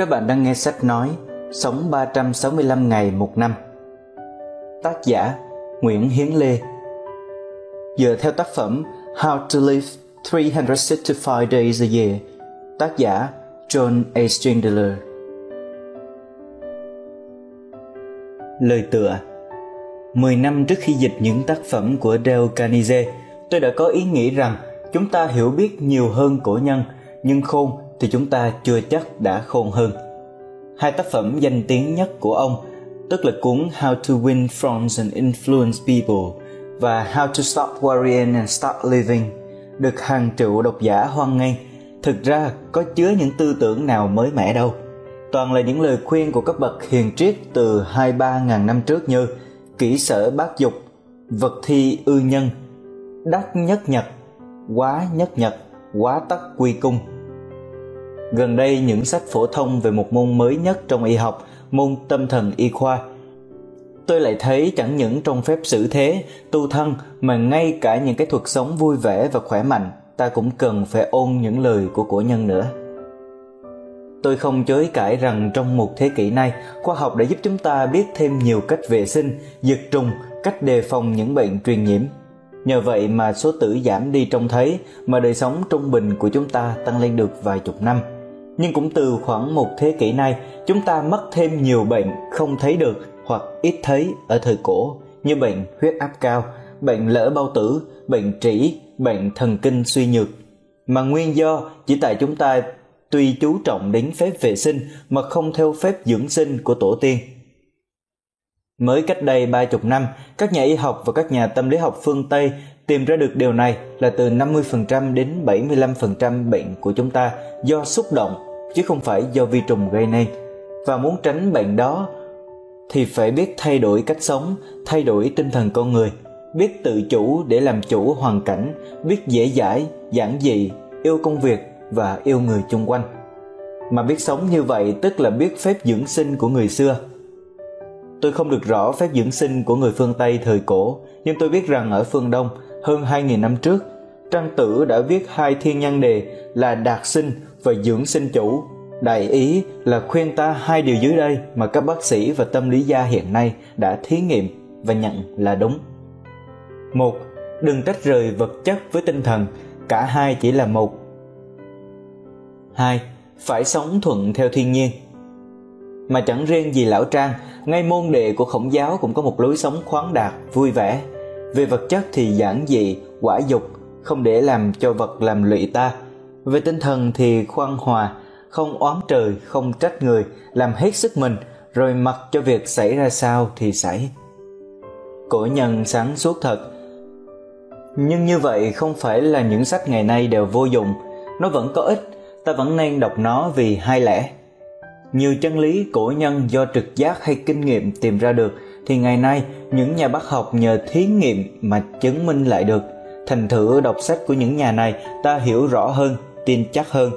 Các bạn đang nghe sách nói Sống 365 ngày một năm. Tác giả Nguyễn Hiến Lê. Dựa theo tác phẩm How to Live 365 Days a Year Tác giả John A. Strindler Lời tựa. 10 năm trước khi dịch những tác phẩm của Dale Carnegie, tôi đã có ý nghĩ rằng chúng ta hiểu biết nhiều hơn cổ nhân, nhưng khôn thì chúng ta chưa chắc đã khôn hơn. Hai tác phẩm danh tiếng nhất của ông, tức là cuốn How to Win Friends and Influence People và How to Stop Worrying and Start Living, được hàng triệu độc giả hoan nghênh, thực ra có chứa những tư tưởng nào mới mẻ đâu. Toàn là những lời khuyên của các bậc hiền triết từ hai ba ngàn năm trước như kỹ sở bác dục, vật thi ư nhân, đắc nhất nhật, quá nhất nhật, quá tắc quy cung – Gần đây những sách phổ thông về một môn mới nhất trong y học, môn tâm thần y khoa. Tôi lại thấy chẳng những trong phép xử thế, tu thân mà ngay cả những cái thuật sống vui vẻ và khỏe mạnh, ta cũng cần phải ôn những lời của cổ nhân nữa. Tôi không chối cãi rằng trong một thế kỷ nay, khoa học đã giúp chúng ta biết thêm nhiều cách vệ sinh, diệt trùng, cách đề phòng những bệnh truyền nhiễm. Nhờ vậy mà số tử giảm đi trông thấy, mà đời sống trung bình của chúng ta tăng lên được vài chục năm nhưng cũng từ khoảng một thế kỷ nay chúng ta mắc thêm nhiều bệnh không thấy được hoặc ít thấy ở thời cổ như bệnh huyết áp cao bệnh lỡ bao tử bệnh trĩ bệnh thần kinh suy nhược. Mà nguyên do chỉ tại chúng ta tuy chú trọng đến phép vệ sinh mà không theo phép dưỡng sinh của tổ tiên. Mới cách đây ba chục năm, các nhà y học và các nhà tâm lý học phương Tây tìm ra được điều này là từ 50% đến 75% bệnh của chúng ta do xúc động chứ không phải do vi trùng gây nên. Và muốn tránh bệnh đó, thì phải biết thay đổi cách sống, thay đổi tinh thần con người, biết tự chủ để làm chủ hoàn cảnh, biết dễ dãi, giản dị, yêu công việc và yêu người chung quanh. Mà biết sống như vậy tức là biết phép dưỡng sinh của người xưa. Tôi không được rõ phép dưỡng sinh của người phương tây thời cổ, nhưng tôi biết rằng ở phương đông, hơn 2.000 năm trước Trang Tử đã viết hai thiên nhân đề là đạt sinh và dưỡng sinh chủ. Đại ý là khuyên ta hai điều dưới đây mà các bác sĩ và tâm lý gia hiện nay đã thí nghiệm và nhận là đúng. Một, đừng tách rời vật chất với tinh thần, cả hai chỉ là một. Hai, phải sống thuận theo thiên nhiên. Mà chẳng riêng gì lão Trang, ngay môn đệ của khổng giáo cũng có một lối sống khoáng đạt, vui vẻ. Về vật chất thì giản dị, quả dục, không để làm cho vật làm lụy ta. Về tinh thần thì khoan hòa, không oán trời, không trách người, làm hết sức mình, rồi mặc cho việc xảy ra sao thì xảy. Cổ nhân sáng suốt thật. Nhưng như vậy không phải là những sách ngày nay đều vô dụng. Nó vẫn có ích, ta vẫn nên đọc nó vì hai lẽ. Nhiều chân lý cổ nhân do trực giác hay kinh nghiệm tìm ra được, thì ngày nay những nhà bác học nhờ thí nghiệm mà chứng minh lại được thành thử đọc sách của những nhà này, ta hiểu rõ hơn, tin chắc hơn.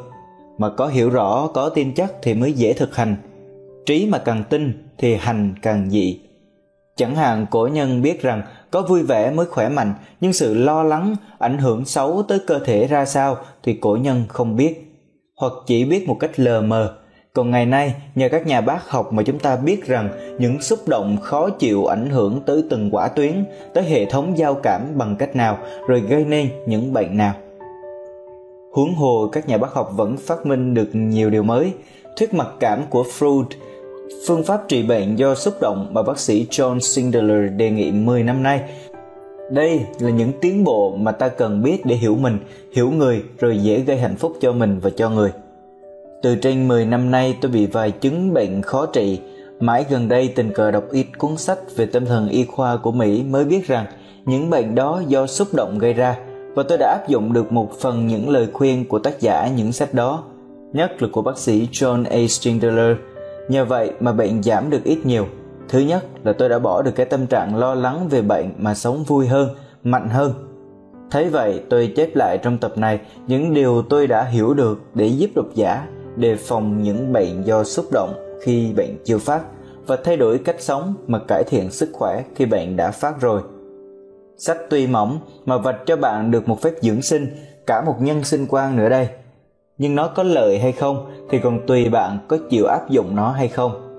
Mà có hiểu rõ, có tin chắc thì mới dễ thực hành. Trí mà càng tin thì hành càng dị. Chẳng hạn cổ nhân biết rằng có vui vẻ mới khỏe mạnh, nhưng sự lo lắng ảnh hưởng xấu tới cơ thể ra sao thì cổ nhân không biết. Hoặc chỉ biết một cách lờ mờ còn ngày nay, nhờ các nhà bác học mà chúng ta biết rằng những xúc động khó chịu ảnh hưởng tới từng quả tuyến, tới hệ thống giao cảm bằng cách nào, rồi gây nên những bệnh nào. Huống hồ, các nhà bác học vẫn phát minh được nhiều điều mới. Thuyết mặc cảm của freud, phương pháp trị bệnh do xúc động mà bác sĩ john sindler đề nghị 10 năm nay. Đây là những tiến bộ mà ta cần biết để hiểu mình, hiểu người, rồi dễ gây hạnh phúc cho mình và cho người từ trên 10 năm nay tôi bị vài chứng bệnh khó trị. Mãi gần đây tình cờ đọc ít cuốn sách về tâm thần y khoa của Mỹ mới biết rằng những bệnh đó do xúc động gây ra và tôi đã áp dụng được một phần những lời khuyên của tác giả những sách đó, nhất là của bác sĩ John A. Strindler. Nhờ vậy mà bệnh giảm được ít nhiều. Thứ nhất là tôi đã bỏ được cái tâm trạng lo lắng về bệnh mà sống vui hơn, mạnh hơn. Thấy vậy, tôi chép lại trong tập này những điều tôi đã hiểu được để giúp độc giả đề phòng những bệnh do xúc động khi bệnh chưa phát và thay đổi cách sống mà cải thiện sức khỏe khi bệnh đã phát rồi. Sách tuy mỏng mà vạch cho bạn được một phép dưỡng sinh, cả một nhân sinh quan nữa đây. nhưng nó có lợi hay không thì còn tùy bạn có chịu áp dụng nó hay không.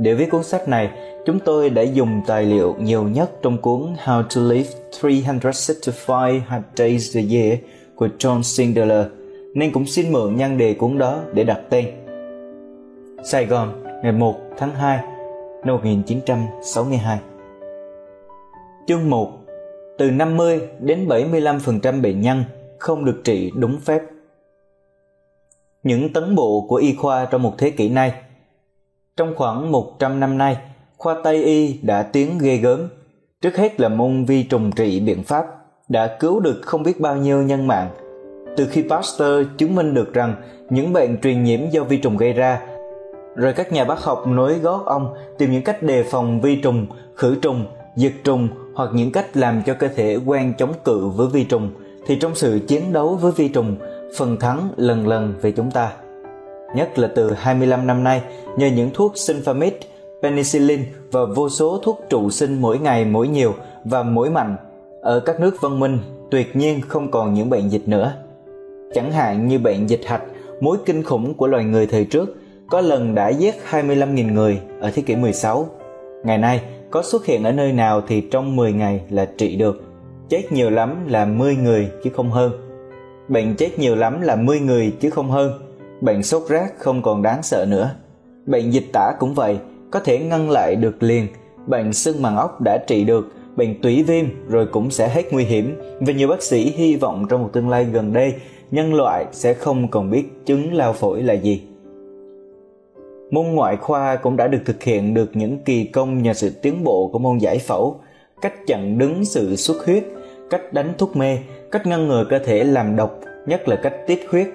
Để viết cuốn sách này, chúng tôi đã dùng tài liệu nhiều nhất trong cuốn How to Live 365 Days a Year của John Singler, nên cũng xin mượn nhan đề cuốn đó để đặt tên. Sài Gòn, ngày 1 tháng 2 năm 1962 Chương 1 Từ 50 đến 75% bệnh nhân không được trị đúng phép Những tấn bộ của y khoa trong một thế kỷ nay Trong khoảng 100 năm nay, khoa Tây Y đã tiến ghê gớm Trước hết là môn vi trùng trị biện pháp đã cứu được không biết bao nhiêu nhân mạng. Từ khi Pasteur chứng minh được rằng những bệnh truyền nhiễm do vi trùng gây ra rồi các nhà bác học nối gót ông tìm những cách đề phòng vi trùng, khử trùng, diệt trùng hoặc những cách làm cho cơ thể quen chống cự với vi trùng thì trong sự chiến đấu với vi trùng, phần thắng lần lần về chúng ta. Nhất là từ 25 năm nay, nhờ những thuốc Sulfamid, penicillin và vô số thuốc trụ sinh mỗi ngày mỗi nhiều và mỗi mạnh, ở các nước văn minh tuyệt nhiên không còn những bệnh dịch nữa. Chẳng hạn như bệnh dịch hạch, mối kinh khủng của loài người thời trước – có lần đã giết 25.000 người ở thế kỷ 16. Ngày nay, có xuất hiện ở nơi nào thì trong 10 ngày là trị được. Chết nhiều lắm là 10 người chứ không hơn. Bệnh chết nhiều lắm là 10 người chứ không hơn. Bệnh sốt rác không còn đáng sợ nữa. Bệnh dịch tả cũng vậy, có thể ngăn lại được liền. Bệnh sưng màng ốc đã trị được, bệnh tủy viêm rồi cũng sẽ hết nguy hiểm. Và nhiều bác sĩ hy vọng trong một tương lai gần đây, nhân loại sẽ không còn biết chứng lao phổi là gì Môn ngoại khoa cũng đã được thực hiện được những kỳ công nhờ sự tiến bộ của môn giải phẫu, cách chặn đứng sự xuất huyết, cách đánh thuốc mê, cách ngăn ngừa cơ thể làm độc, nhất là cách tiết huyết.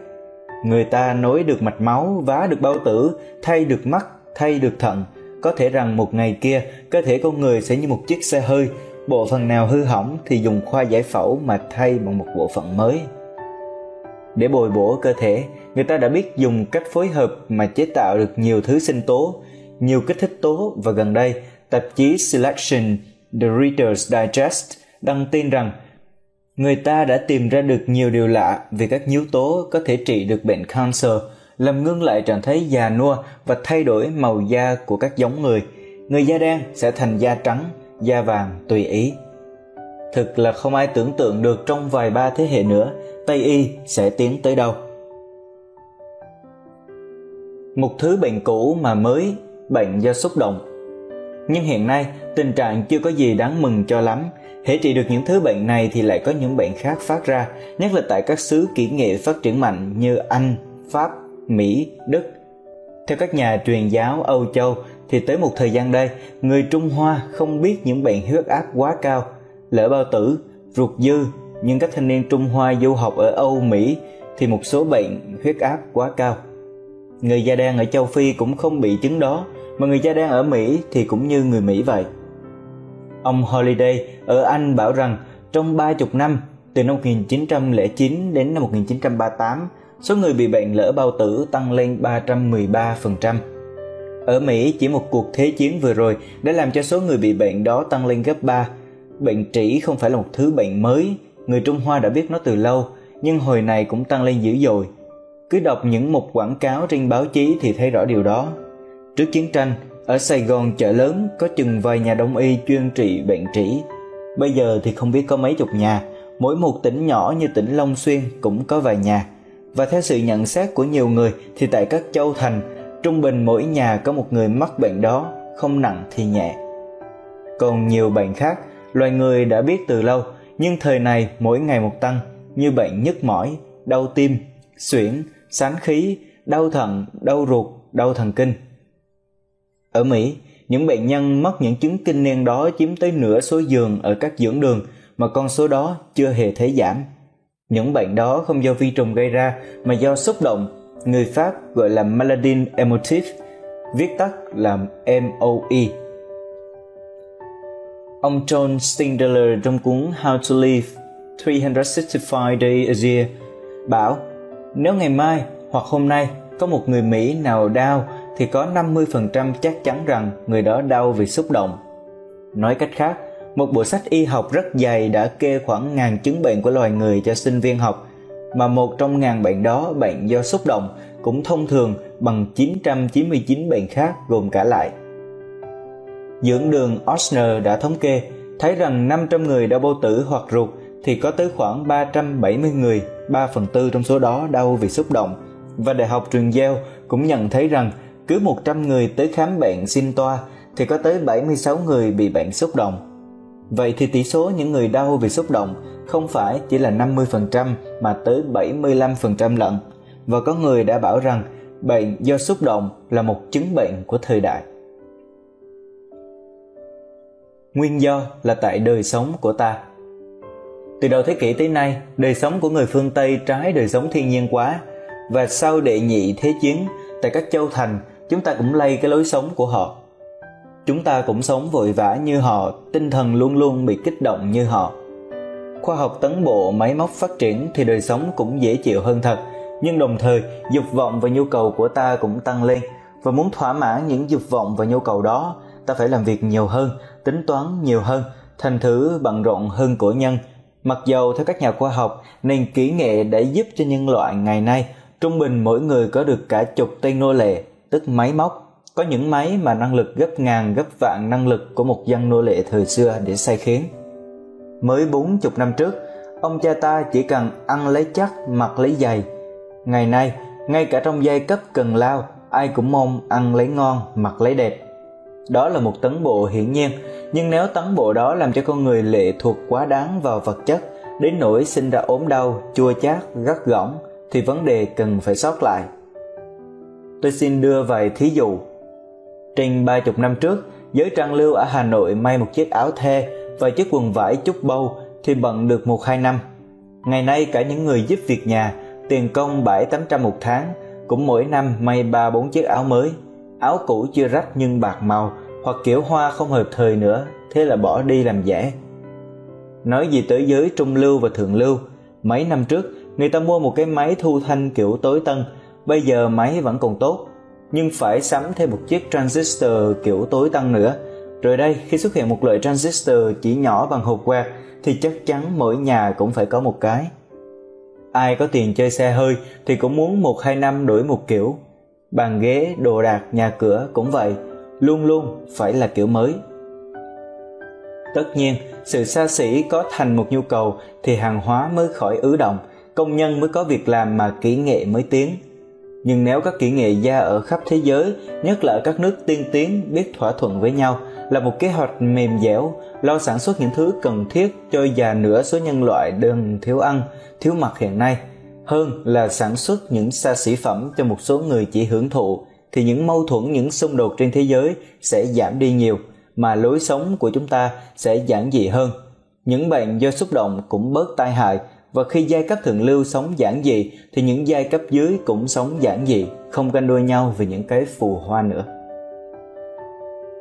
Người ta nối được mạch máu, vá được bao tử, thay được mắt, thay được thận. Có thể rằng một ngày kia, cơ thể con người sẽ như một chiếc xe hơi, bộ phận nào hư hỏng thì dùng khoa giải phẫu mà thay bằng một bộ phận mới. Để bồi bổ cơ thể, người ta đã biết dùng cách phối hợp mà chế tạo được nhiều thứ sinh tố, nhiều kích thích tố và gần đây, tạp chí Selection The Reader's Digest đăng tin rằng người ta đã tìm ra được nhiều điều lạ về các yếu tố có thể trị được bệnh cancer, làm ngưng lại trạng thái già nua và thay đổi màu da của các giống người. Người da đen sẽ thành da trắng, da vàng tùy ý. Thực là không ai tưởng tượng được trong vài ba thế hệ nữa, Tây y sẽ tiến tới đâu. Một thứ bệnh cũ mà mới, bệnh do xúc động. Nhưng hiện nay, tình trạng chưa có gì đáng mừng cho lắm. Hễ trị được những thứ bệnh này thì lại có những bệnh khác phát ra, nhất là tại các xứ kỹ nghệ phát triển mạnh như Anh, Pháp, Mỹ, Đức. Theo các nhà truyền giáo Âu Châu thì tới một thời gian đây, người Trung Hoa không biết những bệnh huyết áp quá cao, lỡ bao tử, ruột dư, nhưng các thanh niên Trung Hoa du học ở Âu, Mỹ thì một số bệnh huyết áp quá cao. Người da đen ở châu Phi cũng không bị chứng đó, mà người da đen ở Mỹ thì cũng như người Mỹ vậy. Ông Holiday ở Anh bảo rằng trong 30 năm, từ năm 1909 đến năm 1938, số người bị bệnh lỡ bao tử tăng lên 313%. Ở Mỹ, chỉ một cuộc thế chiến vừa rồi đã làm cho số người bị bệnh đó tăng lên gấp 3. Bệnh trĩ không phải là một thứ bệnh mới, người Trung Hoa đã biết nó từ lâu, nhưng hồi này cũng tăng lên dữ dội. Cứ đọc những mục quảng cáo trên báo chí thì thấy rõ điều đó. Trước chiến tranh, ở Sài Gòn chợ lớn có chừng vài nhà đông y chuyên trị bệnh trĩ. Bây giờ thì không biết có mấy chục nhà, mỗi một tỉnh nhỏ như tỉnh Long Xuyên cũng có vài nhà. Và theo sự nhận xét của nhiều người thì tại các châu thành, trung bình mỗi nhà có một người mắc bệnh đó, không nặng thì nhẹ. Còn nhiều bệnh khác, loài người đã biết từ lâu, nhưng thời này mỗi ngày một tăng như bệnh nhức mỏi, đau tim, suyễn, sán khí, đau thận, đau ruột, đau thần kinh. Ở Mỹ, những bệnh nhân mắc những chứng kinh niên đó chiếm tới nửa số giường ở các dưỡng đường mà con số đó chưa hề thấy giảm. Những bệnh đó không do vi trùng gây ra mà do xúc động, người Pháp gọi là maladie emotive, viết tắt là MOE Ông John Stindler trong cuốn How to Live 365 Days a Year bảo nếu ngày mai hoặc hôm nay có một người Mỹ nào đau thì có 50% chắc chắn rằng người đó đau vì xúc động. Nói cách khác, một bộ sách y học rất dày đã kê khoảng ngàn chứng bệnh của loài người cho sinh viên học. mà một trong ngàn bệnh đó bệnh do xúc động cũng thông thường bằng 999 bệnh khác gồm cả lại. Dưỡng đường Osner đã thống kê thấy rằng 500 người đau bao tử hoặc ruột thì có tới khoảng 370 người, 3 phần tư trong số đó đau vì xúc động. Và Đại học Truyền Giao cũng nhận thấy rằng cứ 100 người tới khám bệnh xin toa thì có tới 76 người bị bệnh xúc động. Vậy thì tỷ số những người đau vì xúc động không phải chỉ là 50% mà tới 75% lận. Và có người đã bảo rằng bệnh do xúc động là một chứng bệnh của thời đại. Nguyên do là tại đời sống của ta. Từ đầu thế kỷ tới nay, đời sống của người phương Tây trái đời sống thiên nhiên quá. Và sau đệ nhị thế chiến tại các châu thành chúng ta cũng lây cái lối sống của họ. Chúng ta cũng sống vội vã như họ tinh thần luôn luôn bị kích động như họ. Khoa học tấn bộ máy móc phát triển thì đời sống cũng dễ chịu hơn thật. Nhưng đồng thời dục vọng và nhu cầu của ta cũng tăng lên. Và muốn thỏa mãn những dục vọng và nhu cầu đó ta phải làm việc nhiều hơn tính toán nhiều hơn, thành thử bận rộn hơn của nhân. Mặc dầu theo các nhà khoa học, nền kỹ nghệ đã giúp cho nhân loại ngày nay trung bình mỗi người có được cả chục tên nô lệ, tức máy móc. Có những máy mà năng lực gấp ngàn, gấp vạn năng lực của một dân nô lệ thời xưa để sai khiến. Mới bốn chục năm trước, ông cha ta chỉ cần ăn lấy chắc, mặc lấy giày. Ngày nay, ngay cả trong giai cấp cần lao, ai cũng mong ăn lấy ngon, mặc lấy đẹp đó là một tấn bộ hiển nhiên, nhưng nếu tấn bộ đó làm cho con người lệ thuộc quá đáng vào vật chất, đến nỗi sinh ra ốm đau, chua chát, gắt gỏng, thì vấn đề cần phải sót lại. Tôi xin đưa vài thí dụ. Trên ba chục năm trước, giới trang lưu ở hà nội may một chiếc áo thê và chiếc quần vải chút bâu thì bận được một hai năm. Ngày nay cả những người giúp việc nhà tiền công bảy tám trăm một tháng, cũng mỗi năm may ba bốn chiếc áo mới áo cũ chưa rách nhưng bạc màu, hoặc kiểu hoa không hợp thời nữa, thế là bỏ đi làm giả nói gì tới giới trung lưu và thượng lưu, mấy năm trước, người ta mua một cái máy thu thanh kiểu tối tân, bây giờ máy vẫn còn tốt, nhưng phải sắm thêm một chiếc transistor kiểu tối tân nữa. Rồi đây, khi xuất hiện một loại transistor chỉ nhỏ bằng hộp quạt thì chắc chắn mỗi nhà cũng phải có một cái. Ai có tiền chơi xe hơi thì cũng muốn một hai năm đổi một kiểu bàn ghế, đồ đạc, nhà cửa cũng vậy, luôn luôn phải là kiểu mới. Tất nhiên, sự xa xỉ có thành một nhu cầu thì hàng hóa mới khỏi ứ động, công nhân mới có việc làm mà kỹ nghệ mới tiến. Nhưng nếu các kỹ nghệ gia ở khắp thế giới, nhất là ở các nước tiên tiến biết thỏa thuận với nhau, là một kế hoạch mềm dẻo, lo sản xuất những thứ cần thiết cho già nửa số nhân loại đừng thiếu ăn, thiếu mặc hiện nay hơn là sản xuất những xa xỉ phẩm cho một số người chỉ hưởng thụ, thì những mâu thuẫn, những xung đột trên thế giới sẽ giảm đi nhiều, mà lối sống của chúng ta sẽ giản dị hơn. Những bệnh do xúc động cũng bớt tai hại, và khi giai cấp thượng lưu sống giản dị, thì những giai cấp dưới cũng sống giản dị, không ganh đua nhau vì những cái phù hoa nữa.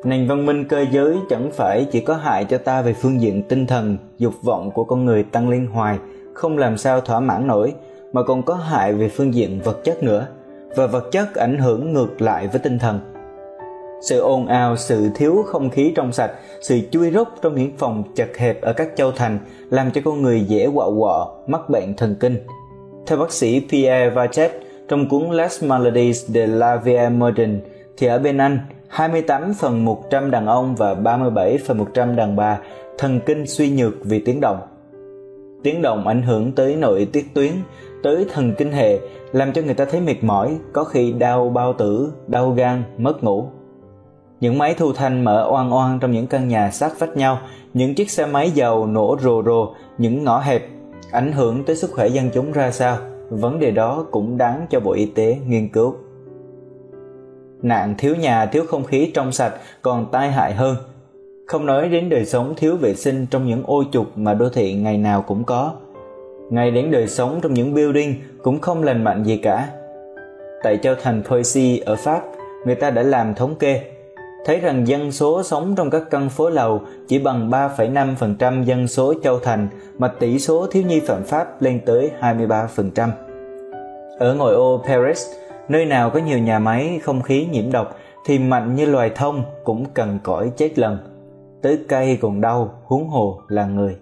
Nền văn minh cơ giới chẳng phải chỉ có hại cho ta về phương diện tinh thần, dục vọng của con người tăng liên hoài, không làm sao thỏa mãn nổi mà còn có hại về phương diện vật chất nữa và vật chất ảnh hưởng ngược lại với tinh thần sự ồn ào sự thiếu không khí trong sạch sự chui rút trong những phòng chật hẹp ở các châu thành làm cho con người dễ quạ quọ mắc bệnh thần kinh theo bác sĩ Pierre Vachet trong cuốn Les Maladies de la Vie Moderne thì ở bên Anh 28 phần 100 đàn ông và 37 phần 100 đàn bà thần kinh suy nhược vì tiếng động. Tiếng động ảnh hưởng tới nội tiết tuyến, tới thần kinh hệ, làm cho người ta thấy mệt mỏi, có khi đau bao tử, đau gan, mất ngủ. Những máy thu thanh mở oan oan trong những căn nhà sát vách nhau, những chiếc xe máy dầu nổ rồ rồ, những ngõ hẹp, ảnh hưởng tới sức khỏe dân chúng ra sao? Vấn đề đó cũng đáng cho Bộ Y tế nghiên cứu. Nạn thiếu nhà, thiếu không khí trong sạch còn tai hại hơn. Không nói đến đời sống thiếu vệ sinh trong những ô trục mà đô thị ngày nào cũng có. Ngay đến đời sống trong những building cũng không lành mạnh gì cả. Tại châu thành Poissy ở Pháp, người ta đã làm thống kê thấy rằng dân số sống trong các căn phố lầu chỉ bằng 3,5% dân số châu thành mà tỷ số thiếu nhi phạm pháp lên tới 23%. Ở ngoại ô Paris, nơi nào có nhiều nhà máy không khí nhiễm độc thì mạnh như loài thông cũng cần cõi chết lần. Tới cây còn đau, huống hồ là người.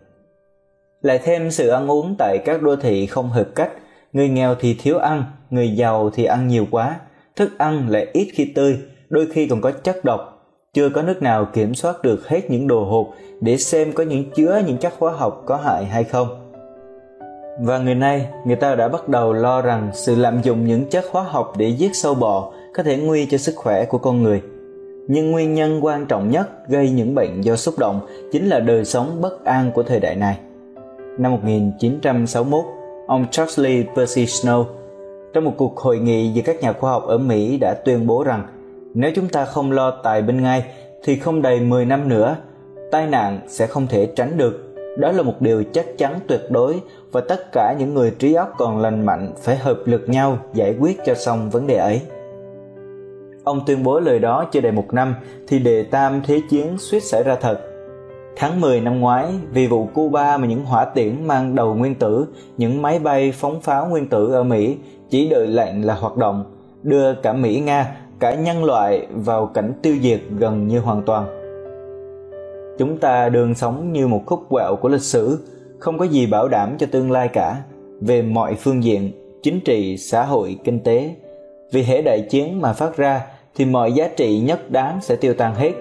Lại thêm sự ăn uống tại các đô thị không hợp cách, người nghèo thì thiếu ăn, người giàu thì ăn nhiều quá, thức ăn lại ít khi tươi, đôi khi còn có chất độc. Chưa có nước nào kiểm soát được hết những đồ hộp để xem có những chứa những chất hóa học có hại hay không. Và người nay, người ta đã bắt đầu lo rằng sự lạm dụng những chất hóa học để giết sâu bọ có thể nguy cho sức khỏe của con người. Nhưng nguyên nhân quan trọng nhất gây những bệnh do xúc động chính là đời sống bất an của thời đại này. Năm 1961, ông Charles Percy Snow trong một cuộc hội nghị giữa các nhà khoa học ở Mỹ đã tuyên bố rằng nếu chúng ta không lo tài binh ngay thì không đầy 10 năm nữa, tai nạn sẽ không thể tránh được. Đó là một điều chắc chắn tuyệt đối và tất cả những người trí óc còn lành mạnh phải hợp lực nhau giải quyết cho xong vấn đề ấy. Ông tuyên bố lời đó chưa đầy một năm thì đề tam thế chiến suýt xảy ra thật. Tháng 10 năm ngoái, vì vụ Cuba mà những hỏa tiễn mang đầu nguyên tử, những máy bay phóng pháo nguyên tử ở Mỹ chỉ đợi lệnh là hoạt động, đưa cả Mỹ Nga, cả nhân loại vào cảnh tiêu diệt gần như hoàn toàn. Chúng ta đường sống như một khúc quẹo của lịch sử, không có gì bảo đảm cho tương lai cả, về mọi phương diện, chính trị, xã hội, kinh tế. Vì hệ đại chiến mà phát ra thì mọi giá trị nhất đáng sẽ tiêu tan hết.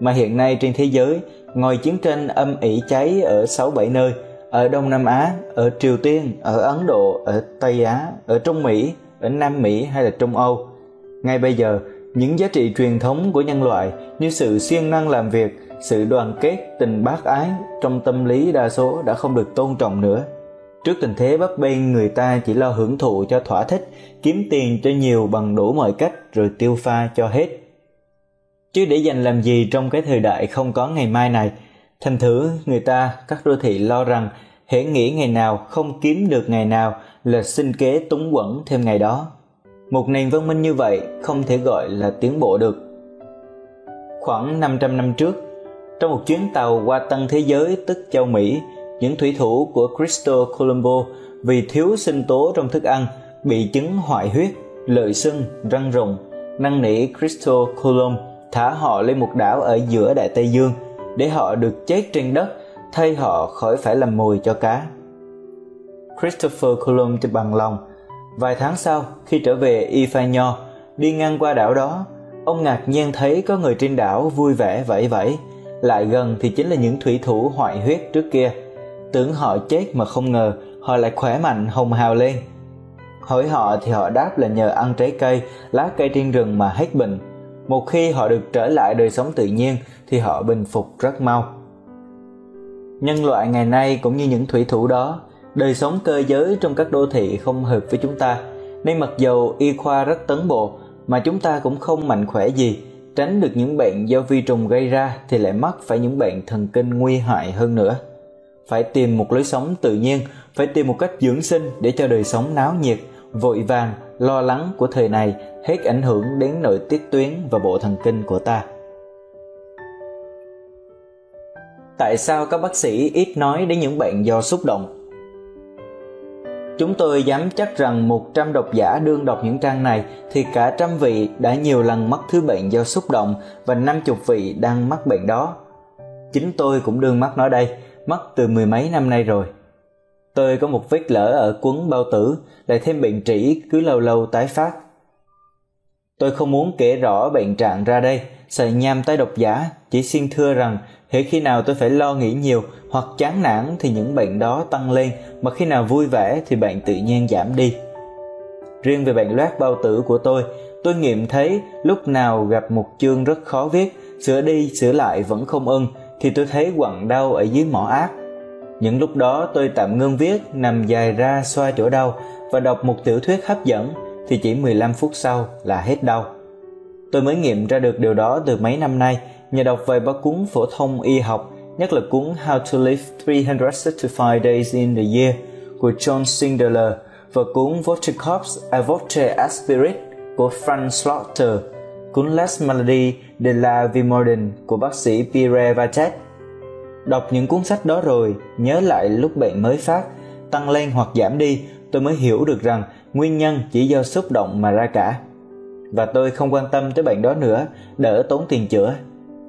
Mà hiện nay trên thế giới, ngồi chiến tranh âm ỉ cháy ở 6-7 nơi, ở Đông Nam Á, ở Triều Tiên, ở Ấn Độ, ở Tây Á, ở Trung Mỹ, ở Nam Mỹ hay là Trung Âu. Ngay bây giờ, những giá trị truyền thống của nhân loại như sự siêng năng làm việc, sự đoàn kết, tình bác ái trong tâm lý đa số đã không được tôn trọng nữa. Trước tình thế bấp bênh người ta chỉ lo hưởng thụ cho thỏa thích, kiếm tiền cho nhiều bằng đủ mọi cách rồi tiêu pha cho hết. Chứ để dành làm gì trong cái thời đại không có ngày mai này, thành thử người ta, các đô thị lo rằng hễ nghĩ ngày nào không kiếm được ngày nào là sinh kế túng quẩn thêm ngày đó. Một nền văn minh như vậy không thể gọi là tiến bộ được. Khoảng 500 năm trước, trong một chuyến tàu qua tân thế giới tức châu Mỹ, những thủy thủ của Cristo Colombo vì thiếu sinh tố trong thức ăn bị chứng hoại huyết, lợi sưng, răng rụng, năn nỉ Cristo Colombo thả họ lên một đảo ở giữa Đại Tây Dương để họ được chết trên đất thay họ khỏi phải làm mồi cho cá. Christopher Columbus bằng lòng. Vài tháng sau, khi trở về Ifanyo, đi ngang qua đảo đó, ông ngạc nhiên thấy có người trên đảo vui vẻ vẫy vẫy, lại gần thì chính là những thủy thủ hoại huyết trước kia. Tưởng họ chết mà không ngờ họ lại khỏe mạnh hồng hào lên. Hỏi họ thì họ đáp là nhờ ăn trái cây, lá cây trên rừng mà hết bệnh. Một khi họ được trở lại đời sống tự nhiên thì họ bình phục rất mau. Nhân loại ngày nay cũng như những thủy thủ đó, đời sống cơ giới trong các đô thị không hợp với chúng ta, nên mặc dầu y khoa rất tấn bộ mà chúng ta cũng không mạnh khỏe gì, tránh được những bệnh do vi trùng gây ra thì lại mắc phải những bệnh thần kinh nguy hại hơn nữa. Phải tìm một lối sống tự nhiên, phải tìm một cách dưỡng sinh để cho đời sống náo nhiệt, vội vàng, lo lắng của thời này hết ảnh hưởng đến nội tiết tuyến và bộ thần kinh của ta. Tại sao các bác sĩ ít nói đến những bệnh do xúc động? Chúng tôi dám chắc rằng 100 độc giả đương đọc những trang này thì cả trăm vị đã nhiều lần mắc thứ bệnh do xúc động và 50 vị đang mắc bệnh đó. Chính tôi cũng đương mắc nó đây, mắc từ mười mấy năm nay rồi. Tôi có một vết lở ở quấn bao tử, lại thêm bệnh trĩ cứ lâu lâu tái phát. Tôi không muốn kể rõ bệnh trạng ra đây, sợ nham tay độc giả, chỉ xin thưa rằng hễ khi nào tôi phải lo nghĩ nhiều hoặc chán nản thì những bệnh đó tăng lên, mà khi nào vui vẻ thì bệnh tự nhiên giảm đi. Riêng về bệnh loét bao tử của tôi, tôi nghiệm thấy lúc nào gặp một chương rất khó viết, sửa đi sửa lại vẫn không ưng, thì tôi thấy quặn đau ở dưới mỏ ác. Những lúc đó tôi tạm ngưng viết, nằm dài ra xoa chỗ đau và đọc một tiểu thuyết hấp dẫn thì chỉ 15 phút sau là hết đau. Tôi mới nghiệm ra được điều đó từ mấy năm nay nhờ đọc vài báo cuốn phổ thông y học, nhất là cuốn How to Live 365 Days in the Year của John Singler và cuốn Voce Corps a Voce Aspirit của Frank Slaughter, cuốn Last Malady de la Vimorden của bác sĩ Pierre Vatet. Đọc những cuốn sách đó rồi, nhớ lại lúc bệnh mới phát, tăng lên hoặc giảm đi, tôi mới hiểu được rằng nguyên nhân chỉ do xúc động mà ra cả. Và tôi không quan tâm tới bệnh đó nữa, đỡ tốn tiền chữa.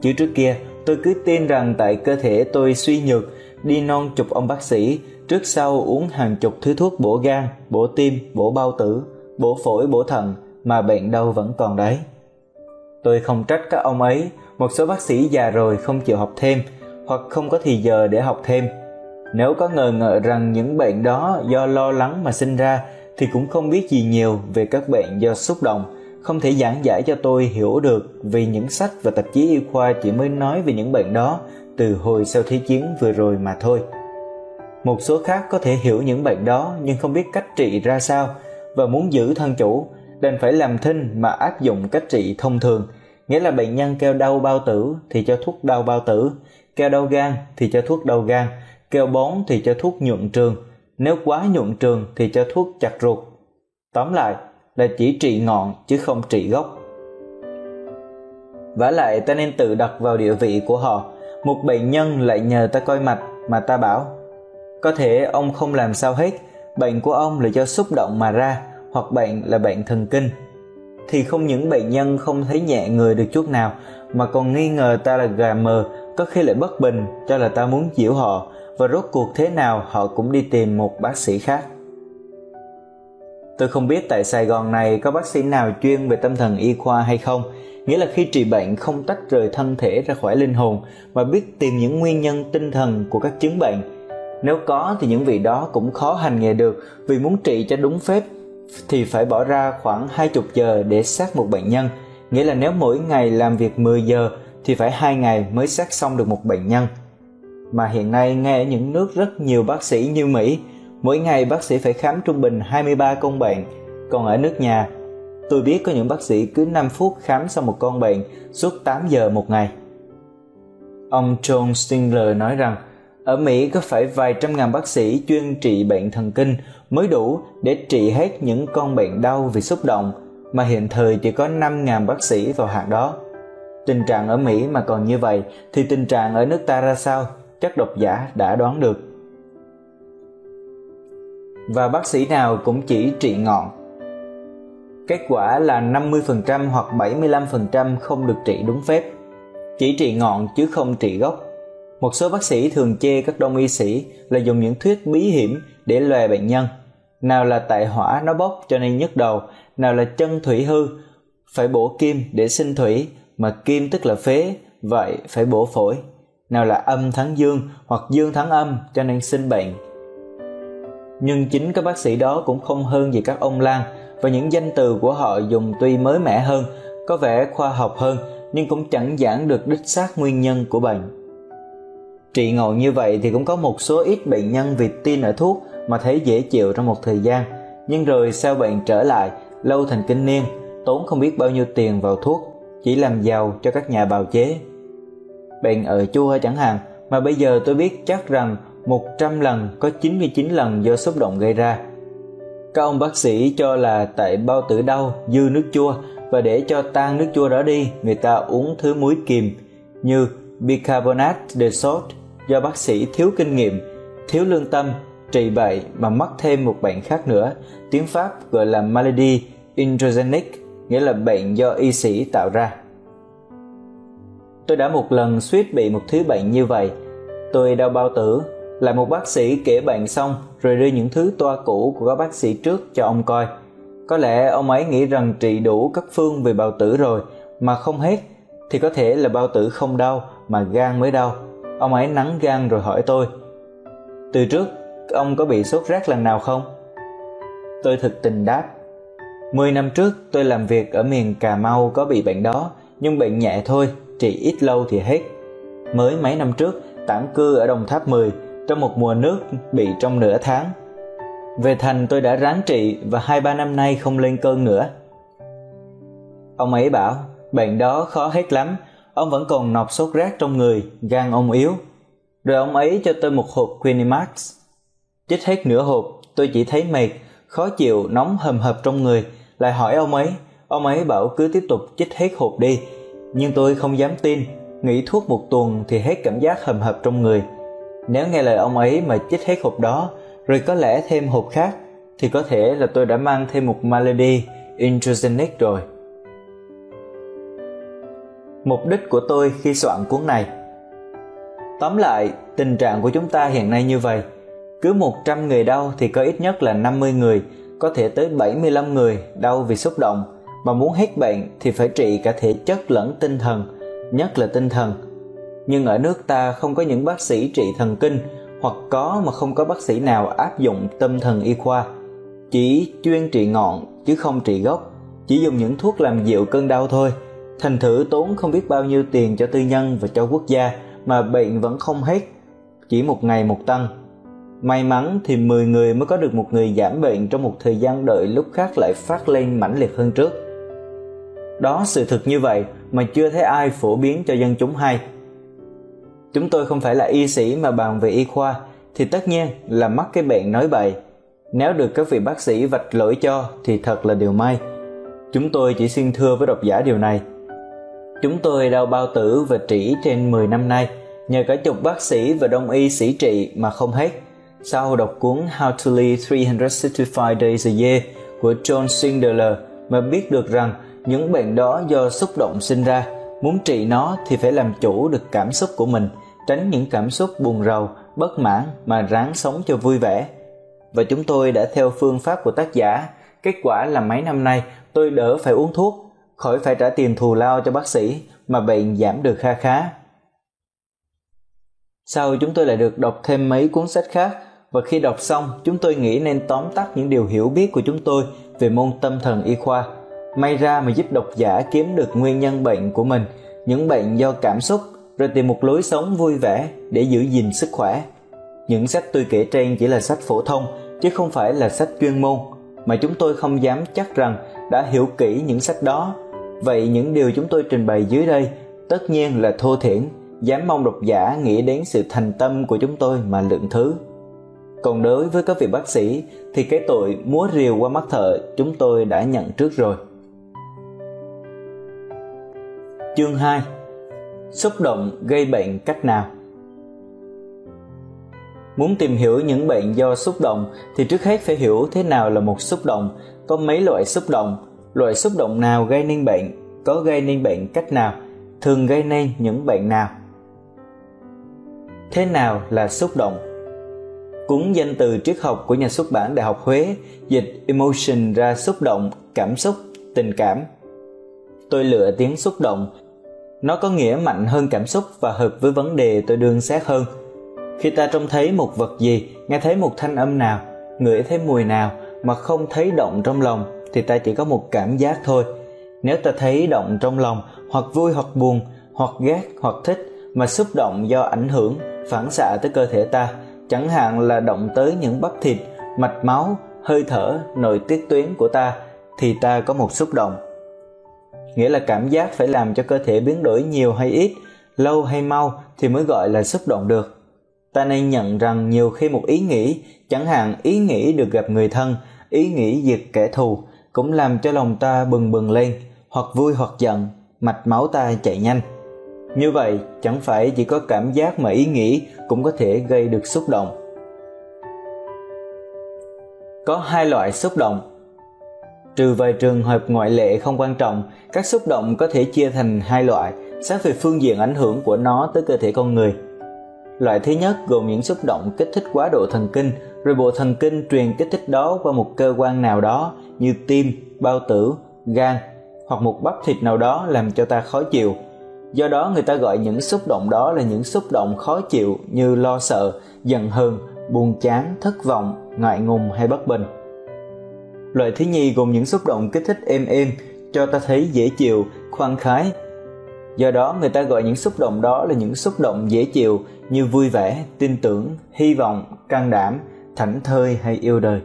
Chứ trước kia, tôi cứ tin rằng tại cơ thể tôi suy nhược, đi non chục ông bác sĩ, trước sau uống hàng chục thứ thuốc bổ gan, bổ tim, bổ bao tử, bổ phổi, bổ thận mà bệnh đâu vẫn còn đấy. Tôi không trách các ông ấy, một số bác sĩ già rồi không chịu học thêm hoặc không có thì giờ để học thêm. Nếu có ngờ ngợ rằng những bệnh đó do lo lắng mà sinh ra thì cũng không biết gì nhiều về các bệnh do xúc động, không thể giảng giải cho tôi hiểu được vì những sách và tạp chí y khoa chỉ mới nói về những bệnh đó từ hồi sau thế chiến vừa rồi mà thôi. Một số khác có thể hiểu những bệnh đó nhưng không biết cách trị ra sao và muốn giữ thân chủ đành phải làm thinh mà áp dụng cách trị thông thường, nghĩa là bệnh nhân kêu đau bao tử thì cho thuốc đau bao tử, keo đau gan thì cho thuốc đau gan, keo bón thì cho thuốc nhuận trường, nếu quá nhuận trường thì cho thuốc chặt ruột. Tóm lại là chỉ trị ngọn chứ không trị gốc. Vả lại ta nên tự đặt vào địa vị của họ, một bệnh nhân lại nhờ ta coi mạch mà ta bảo có thể ông không làm sao hết, bệnh của ông là do xúc động mà ra hoặc bệnh là bệnh thần kinh thì không những bệnh nhân không thấy nhẹ người được chút nào mà còn nghi ngờ ta là gà mờ có khi lại bất bình cho là ta muốn giễu họ và rốt cuộc thế nào họ cũng đi tìm một bác sĩ khác. Tôi không biết tại sài gòn này có bác sĩ nào chuyên về tâm thần y khoa hay không nghĩa là khi trị bệnh không tách rời thân thể ra khỏi linh hồn mà biết tìm những nguyên nhân tinh thần của các chứng bệnh. Nếu có thì những vị đó cũng khó hành nghề được vì muốn trị cho đúng phép thì phải bỏ ra khoảng 20 giờ để sát một bệnh nhân, nghĩa là nếu mỗi ngày làm việc 10 giờ thì phải 2 ngày mới xác xong được một bệnh nhân. Mà hiện nay ngay ở những nước rất nhiều bác sĩ như Mỹ, mỗi ngày bác sĩ phải khám trung bình 23 con bệnh, còn ở nước nhà, tôi biết có những bác sĩ cứ 5 phút khám xong một con bệnh suốt 8 giờ một ngày. Ông John Stingler nói rằng ở Mỹ có phải vài trăm ngàn bác sĩ chuyên trị bệnh thần kinh mới đủ để trị hết những con bệnh đau vì xúc động, mà hiện thời chỉ có 5 ngàn bác sĩ vào hạng đó. Tình trạng ở Mỹ mà còn như vậy thì tình trạng ở nước ta ra sao? Chắc độc giả đã đoán được. Và bác sĩ nào cũng chỉ trị ngọn. Kết quả là 50% hoặc 75% không được trị đúng phép. Chỉ trị ngọn chứ không trị gốc một số bác sĩ thường chê các đông y sĩ là dùng những thuyết bí hiểm để lòe bệnh nhân. Nào là tại hỏa nó bốc cho nên nhức đầu, nào là chân thủy hư, phải bổ kim để sinh thủy, mà kim tức là phế, vậy phải bổ phổi. Nào là âm thắng dương hoặc dương thắng âm cho nên sinh bệnh. Nhưng chính các bác sĩ đó cũng không hơn gì các ông Lan và những danh từ của họ dùng tuy mới mẻ hơn, có vẻ khoa học hơn nhưng cũng chẳng giảng được đích xác nguyên nhân của bệnh Trị ngộ như vậy thì cũng có một số ít bệnh nhân vì tin ở thuốc mà thấy dễ chịu trong một thời gian, nhưng rồi sau bệnh trở lại, lâu thành kinh niên, tốn không biết bao nhiêu tiền vào thuốc, chỉ làm giàu cho các nhà bào chế. Bệnh ở chua chẳng hạn, mà bây giờ tôi biết chắc rằng 100 lần có 99 lần do xúc động gây ra. Các ông bác sĩ cho là tại bao tử đau, dư nước chua và để cho tan nước chua đó đi, người ta uống thứ muối kiềm như bicarbonate de sod do bác sĩ thiếu kinh nghiệm, thiếu lương tâm, trị bậy mà mắc thêm một bệnh khác nữa, tiếng Pháp gọi là malady androgenic, nghĩa là bệnh do y sĩ tạo ra. Tôi đã một lần suýt bị một thứ bệnh như vậy. Tôi đau bao tử, lại một bác sĩ kể bệnh xong rồi đưa những thứ toa cũ của các bác sĩ trước cho ông coi. Có lẽ ông ấy nghĩ rằng trị đủ các phương về bao tử rồi mà không hết thì có thể là bao tử không đau mà gan mới đau Ông ấy nắng gan rồi hỏi tôi Từ trước ông có bị sốt rác lần nào không? Tôi thực tình đáp Mười năm trước tôi làm việc ở miền Cà Mau có bị bệnh đó Nhưng bệnh nhẹ thôi, trị ít lâu thì hết Mới mấy năm trước tản cư ở Đồng Tháp 10 Trong một mùa nước bị trong nửa tháng Về thành tôi đã ráng trị và hai ba năm nay không lên cơn nữa Ông ấy bảo bệnh đó khó hết lắm ông vẫn còn nọc sốt rác trong người, gan ông yếu. Rồi ông ấy cho tôi một hộp Quinimax. Chích hết nửa hộp, tôi chỉ thấy mệt, khó chịu, nóng hầm hập trong người. Lại hỏi ông ấy, ông ấy bảo cứ tiếp tục chích hết hộp đi. Nhưng tôi không dám tin, nghỉ thuốc một tuần thì hết cảm giác hầm hập trong người. Nếu nghe lời ông ấy mà chích hết hộp đó, rồi có lẽ thêm hộp khác, thì có thể là tôi đã mang thêm một malady introgenic rồi mục đích của tôi khi soạn cuốn này tóm lại tình trạng của chúng ta hiện nay như vậy Cứ 100 người đau thì có ít nhất là 50 người, có thể tới 75 người đau vì xúc động, mà muốn hết bệnh thì phải trị cả thể chất lẫn tinh thần, nhất là tinh thần. Nhưng ở nước ta không có những bác sĩ trị thần kinh, hoặc có mà không có bác sĩ nào áp dụng tâm thần y khoa. Chỉ chuyên trị ngọn chứ không trị gốc, chỉ dùng những thuốc làm dịu cơn đau thôi. Thành thử tốn không biết bao nhiêu tiền cho tư nhân và cho quốc gia mà bệnh vẫn không hết, chỉ một ngày một tăng May mắn thì 10 người mới có được một người giảm bệnh trong một thời gian đợi lúc khác lại phát lên mãnh liệt hơn trước. Đó sự thực như vậy mà chưa thấy ai phổ biến cho dân chúng hay. Chúng tôi không phải là y sĩ mà bàn về y khoa thì tất nhiên là mắc cái bệnh nói bậy. Nếu được các vị bác sĩ vạch lỗi cho thì thật là điều may. Chúng tôi chỉ xin thưa với độc giả điều này. Chúng tôi đau bao tử và trĩ trên 10 năm nay, nhờ cả chục bác sĩ và đông y sĩ trị mà không hết – sau đọc cuốn How to Live 365 Days a Year của John Sindler mà biết được rằng những bệnh đó do xúc động sinh ra, muốn trị nó thì phải làm chủ được cảm xúc của mình, tránh những cảm xúc buồn rầu, bất mãn mà ráng sống cho vui vẻ. Và chúng tôi đã theo phương pháp của tác giả, kết quả là mấy năm nay tôi đỡ phải uống thuốc, khỏi phải trả tiền thù lao cho bác sĩ mà bệnh giảm được kha khá. Sau chúng tôi lại được đọc thêm mấy cuốn sách khác và khi đọc xong, chúng tôi nghĩ nên tóm tắt những điều hiểu biết của chúng tôi về môn tâm thần y khoa. May ra mà giúp độc giả kiếm được nguyên nhân bệnh của mình, những bệnh do cảm xúc, rồi tìm một lối sống vui vẻ để giữ gìn sức khỏe. Những sách tôi kể trên chỉ là sách phổ thông, chứ không phải là sách chuyên môn, mà chúng tôi không dám chắc rằng đã hiểu kỹ những sách đó. Vậy những điều chúng tôi trình bày dưới đây tất nhiên là thô thiển, dám mong độc giả nghĩ đến sự thành tâm của chúng tôi mà lượng thứ còn đối với các vị bác sĩ thì cái tội múa rìu qua mắt thợ chúng tôi đã nhận trước rồi. Chương 2 Xúc động gây bệnh cách nào? Muốn tìm hiểu những bệnh do xúc động thì trước hết phải hiểu thế nào là một xúc động, có mấy loại xúc động, loại xúc động nào gây nên bệnh, có gây nên bệnh cách nào, thường gây nên những bệnh nào. Thế nào là xúc động? Cuốn danh từ triết học của nhà xuất bản Đại học Huế dịch emotion ra xúc động, cảm xúc, tình cảm. Tôi lựa tiếng xúc động. Nó có nghĩa mạnh hơn cảm xúc và hợp với vấn đề tôi đương xét hơn. Khi ta trông thấy một vật gì, nghe thấy một thanh âm nào, ngửi thấy mùi nào mà không thấy động trong lòng thì ta chỉ có một cảm giác thôi. Nếu ta thấy động trong lòng hoặc vui hoặc buồn, hoặc ghét hoặc thích mà xúc động do ảnh hưởng, phản xạ tới cơ thể ta chẳng hạn là động tới những bắp thịt, mạch máu, hơi thở, nội tiết tuyến của ta thì ta có một xúc động. Nghĩa là cảm giác phải làm cho cơ thể biến đổi nhiều hay ít, lâu hay mau thì mới gọi là xúc động được. Ta nên nhận rằng nhiều khi một ý nghĩ, chẳng hạn ý nghĩ được gặp người thân, ý nghĩ diệt kẻ thù cũng làm cho lòng ta bừng bừng lên, hoặc vui hoặc giận, mạch máu ta chạy nhanh như vậy, chẳng phải chỉ có cảm giác mà ý nghĩ cũng có thể gây được xúc động. Có hai loại xúc động. Trừ vài trường hợp ngoại lệ không quan trọng, các xúc động có thể chia thành hai loại, xét về phương diện ảnh hưởng của nó tới cơ thể con người. Loại thứ nhất gồm những xúc động kích thích quá độ thần kinh, rồi bộ thần kinh truyền kích thích đó qua một cơ quan nào đó như tim, bao tử, gan hoặc một bắp thịt nào đó làm cho ta khó chịu, Do đó người ta gọi những xúc động đó là những xúc động khó chịu như lo sợ, giận hờn, buồn chán, thất vọng, ngại ngùng hay bất bình. Loại thứ nhì gồm những xúc động kích thích êm êm, cho ta thấy dễ chịu, khoan khái. Do đó người ta gọi những xúc động đó là những xúc động dễ chịu như vui vẻ, tin tưởng, hy vọng, can đảm, thảnh thơi hay yêu đời.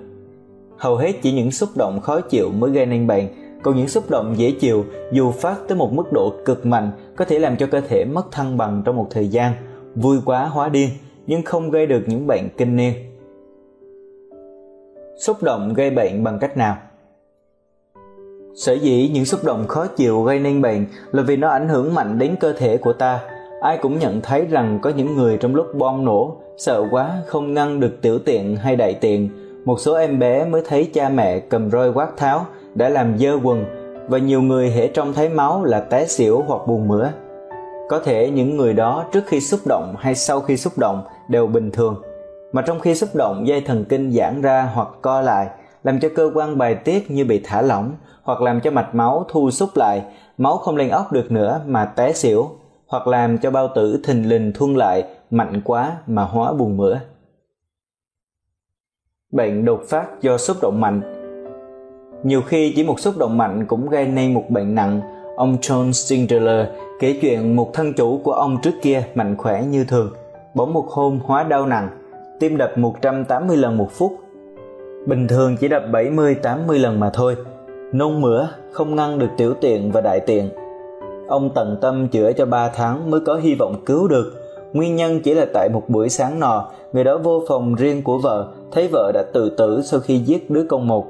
Hầu hết chỉ những xúc động khó chịu mới gây nên bệnh, còn những xúc động dễ chịu dù phát tới một mức độ cực mạnh có thể làm cho cơ thể mất thăng bằng trong một thời gian, vui quá hóa điên nhưng không gây được những bệnh kinh niên. Xúc động gây bệnh bằng cách nào? Sở dĩ những xúc động khó chịu gây nên bệnh là vì nó ảnh hưởng mạnh đến cơ thể của ta. Ai cũng nhận thấy rằng có những người trong lúc bom nổ, sợ quá không ngăn được tiểu tiện hay đại tiện. Một số em bé mới thấy cha mẹ cầm roi quát tháo đã làm dơ quần và nhiều người hễ trông thấy máu là té xỉu hoặc buồn mửa. Có thể những người đó trước khi xúc động hay sau khi xúc động đều bình thường, mà trong khi xúc động dây thần kinh giãn ra hoặc co lại, làm cho cơ quan bài tiết như bị thả lỏng hoặc làm cho mạch máu thu xúc lại, máu không lên óc được nữa mà té xỉu, hoặc làm cho bao tử thình lình thuôn lại mạnh quá mà hóa buồn mửa. Bệnh đột phát do xúc động mạnh nhiều khi chỉ một xúc động mạnh cũng gây nên một bệnh nặng. Ông John Singler kể chuyện một thân chủ của ông trước kia mạnh khỏe như thường, bỗng một hôm hóa đau nặng, tim đập 180 lần một phút. Bình thường chỉ đập 70-80 lần mà thôi. Nôn mửa, không ngăn được tiểu tiện và đại tiện. Ông tận tâm chữa cho 3 tháng mới có hy vọng cứu được. Nguyên nhân chỉ là tại một buổi sáng nọ, người đó vô phòng riêng của vợ, thấy vợ đã tự tử sau khi giết đứa con một.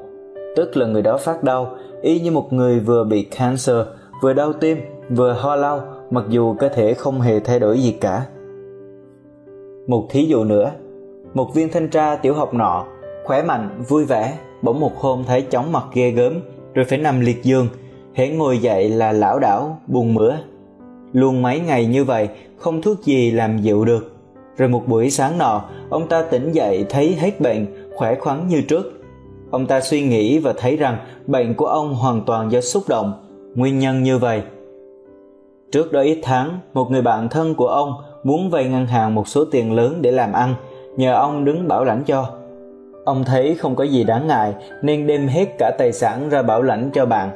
Tức là người đó phát đau, y như một người vừa bị cancer, vừa đau tim, vừa ho lau, mặc dù cơ thể không hề thay đổi gì cả. Một thí dụ nữa, một viên thanh tra tiểu học nọ, khỏe mạnh, vui vẻ, bỗng một hôm thấy chóng mặt ghê gớm, rồi phải nằm liệt giường, hễ ngồi dậy là lão đảo, buồn mửa. Luôn mấy ngày như vậy, không thuốc gì làm dịu được. Rồi một buổi sáng nọ, ông ta tỉnh dậy thấy hết bệnh, khỏe khoắn như trước. Ông ta suy nghĩ và thấy rằng bệnh của ông hoàn toàn do xúc động, nguyên nhân như vậy. Trước đó ít tháng, một người bạn thân của ông muốn vay ngân hàng một số tiền lớn để làm ăn, nhờ ông đứng bảo lãnh cho. Ông thấy không có gì đáng ngại nên đem hết cả tài sản ra bảo lãnh cho bạn.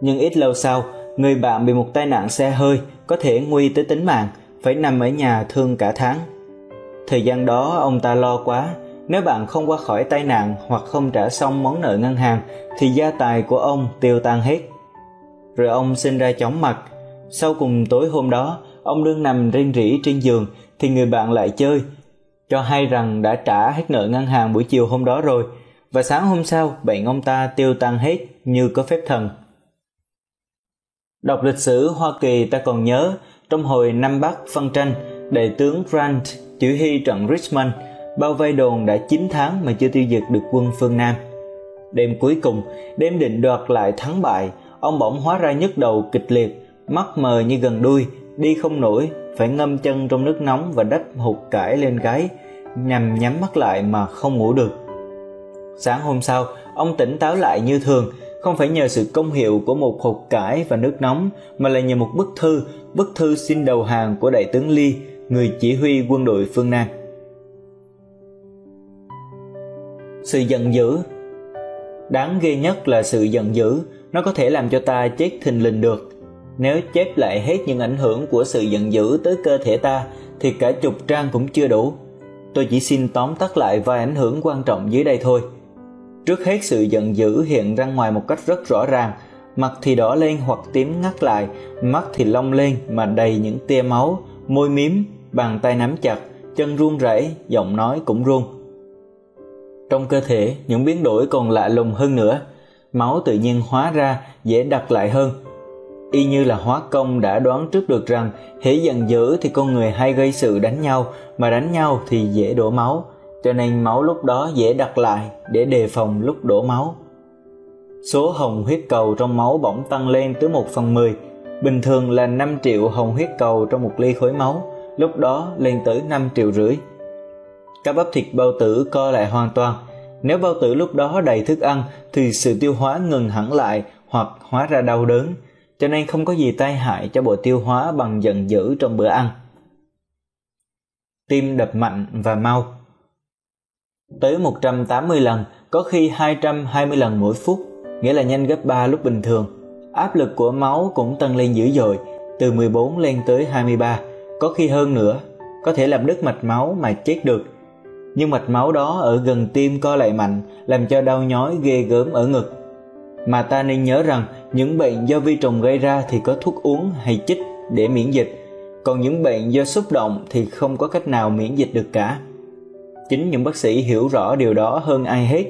Nhưng ít lâu sau, người bạn bị một tai nạn xe hơi có thể nguy tới tính mạng, phải nằm ở nhà thương cả tháng. Thời gian đó ông ta lo quá, nếu bạn không qua khỏi tai nạn hoặc không trả xong món nợ ngân hàng thì gia tài của ông tiêu tan hết. Rồi ông sinh ra chóng mặt. Sau cùng tối hôm đó, ông đương nằm rên rỉ trên giường thì người bạn lại chơi cho hay rằng đã trả hết nợ ngân hàng buổi chiều hôm đó rồi và sáng hôm sau bệnh ông ta tiêu tan hết như có phép thần. Đọc lịch sử Hoa Kỳ ta còn nhớ trong hồi năm Bắc phân tranh, đại tướng Grant chỉ huy trận Richmond bao vây đồn đã 9 tháng mà chưa tiêu diệt được quân phương Nam. Đêm cuối cùng, đêm định đoạt lại thắng bại, ông bỗng hóa ra nhức đầu kịch liệt, mắt mờ như gần đuôi, đi không nổi, phải ngâm chân trong nước nóng và đắp hụt cải lên gáy, nhằm nhắm mắt lại mà không ngủ được. Sáng hôm sau, ông tỉnh táo lại như thường, không phải nhờ sự công hiệu của một hột cải và nước nóng mà là nhờ một bức thư, bức thư xin đầu hàng của đại tướng Ly, người chỉ huy quân đội phương Nam. Sự giận dữ Đáng ghê nhất là sự giận dữ, nó có thể làm cho ta chết thình lình được. Nếu chép lại hết những ảnh hưởng của sự giận dữ tới cơ thể ta thì cả chục trang cũng chưa đủ. Tôi chỉ xin tóm tắt lại vài ảnh hưởng quan trọng dưới đây thôi. Trước hết sự giận dữ hiện ra ngoài một cách rất rõ ràng, mặt thì đỏ lên hoặc tím ngắt lại, mắt thì long lên mà đầy những tia máu, môi mím bàn tay nắm chặt, chân run rẩy, giọng nói cũng run. Trong cơ thể, những biến đổi còn lạ lùng hơn nữa, máu tự nhiên hóa ra dễ đặt lại hơn. Y như là hóa công đã đoán trước được rằng hễ giận dữ thì con người hay gây sự đánh nhau, mà đánh nhau thì dễ đổ máu, cho nên máu lúc đó dễ đặt lại để đề phòng lúc đổ máu. Số hồng huyết cầu trong máu bỗng tăng lên tới 1 phần 10, bình thường là 5 triệu hồng huyết cầu trong một ly khối máu, lúc đó lên tới 5 triệu rưỡi. Các bắp thịt bao tử co lại hoàn toàn, nếu bao tử lúc đó đầy thức ăn thì sự tiêu hóa ngừng hẳn lại hoặc hóa ra đau đớn, cho nên không có gì tai hại cho bộ tiêu hóa bằng giận dữ trong bữa ăn. Tim đập mạnh và mau Tới 180 lần, có khi 220 lần mỗi phút, nghĩa là nhanh gấp 3 lúc bình thường. Áp lực của máu cũng tăng lên dữ dội, từ 14 lên tới 23, có khi hơn nữa, có thể làm đứt mạch máu mà chết được. Nhưng mạch máu đó ở gần tim co lại mạnh, làm cho đau nhói ghê gớm ở ngực. Mà ta nên nhớ rằng những bệnh do vi trùng gây ra thì có thuốc uống hay chích để miễn dịch, còn những bệnh do xúc động thì không có cách nào miễn dịch được cả chính những bác sĩ hiểu rõ điều đó hơn ai hết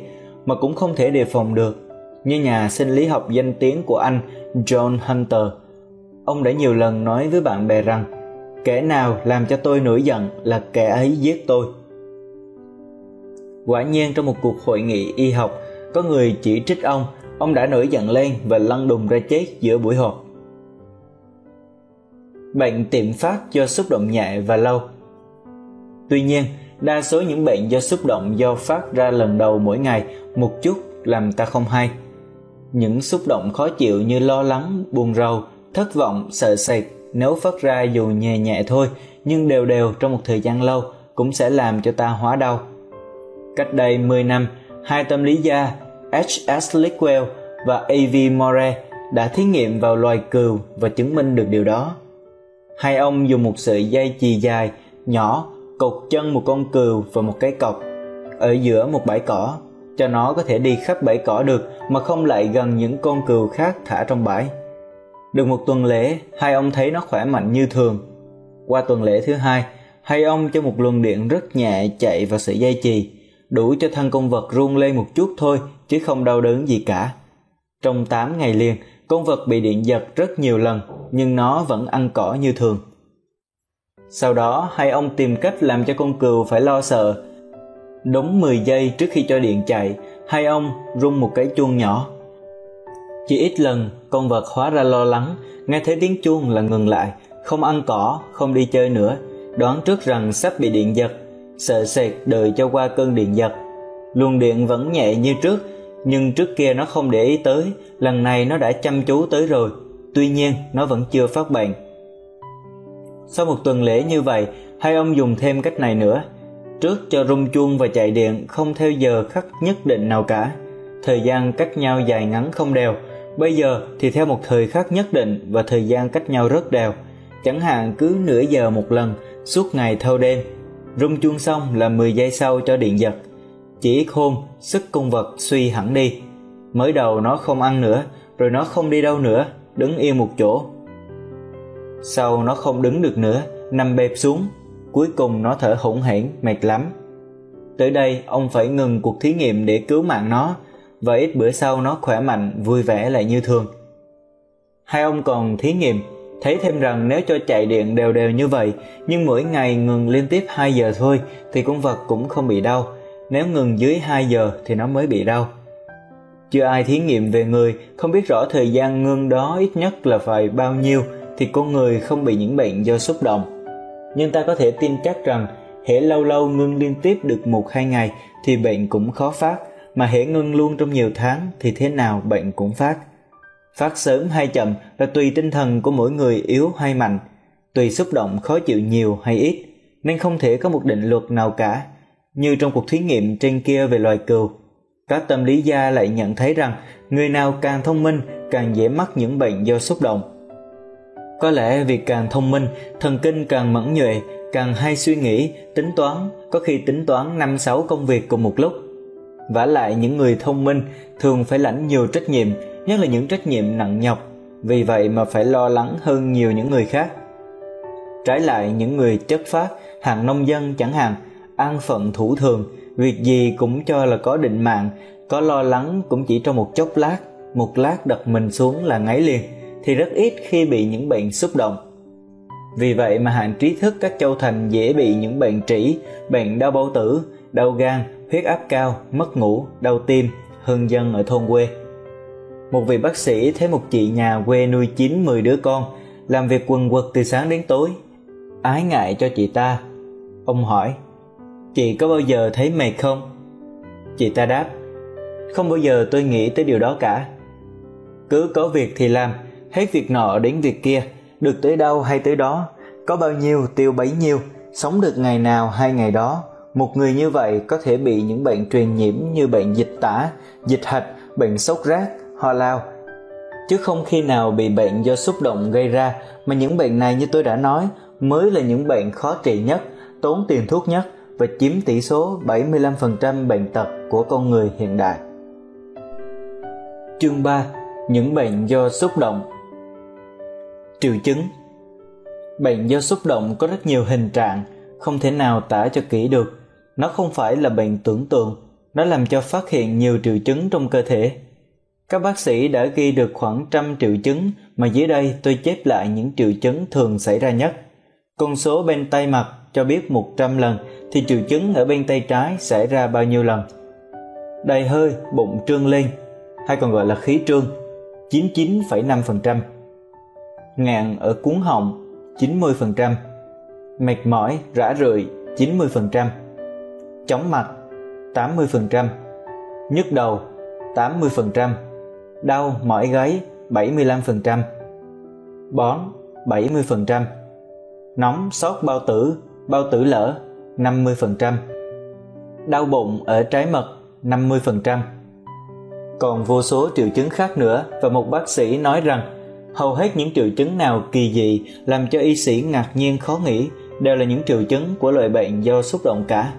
mà cũng không thể đề phòng được như nhà sinh lý học danh tiếng của anh John Hunter. Ông đã nhiều lần nói với bạn bè rằng kẻ nào làm cho tôi nổi giận là kẻ ấy giết tôi. Quả nhiên trong một cuộc hội nghị y học, có người chỉ trích ông, ông đã nổi giận lên và lăn đùng ra chết giữa buổi họp. Bệnh tiệm phát do xúc động nhẹ và lâu Tuy nhiên, đa số những bệnh do xúc động do phát ra lần đầu mỗi ngày một chút làm ta không hay. Những xúc động khó chịu như lo lắng, buồn rầu, thất vọng, sợ sệt nếu phát ra dù nhẹ nhẹ thôi nhưng đều đều trong một thời gian lâu cũng sẽ làm cho ta hóa đau. Cách đây 10 năm, hai tâm lý gia H.S. Lickwell và A.V. More đã thí nghiệm vào loài cừu và chứng minh được điều đó. Hai ông dùng một sợi dây chì dài, nhỏ, cột chân một con cừu và một cái cọc ở giữa một bãi cỏ cho nó có thể đi khắp bãi cỏ được mà không lại gần những con cừu khác thả trong bãi. Được một tuần lễ, hai ông thấy nó khỏe mạnh như thường. Qua tuần lễ thứ hai, hai ông cho một luồng điện rất nhẹ chạy vào sợi dây chì, đủ cho thân con vật rung lên một chút thôi chứ không đau đớn gì cả. Trong 8 ngày liền, con vật bị điện giật rất nhiều lần nhưng nó vẫn ăn cỏ như thường. Sau đó, hai ông tìm cách làm cho con cừu phải lo sợ. Đúng 10 giây trước khi cho điện chạy, hai ông rung một cái chuông nhỏ. Chỉ ít lần, con vật hóa ra lo lắng, nghe thấy tiếng chuông là ngừng lại, không ăn cỏ, không đi chơi nữa, đoán trước rằng sắp bị điện giật, sợ sệt đợi cho qua cơn điện giật. Luồng điện vẫn nhẹ như trước, nhưng trước kia nó không để ý tới, lần này nó đã chăm chú tới rồi, tuy nhiên nó vẫn chưa phát bệnh. Sau một tuần lễ như vậy, hai ông dùng thêm cách này nữa. Trước cho rung chuông và chạy điện không theo giờ khắc nhất định nào cả. Thời gian cách nhau dài ngắn không đều, bây giờ thì theo một thời khắc nhất định và thời gian cách nhau rất đều. Chẳng hạn cứ nửa giờ một lần, suốt ngày thâu đêm. Rung chuông xong là 10 giây sau cho điện giật. Chỉ ít hôn, sức cung vật suy hẳn đi. Mới đầu nó không ăn nữa, rồi nó không đi đâu nữa, đứng yên một chỗ. Sau nó không đứng được nữa, nằm bẹp xuống, cuối cùng nó thở hổn hển, mệt lắm. Tới đây, ông phải ngừng cuộc thí nghiệm để cứu mạng nó, và ít bữa sau nó khỏe mạnh, vui vẻ lại như thường. Hai ông còn thí nghiệm, thấy thêm rằng nếu cho chạy điện đều đều như vậy, nhưng mỗi ngày ngừng liên tiếp 2 giờ thôi thì con vật cũng không bị đau, nếu ngừng dưới 2 giờ thì nó mới bị đau. Chưa ai thí nghiệm về người, không biết rõ thời gian ngưng đó ít nhất là phải bao nhiêu thì con người không bị những bệnh do xúc động. Nhưng ta có thể tin chắc rằng hễ lâu lâu ngưng liên tiếp được một hai ngày thì bệnh cũng khó phát, mà hễ ngưng luôn trong nhiều tháng thì thế nào bệnh cũng phát. Phát sớm hay chậm là tùy tinh thần của mỗi người yếu hay mạnh, tùy xúc động khó chịu nhiều hay ít, nên không thể có một định luật nào cả. Như trong cuộc thí nghiệm trên kia về loài cừu, các tâm lý gia lại nhận thấy rằng người nào càng thông minh càng dễ mắc những bệnh do xúc động. Có lẽ vì càng thông minh, thần kinh càng mẫn nhuệ, càng hay suy nghĩ, tính toán, có khi tính toán năm sáu công việc cùng một lúc. Vả lại những người thông minh thường phải lãnh nhiều trách nhiệm, nhất là những trách nhiệm nặng nhọc, vì vậy mà phải lo lắng hơn nhiều những người khác. Trái lại những người chất phát, hàng nông dân chẳng hạn, an phận thủ thường, việc gì cũng cho là có định mạng, có lo lắng cũng chỉ trong một chốc lát, một lát đặt mình xuống là ngáy liền, thì rất ít khi bị những bệnh xúc động. Vì vậy mà hạn trí thức các châu thành dễ bị những bệnh trĩ, bệnh đau bao tử, đau gan, huyết áp cao, mất ngủ, đau tim hơn dân ở thôn quê. Một vị bác sĩ thấy một chị nhà quê nuôi 9-10 đứa con, làm việc quần quật từ sáng đến tối. Ái ngại cho chị ta. Ông hỏi, chị có bao giờ thấy mệt không? Chị ta đáp, không bao giờ tôi nghĩ tới điều đó cả. Cứ có việc thì làm, hết việc nọ đến việc kia, được tới đâu hay tới đó, có bao nhiêu tiêu bấy nhiêu, sống được ngày nào hay ngày đó, một người như vậy có thể bị những bệnh truyền nhiễm như bệnh dịch tả, dịch hạch, bệnh sốt rác, ho lao, chứ không khi nào bị bệnh do xúc động gây ra mà những bệnh này như tôi đã nói mới là những bệnh khó trị nhất, tốn tiền thuốc nhất và chiếm tỷ số 75% bệnh tật của con người hiện đại. Chương 3. Những bệnh do xúc động Triệu chứng Bệnh do xúc động có rất nhiều hình trạng, không thể nào tả cho kỹ được nó không phải là bệnh tưởng tượng nó làm cho phát hiện nhiều triệu chứng trong cơ thể các bác sĩ đã ghi được khoảng trăm triệu chứng mà dưới đây tôi chép lại những triệu chứng thường xảy ra nhất. Con số bên tay mặt cho biết 100 lần thì triệu chứng ở bên tay trái xảy ra bao nhiêu lần? Đầy hơi bụng trương lên hay còn gọi là khí trương 99,5% ngạn ở cuốn họng 90% mệt mỏi rã rượi 90% chóng mặt 80%, nhức đầu 80%, đau mỏi gáy 75%, bón 70%, nóng sốt bao tử, bao tử lỡ 50%, đau bụng ở trái mật 50%. Còn vô số triệu chứng khác nữa và một bác sĩ nói rằng hầu hết những triệu chứng nào kỳ dị làm cho y sĩ ngạc nhiên khó nghĩ đều là những triệu chứng của loại bệnh do xúc động cả.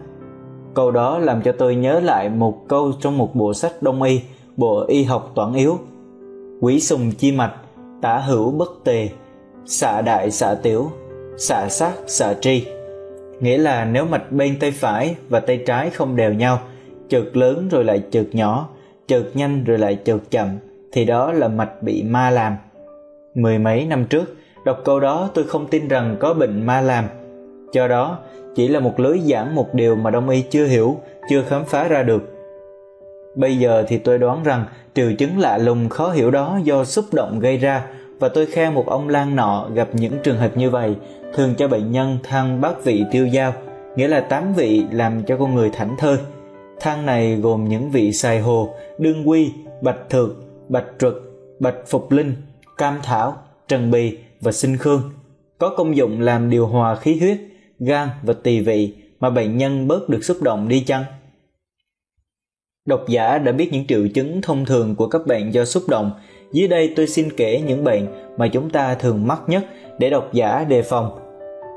Câu đó làm cho tôi nhớ lại một câu trong một bộ sách đông y, bộ y học toán yếu. quý sùng chi mạch, tả hữu bất tề, xạ đại xạ tiểu, xạ sát xạ tri. Nghĩa là nếu mạch bên tay phải và tay trái không đều nhau, trượt lớn rồi lại trượt nhỏ, trượt nhanh rồi lại trượt chậm, thì đó là mạch bị ma làm. Mười mấy năm trước, đọc câu đó tôi không tin rằng có bệnh ma làm. cho đó, chỉ là một lối giảng một điều mà đông y chưa hiểu, chưa khám phá ra được. Bây giờ thì tôi đoán rằng triệu chứng lạ lùng khó hiểu đó do xúc động gây ra, và tôi khen một ông lang nọ gặp những trường hợp như vậy, thường cho bệnh nhân thăng bát vị tiêu dao nghĩa là tám vị làm cho con người thảnh thơi. Thang này gồm những vị xài hồ, đương quy, bạch thược, bạch trực bạch phục linh, cam thảo, trần bì và sinh khương. Có công dụng làm điều hòa khí huyết, gan và tỳ vị mà bệnh nhân bớt được xúc động đi chăng? Độc giả đã biết những triệu chứng thông thường của các bệnh do xúc động dưới đây tôi xin kể những bệnh mà chúng ta thường mắc nhất để độc giả đề phòng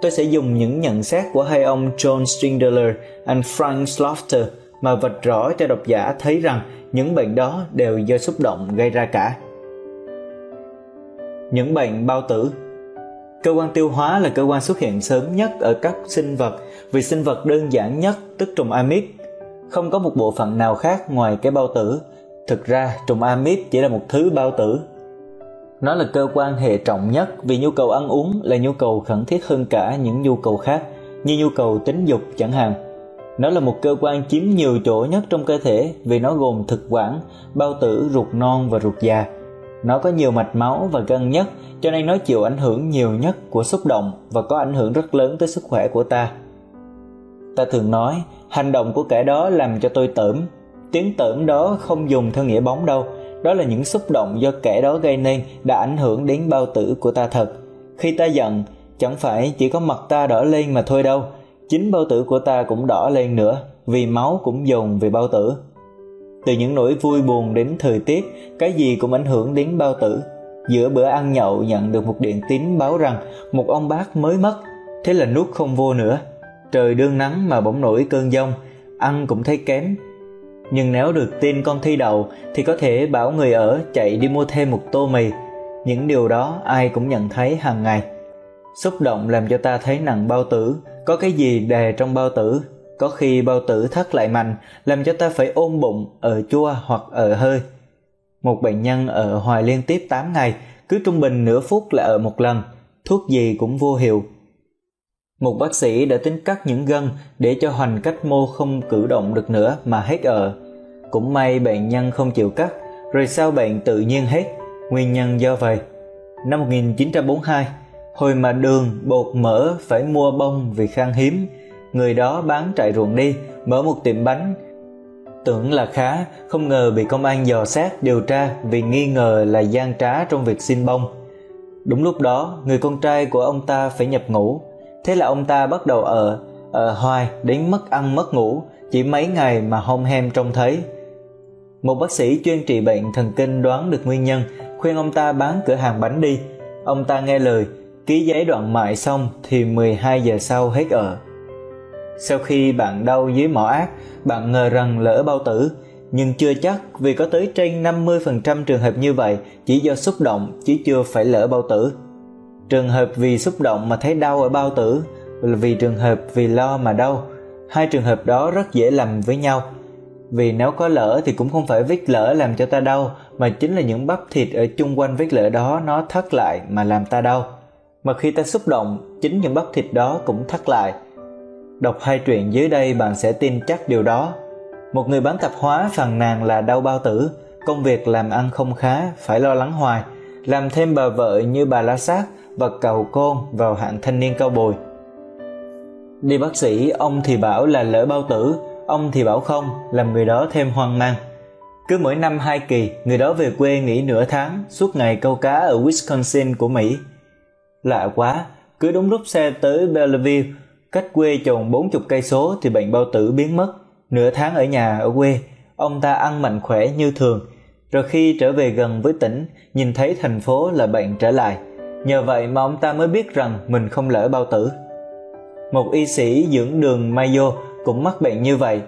tôi sẽ dùng những nhận xét của hai ông John Strindler và Frank Slaughter mà vạch rõ cho độc giả thấy rằng những bệnh đó đều do xúc động gây ra cả. Những bệnh bao tử Cơ quan tiêu hóa là cơ quan xuất hiện sớm nhất ở các sinh vật, vì sinh vật đơn giản nhất, tức trùng amip. Không có một bộ phận nào khác ngoài cái bao tử. Thực ra trùng amip chỉ là một thứ bao tử. Nó là cơ quan hệ trọng nhất vì nhu cầu ăn uống là nhu cầu khẩn thiết hơn cả những nhu cầu khác như nhu cầu tính dục chẳng hạn nó là một cơ quan chiếm nhiều chỗ nhất trong cơ thể vì nó gồm thực quản, bao tử, ruột non và ruột già. Nó có nhiều mạch máu và gân nhất, cho nên nó chịu ảnh hưởng nhiều nhất của xúc động và có ảnh hưởng rất lớn tới sức khỏe của ta. Ta thường nói, hành động của kẻ đó làm cho tôi tởm. Tiếng tởm đó không dùng theo nghĩa bóng đâu, đó là những xúc động do kẻ đó gây nên đã ảnh hưởng đến bao tử của ta thật. Khi ta giận, chẳng phải chỉ có mặt ta đỏ lên mà thôi đâu, chính bao tử của ta cũng đỏ lên nữa vì máu cũng dồn về bao tử. Từ những nỗi vui buồn đến thời tiết cái gì cũng ảnh hưởng đến bao tử. Giữa bữa ăn nhậu nhận được một điện tín báo rằng một ông bác mới mất thế là nuốt không vô nữa trời đương nắng mà bỗng nổi cơn giông, ăn cũng thấy kém. Nhưng nếu được tin con thi đầu thì có thể bảo người ở chạy đi mua thêm một tô mì. Những điều đó ai cũng nhận thấy hàng ngày. Xúc động làm cho ta thấy nặng bao tử, có cái gì đè trong bao tử? Có khi bao tử thắt lại mạnh làm cho ta phải ôm bụng, ở chua hoặc ở hơi. Một bệnh nhân ở hoài liên tiếp 8 ngày, cứ trung bình nửa phút là ở một lần, thuốc gì cũng vô hiệu một bác sĩ đã tính cắt những gân để cho hoành cách mô không cử động được nữa mà hết ở cũng may bệnh nhân không chịu cắt rồi sau bệnh tự nhiên hết nguyên nhân do vậy năm 1942 Hồi mà đường, bột mỡ phải mua bông vì khan hiếm, người đó bán trại ruộng đi, mở một tiệm bánh. Tưởng là khá, không ngờ bị công an dò xét điều tra vì nghi ngờ là gian trá trong việc xin bông. Đúng lúc đó, người con trai của ông ta phải nhập ngũ, thế là ông ta bắt đầu ở, ở hoài đến mất ăn mất ngủ, chỉ mấy ngày mà hông hem trông thấy. Một bác sĩ chuyên trị bệnh thần kinh đoán được nguyên nhân, khuyên ông ta bán cửa hàng bánh đi. Ông ta nghe lời, ký giấy đoạn mại xong thì 12 giờ sau hết ở. Sau khi bạn đau dưới mỏ ác, bạn ngờ rằng lỡ bao tử, nhưng chưa chắc vì có tới trên 50% trường hợp như vậy chỉ do xúc động chứ chưa phải lỡ bao tử. Trường hợp vì xúc động mà thấy đau ở bao tử là vì trường hợp vì lo mà đau. Hai trường hợp đó rất dễ lầm với nhau. Vì nếu có lỡ thì cũng không phải vết lỡ làm cho ta đau, mà chính là những bắp thịt ở chung quanh vết lỡ đó nó thắt lại mà làm ta đau mà khi ta xúc động, chính những bắp thịt đó cũng thắt lại đọc hai truyện dưới đây bạn sẽ tin chắc điều đó một người bán tạp hóa phàn nàn là đau bao tử, công việc làm ăn không khá, phải lo lắng hoài làm thêm bà vợ như bà la sát và cầu côn vào hạng thanh niên cao bồi đi bác sĩ ông thì bảo là lỡ bao tử Ông thì bảo không, làm người đó thêm hoang mang. Cứ mỗi năm hai kỳ, người đó về quê nghỉ nửa tháng, suốt ngày câu cá ở Wisconsin của Mỹ. Lạ quá, cứ đúng lúc xe tới Bellevue, cách quê chồng 40 cây số thì bệnh bao tử biến mất. Nửa tháng ở nhà ở quê, ông ta ăn mạnh khỏe như thường, rồi khi trở về gần với tỉnh, nhìn thấy thành phố là bệnh trở lại. Nhờ vậy mà ông ta mới biết rằng mình không lỡ bao tử. Một y sĩ dưỡng đường Mayo cũng mắc bệnh như vậy.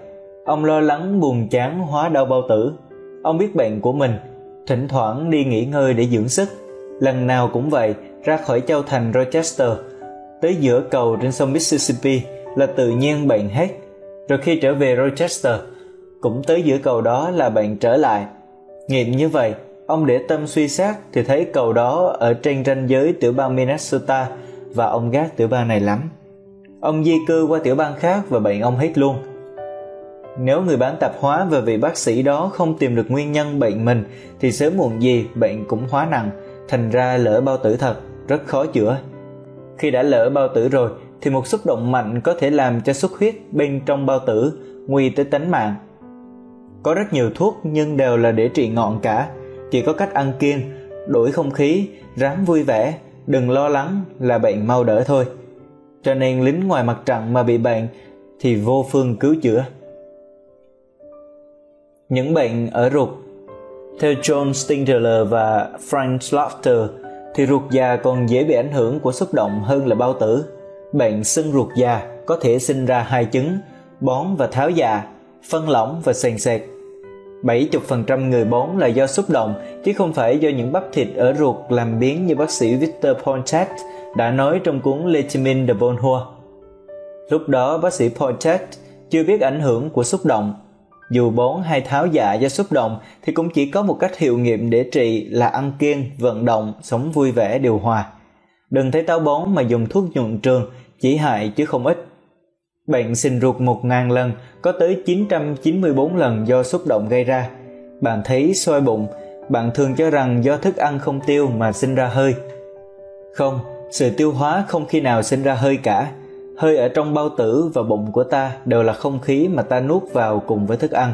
Ông lo lắng buồn chán hóa đau bao tử. Ông biết bệnh của mình, thỉnh thoảng đi nghỉ ngơi để dưỡng sức. Lần nào cũng vậy, ra khỏi châu thành Rochester, tới giữa cầu trên sông Mississippi là tự nhiên bệnh hết. Rồi khi trở về Rochester, cũng tới giữa cầu đó là bệnh trở lại. Nghiệm như vậy, ông để tâm suy xét thì thấy cầu đó ở trên ranh giới tiểu bang Minnesota và ông ghét tiểu bang này lắm. Ông di cư qua tiểu bang khác và bệnh ông hết luôn. Nếu người bán tạp hóa và vị bác sĩ đó không tìm được nguyên nhân bệnh mình thì sớm muộn gì bệnh cũng hóa nặng, thành ra lỡ bao tử thật, rất khó chữa. Khi đã lỡ bao tử rồi thì một xúc động mạnh có thể làm cho xuất huyết bên trong bao tử nguy tới tính mạng. Có rất nhiều thuốc nhưng đều là để trị ngọn cả, chỉ có cách ăn kiêng, đổi không khí, ráng vui vẻ, đừng lo lắng là bệnh mau đỡ thôi. Cho nên lính ngoài mặt trận mà bị bệnh thì vô phương cứu chữa. Những bệnh ở ruột Theo John Stingler và Frank Slaughter thì ruột già còn dễ bị ảnh hưởng của xúc động hơn là bao tử. Bệnh sưng ruột già có thể sinh ra hai chứng, bón và tháo già, phân lỏng và sền sệt. 70% người bón là do xúc động chứ không phải do những bắp thịt ở ruột làm biến như bác sĩ Victor Ponchat đã nói trong cuốn Legimin de Bonheur. Lúc đó bác sĩ Ponchat chưa biết ảnh hưởng của xúc động. Dù bón hay tháo dạ do xúc động thì cũng chỉ có một cách hiệu nghiệm để trị là ăn kiêng, vận động, sống vui vẻ điều hòa. Đừng thấy táo bón mà dùng thuốc nhuận trường, chỉ hại chứ không ích. Bệnh sinh ruột 1.000 lần có tới 994 lần do xúc động gây ra. Bạn thấy soi bụng, bạn thường cho rằng do thức ăn không tiêu mà sinh ra hơi. Không, sự tiêu hóa không khi nào sinh ra hơi cả. Hơi ở trong bao tử và bụng của ta đều là không khí mà ta nuốt vào cùng với thức ăn.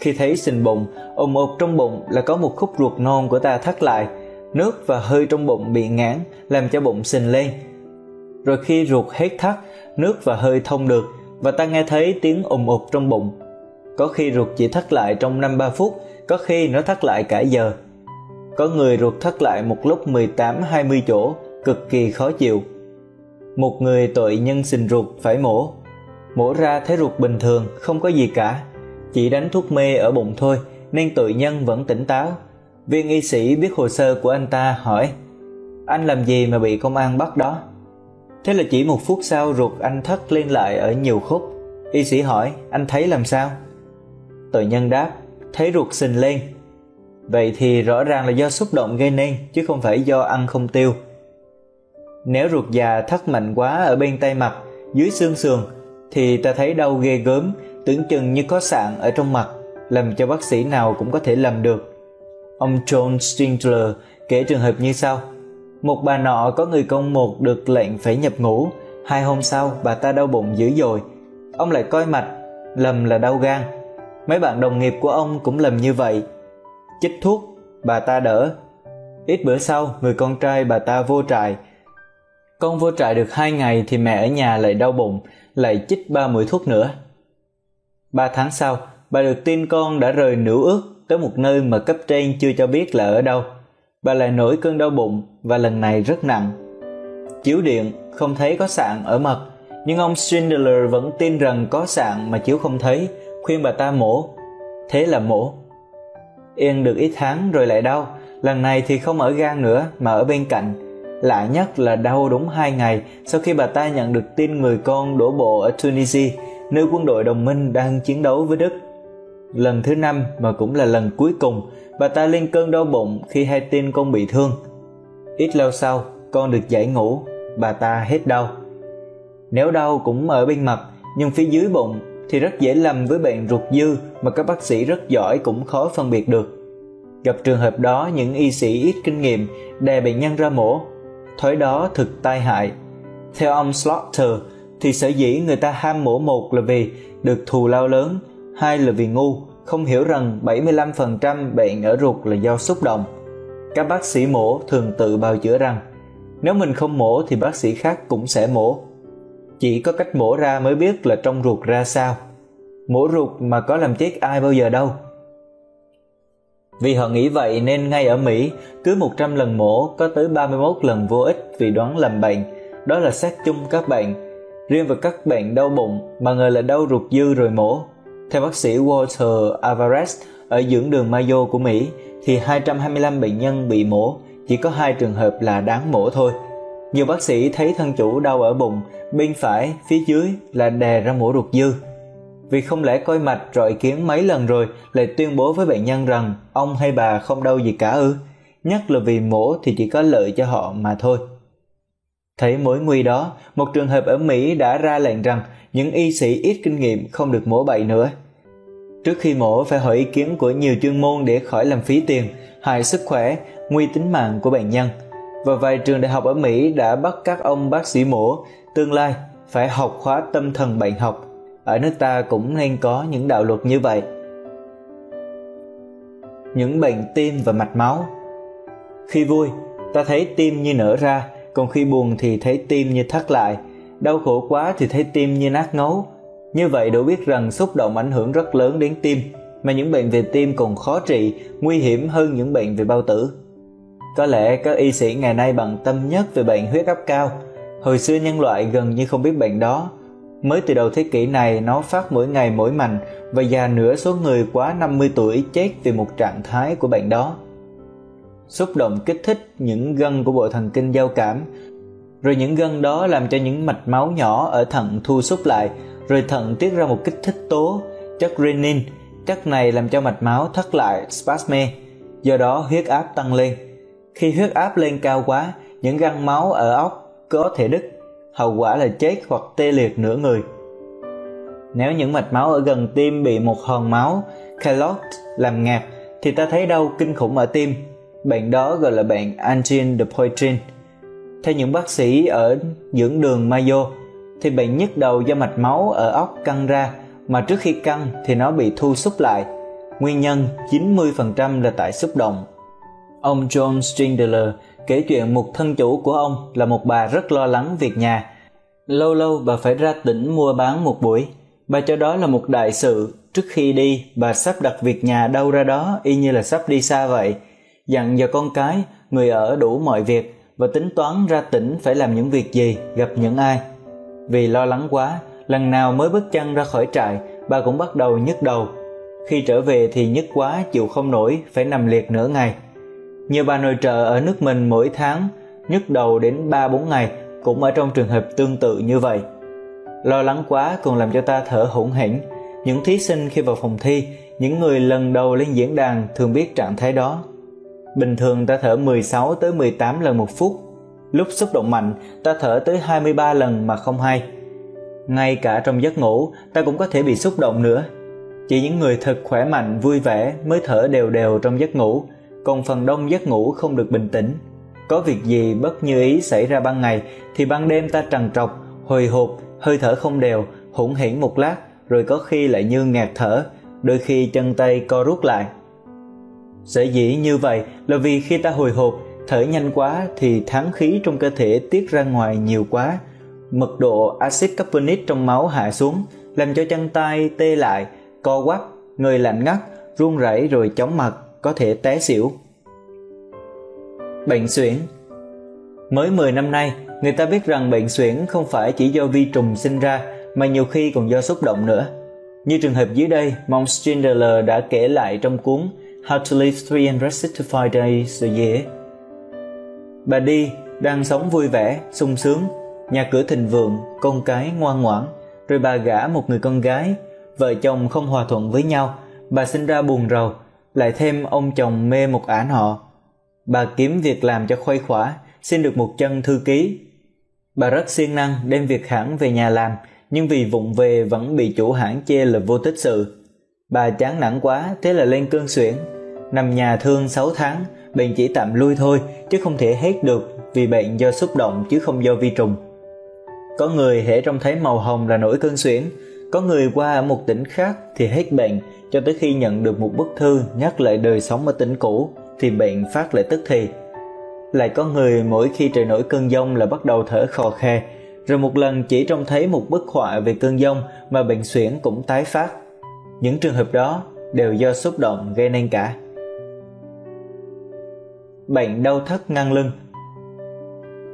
Khi thấy sình bụng, ồm ộp trong bụng là có một khúc ruột non của ta thắt lại, nước và hơi trong bụng bị ngán làm cho bụng sình lên. Rồi khi ruột hết thắt, nước và hơi thông được và ta nghe thấy tiếng ùm ụt trong bụng. Có khi ruột chỉ thắt lại trong 5-3 phút, có khi nó thắt lại cả giờ. Có người ruột thắt lại một lúc 18-20 chỗ, cực kỳ khó chịu. Một người tội nhân sình ruột phải mổ. Mổ ra thấy ruột bình thường, không có gì cả. Chỉ đánh thuốc mê ở bụng thôi, nên tội nhân vẫn tỉnh táo. Viên y sĩ biết hồ sơ của anh ta hỏi Anh làm gì mà bị công an bắt đó? Thế là chỉ một phút sau ruột anh thất lên lại ở nhiều khúc. Y sĩ hỏi, anh thấy làm sao? Tội nhân đáp, thấy ruột sình lên. Vậy thì rõ ràng là do xúc động gây nên, chứ không phải do ăn không tiêu. Nếu ruột già thắt mạnh quá ở bên tay mặt, dưới xương sườn, thì ta thấy đau ghê gớm, tưởng chừng như có sạn ở trong mặt, làm cho bác sĩ nào cũng có thể làm được. Ông John Stingler kể trường hợp như sau. Một bà nọ có người công một được lệnh phải nhập ngũ, hai hôm sau bà ta đau bụng dữ dội. Ông lại coi mạch, lầm là đau gan. Mấy bạn đồng nghiệp của ông cũng lầm như vậy. Chích thuốc, bà ta đỡ. Ít bữa sau, người con trai bà ta vô trại. Con vô trại được hai ngày thì mẹ ở nhà lại đau bụng, lại chích ba mũi thuốc nữa. Ba tháng sau, bà được tin con đã rời nữ ước tới một nơi mà cấp trên chưa cho biết là ở đâu bà lại nổi cơn đau bụng và lần này rất nặng. Chiếu điện không thấy có sạn ở mật, nhưng ông Schindler vẫn tin rằng có sạn mà chiếu không thấy, khuyên bà ta mổ. Thế là mổ. Yên được ít tháng rồi lại đau, lần này thì không ở gan nữa mà ở bên cạnh. Lạ nhất là đau đúng hai ngày sau khi bà ta nhận được tin người con đổ bộ ở Tunisia, nơi quân đội đồng minh đang chiến đấu với Đức. Lần thứ năm mà cũng là lần cuối cùng, bà ta lên cơn đau bụng khi hay tin con bị thương. Ít lâu sau, con được giải ngủ, bà ta hết đau. Nếu đau cũng ở bên mặt, nhưng phía dưới bụng thì rất dễ lầm với bệnh ruột dư mà các bác sĩ rất giỏi cũng khó phân biệt được. Gặp trường hợp đó, những y sĩ ít kinh nghiệm đè bệnh nhân ra mổ. Thói đó thực tai hại. Theo ông Slaughter, thì sở dĩ người ta ham mổ một là vì được thù lao lớn, hai là vì ngu, không hiểu rằng 75% bệnh ở ruột là do xúc động. Các bác sĩ mổ thường tự bào chữa rằng nếu mình không mổ thì bác sĩ khác cũng sẽ mổ. Chỉ có cách mổ ra mới biết là trong ruột ra sao. Mổ ruột mà có làm chết ai bao giờ đâu. Vì họ nghĩ vậy nên ngay ở Mỹ, cứ 100 lần mổ có tới 31 lần vô ích vì đoán lầm bệnh. Đó là xét chung các bệnh. Riêng về các bệnh đau bụng mà ngờ là đau ruột dư rồi mổ. Theo bác sĩ Walter Alvarez ở dưỡng đường Mayo của Mỹ thì 225 bệnh nhân bị mổ, chỉ có hai trường hợp là đáng mổ thôi. Nhiều bác sĩ thấy thân chủ đau ở bụng, bên phải, phía dưới là đè ra mổ ruột dư vì không lẽ coi mạch rọi kiến mấy lần rồi lại tuyên bố với bệnh nhân rằng ông hay bà không đau gì cả ư? Nhất là vì mổ thì chỉ có lợi cho họ mà thôi. Thấy mối nguy đó, một trường hợp ở Mỹ đã ra lệnh rằng những y sĩ ít kinh nghiệm không được mổ bậy nữa. Trước khi mổ phải hỏi ý kiến của nhiều chuyên môn để khỏi làm phí tiền, hại sức khỏe, nguy tính mạng của bệnh nhân. Và vài trường đại học ở Mỹ đã bắt các ông bác sĩ mổ tương lai phải học khóa tâm thần bệnh học ở nước ta cũng nên có những đạo luật như vậy những bệnh tim và mạch máu khi vui ta thấy tim như nở ra còn khi buồn thì thấy tim như thắt lại đau khổ quá thì thấy tim như nát ngấu. Như vậy đủ biết rằng xúc động ảnh hưởng rất lớn đến tim mà những bệnh về tim còn khó trị nguy hiểm hơn những bệnh về bao tử. Có lẽ các y sĩ ngày nay bằng tâm nhất về bệnh huyết áp cao. Hồi xưa nhân loại gần như không biết bệnh đó. Mới từ đầu thế kỷ này nó phát mỗi ngày mỗi mạnh và già nửa số người quá 50 tuổi chết vì một trạng thái của bệnh đó. Xúc động kích thích những gân của bộ thần kinh giao cảm, rồi những gân đó làm cho những mạch máu nhỏ ở thận thu xúc lại, rồi thận tiết ra một kích thích tố, chất renin. Chất này làm cho mạch máu thắt lại, spasme, do đó huyết áp tăng lên. Khi huyết áp lên cao quá, những găng máu ở óc có thể đứt hậu quả là chết hoặc tê liệt nửa người. Nếu những mạch máu ở gần tim bị một hòn máu, calot làm ngạt, thì ta thấy đau kinh khủng ở tim. Bệnh đó gọi là bệnh angine de Poitrine. Theo những bác sĩ ở dưỡng đường Mayo, thì bệnh nhức đầu do mạch máu ở óc căng ra, mà trước khi căng thì nó bị thu xúc lại. Nguyên nhân 90% là tại xúc động. Ông John Strindler kể chuyện một thân chủ của ông là một bà rất lo lắng việc nhà. Lâu lâu bà phải ra tỉnh mua bán một buổi. Bà cho đó là một đại sự. Trước khi đi, bà sắp đặt việc nhà đâu ra đó y như là sắp đi xa vậy. Dặn cho con cái, người ở đủ mọi việc và tính toán ra tỉnh phải làm những việc gì, gặp những ai. Vì lo lắng quá, lần nào mới bước chân ra khỏi trại, bà cũng bắt đầu nhức đầu. Khi trở về thì nhức quá chịu không nổi, phải nằm liệt nửa ngày. Nhiều bà nội trợ ở nước mình mỗi tháng nhức đầu đến 3-4 ngày cũng ở trong trường hợp tương tự như vậy. Lo lắng quá còn làm cho ta thở hổn hển. Những thí sinh khi vào phòng thi, những người lần đầu lên diễn đàn thường biết trạng thái đó. Bình thường ta thở 16 tới 18 lần một phút. Lúc xúc động mạnh, ta thở tới 23 lần mà không hay. Ngay cả trong giấc ngủ, ta cũng có thể bị xúc động nữa. Chỉ những người thật khỏe mạnh, vui vẻ mới thở đều đều trong giấc ngủ, còn phần đông giấc ngủ không được bình tĩnh. Có việc gì bất như ý xảy ra ban ngày thì ban đêm ta trằn trọc, hồi hộp, hơi thở không đều, hỗn hển một lát, rồi có khi lại như ngạt thở, đôi khi chân tay co rút lại. Sở dĩ như vậy là vì khi ta hồi hộp, thở nhanh quá thì tháng khí trong cơ thể tiết ra ngoài nhiều quá, mật độ axit carbonic trong máu hạ xuống, làm cho chân tay tê lại, co quắp, người lạnh ngắt, run rẩy rồi chóng mặt, có thể té xỉu. Bệnh suyễn Mới 10 năm nay, người ta biết rằng bệnh suyễn không phải chỉ do vi trùng sinh ra mà nhiều khi còn do xúc động nữa. Như trường hợp dưới đây, Mong Strindler đã kể lại trong cuốn How to Live 365 Days a Year. Bà đi đang sống vui vẻ, sung sướng, nhà cửa thịnh vượng, con cái ngoan ngoãn, rồi bà gả một người con gái, vợ chồng không hòa thuận với nhau, bà sinh ra buồn rầu, lại thêm ông chồng mê một ả họ. Bà kiếm việc làm cho khuây khỏa, xin được một chân thư ký. Bà rất siêng năng đem việc hãng về nhà làm, nhưng vì vụng về vẫn bị chủ hãng chê là vô tích sự. Bà chán nản quá, thế là lên cơn suyễn. Nằm nhà thương 6 tháng, bệnh chỉ tạm lui thôi, chứ không thể hết được vì bệnh do xúc động chứ không do vi trùng. Có người hễ trông thấy màu hồng là nổi cơn suyễn, có người qua ở một tỉnh khác thì hết bệnh cho tới khi nhận được một bức thư nhắc lại đời sống ở tỉnh cũ thì bệnh phát lại tức thì. Lại có người mỗi khi trời nổi cơn giông là bắt đầu thở khò khe, rồi một lần chỉ trông thấy một bức họa về cơn giông mà bệnh suyễn cũng tái phát. Những trường hợp đó đều do xúc động gây nên cả. Bệnh đau thắt ngang lưng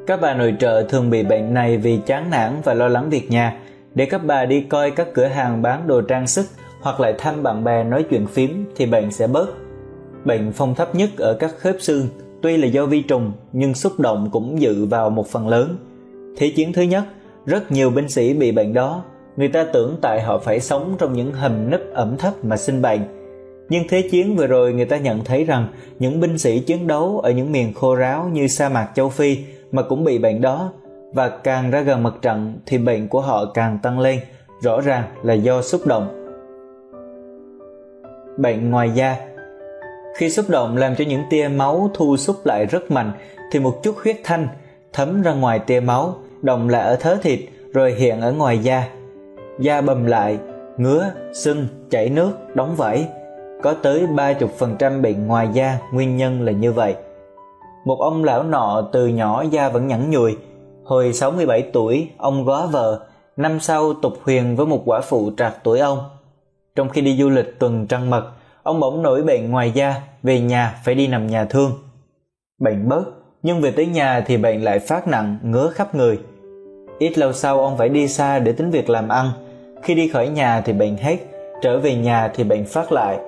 Các bà nội trợ thường bị bệnh này vì chán nản và lo lắng việc nhà, để các bà đi coi các cửa hàng bán đồ trang sức hoặc lại thăm bạn bè nói chuyện phím thì bệnh sẽ bớt. Bệnh phong thấp nhất ở các khớp xương tuy là do vi trùng nhưng xúc động cũng dự vào một phần lớn. Thế chiến thứ nhất, rất nhiều binh sĩ bị bệnh đó. Người ta tưởng tại họ phải sống trong những hầm nấp ẩm thấp mà sinh bệnh. Nhưng thế chiến vừa rồi người ta nhận thấy rằng những binh sĩ chiến đấu ở những miền khô ráo như sa mạc châu Phi mà cũng bị bệnh đó và càng ra gần mặt trận thì bệnh của họ càng tăng lên, rõ ràng là do xúc động. Bệnh ngoài da Khi xúc động làm cho những tia máu thu xúc lại rất mạnh thì một chút huyết thanh thấm ra ngoài tia máu, động lại ở thớ thịt rồi hiện ở ngoài da. Da bầm lại, ngứa, sưng, chảy nước, đóng vảy. Có tới 30% bệnh ngoài da nguyên nhân là như vậy. Một ông lão nọ từ nhỏ da vẫn nhẵn nhùi, Hồi 67 tuổi, ông góa vợ, năm sau tục huyền với một quả phụ trạc tuổi ông. Trong khi đi du lịch tuần trăng mật, ông bỗng nổi bệnh ngoài da, về nhà phải đi nằm nhà thương. Bệnh bớt, nhưng về tới nhà thì bệnh lại phát nặng, ngứa khắp người. Ít lâu sau ông phải đi xa để tính việc làm ăn. Khi đi khỏi nhà thì bệnh hết, trở về nhà thì bệnh phát lại.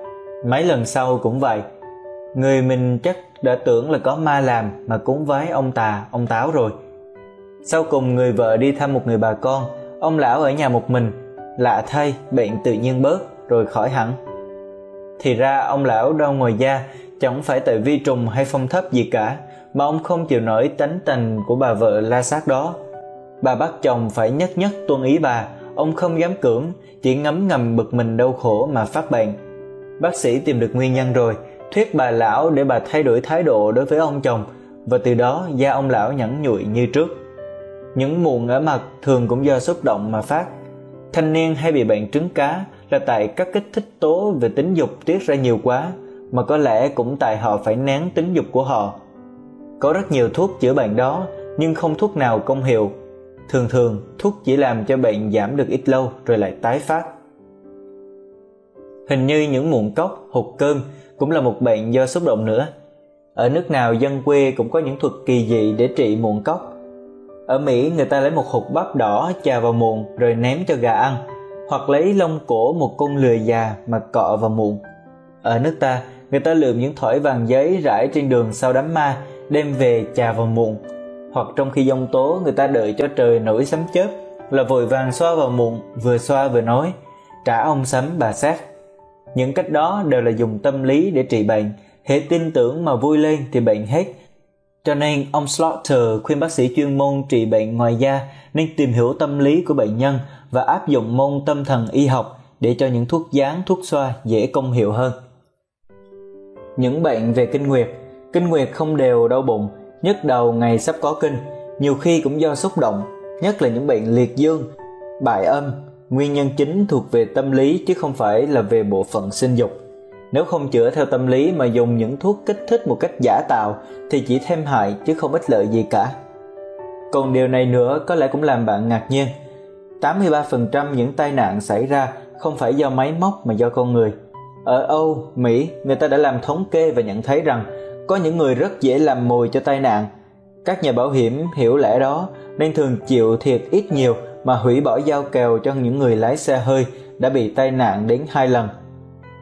Mấy lần sau cũng vậy. Người mình chắc đã tưởng là có ma làm mà cúng vái ông tà, ông táo rồi – sau cùng người vợ đi thăm một người bà con, ông lão ở nhà một mình, lạ thay bệnh tự nhiên bớt rồi khỏi hẳn. Thì ra ông lão đau ngoài da chẳng phải tại vi trùng hay phong thấp gì cả, mà ông không chịu nổi tánh tình của bà vợ la sát đó. Bà bắt chồng phải nhất nhất tuân ý bà, ông không dám cưỡng, chỉ ngấm ngầm bực mình đau khổ mà phát bệnh. Bác sĩ tìm được nguyên nhân rồi, thuyết bà lão để bà thay đổi thái độ đối với ông chồng, và từ đó da ông lão nhẵn nhụi như trước. Những mụn ở mặt thường cũng do xúc động mà phát. Thanh niên hay bị bệnh trứng cá là tại các kích thích tố về tính dục tiết ra nhiều quá, mà có lẽ cũng tại họ phải nén tính dục của họ. Có rất nhiều thuốc chữa bệnh đó, nhưng không thuốc nào công hiệu. Thường thường, thuốc chỉ làm cho bệnh giảm được ít lâu rồi lại tái phát. Hình như những mụn cốc, hụt cơm cũng là một bệnh do xúc động nữa. Ở nước nào dân quê cũng có những thuật kỳ dị để trị mụn cốc, ở Mỹ người ta lấy một hột bắp đỏ chà vào muộn rồi ném cho gà ăn, hoặc lấy lông cổ một con lười già mà cọ vào muộn. Ở nước ta, người ta lượm những thỏi vàng giấy rải trên đường sau đám ma, đem về chà vào muộn. Hoặc trong khi giông tố người ta đợi cho trời nổi sấm chớp là vội vàng xoa vào mụn vừa xoa vừa nói, trả ông sấm bà sát. Những cách đó đều là dùng tâm lý để trị bệnh, hệ tin tưởng mà vui lên thì bệnh hết, cho nên ông Slaughter khuyên bác sĩ chuyên môn trị bệnh ngoài da nên tìm hiểu tâm lý của bệnh nhân và áp dụng môn tâm thần y học để cho những thuốc dán, thuốc xoa dễ công hiệu hơn. Những bệnh về kinh nguyệt Kinh nguyệt không đều đau bụng, nhức đầu ngày sắp có kinh, nhiều khi cũng do xúc động, nhất là những bệnh liệt dương, bại âm, nguyên nhân chính thuộc về tâm lý chứ không phải là về bộ phận sinh dục. Nếu không chữa theo tâm lý mà dùng những thuốc kích thích một cách giả tạo thì chỉ thêm hại chứ không ích lợi gì cả. Còn điều này nữa có lẽ cũng làm bạn ngạc nhiên. 83% những tai nạn xảy ra không phải do máy móc mà do con người. Ở Âu, Mỹ, người ta đã làm thống kê và nhận thấy rằng có những người rất dễ làm mồi cho tai nạn. Các nhà bảo hiểm hiểu lẽ đó nên thường chịu thiệt ít nhiều mà hủy bỏ giao kèo cho những người lái xe hơi đã bị tai nạn đến hai lần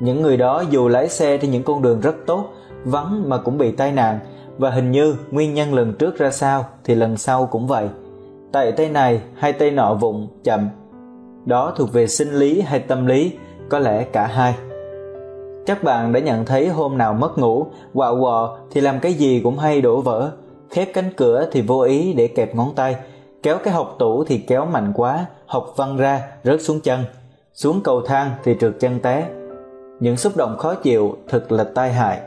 những người đó dù lái xe trên những con đường rất tốt, vắng mà cũng bị tai nạn và hình như nguyên nhân lần trước ra sao thì lần sau cũng vậy. Tại tay này hay tay nọ vụng, chậm. Đó thuộc về sinh lý hay tâm lý, có lẽ cả hai. Chắc bạn đã nhận thấy hôm nào mất ngủ, quạo quọ thì làm cái gì cũng hay đổ vỡ, khép cánh cửa thì vô ý để kẹp ngón tay, kéo cái hộc tủ thì kéo mạnh quá, hộc văng ra, rớt xuống chân, xuống cầu thang thì trượt chân té, những xúc động khó chịu thật là tai hại.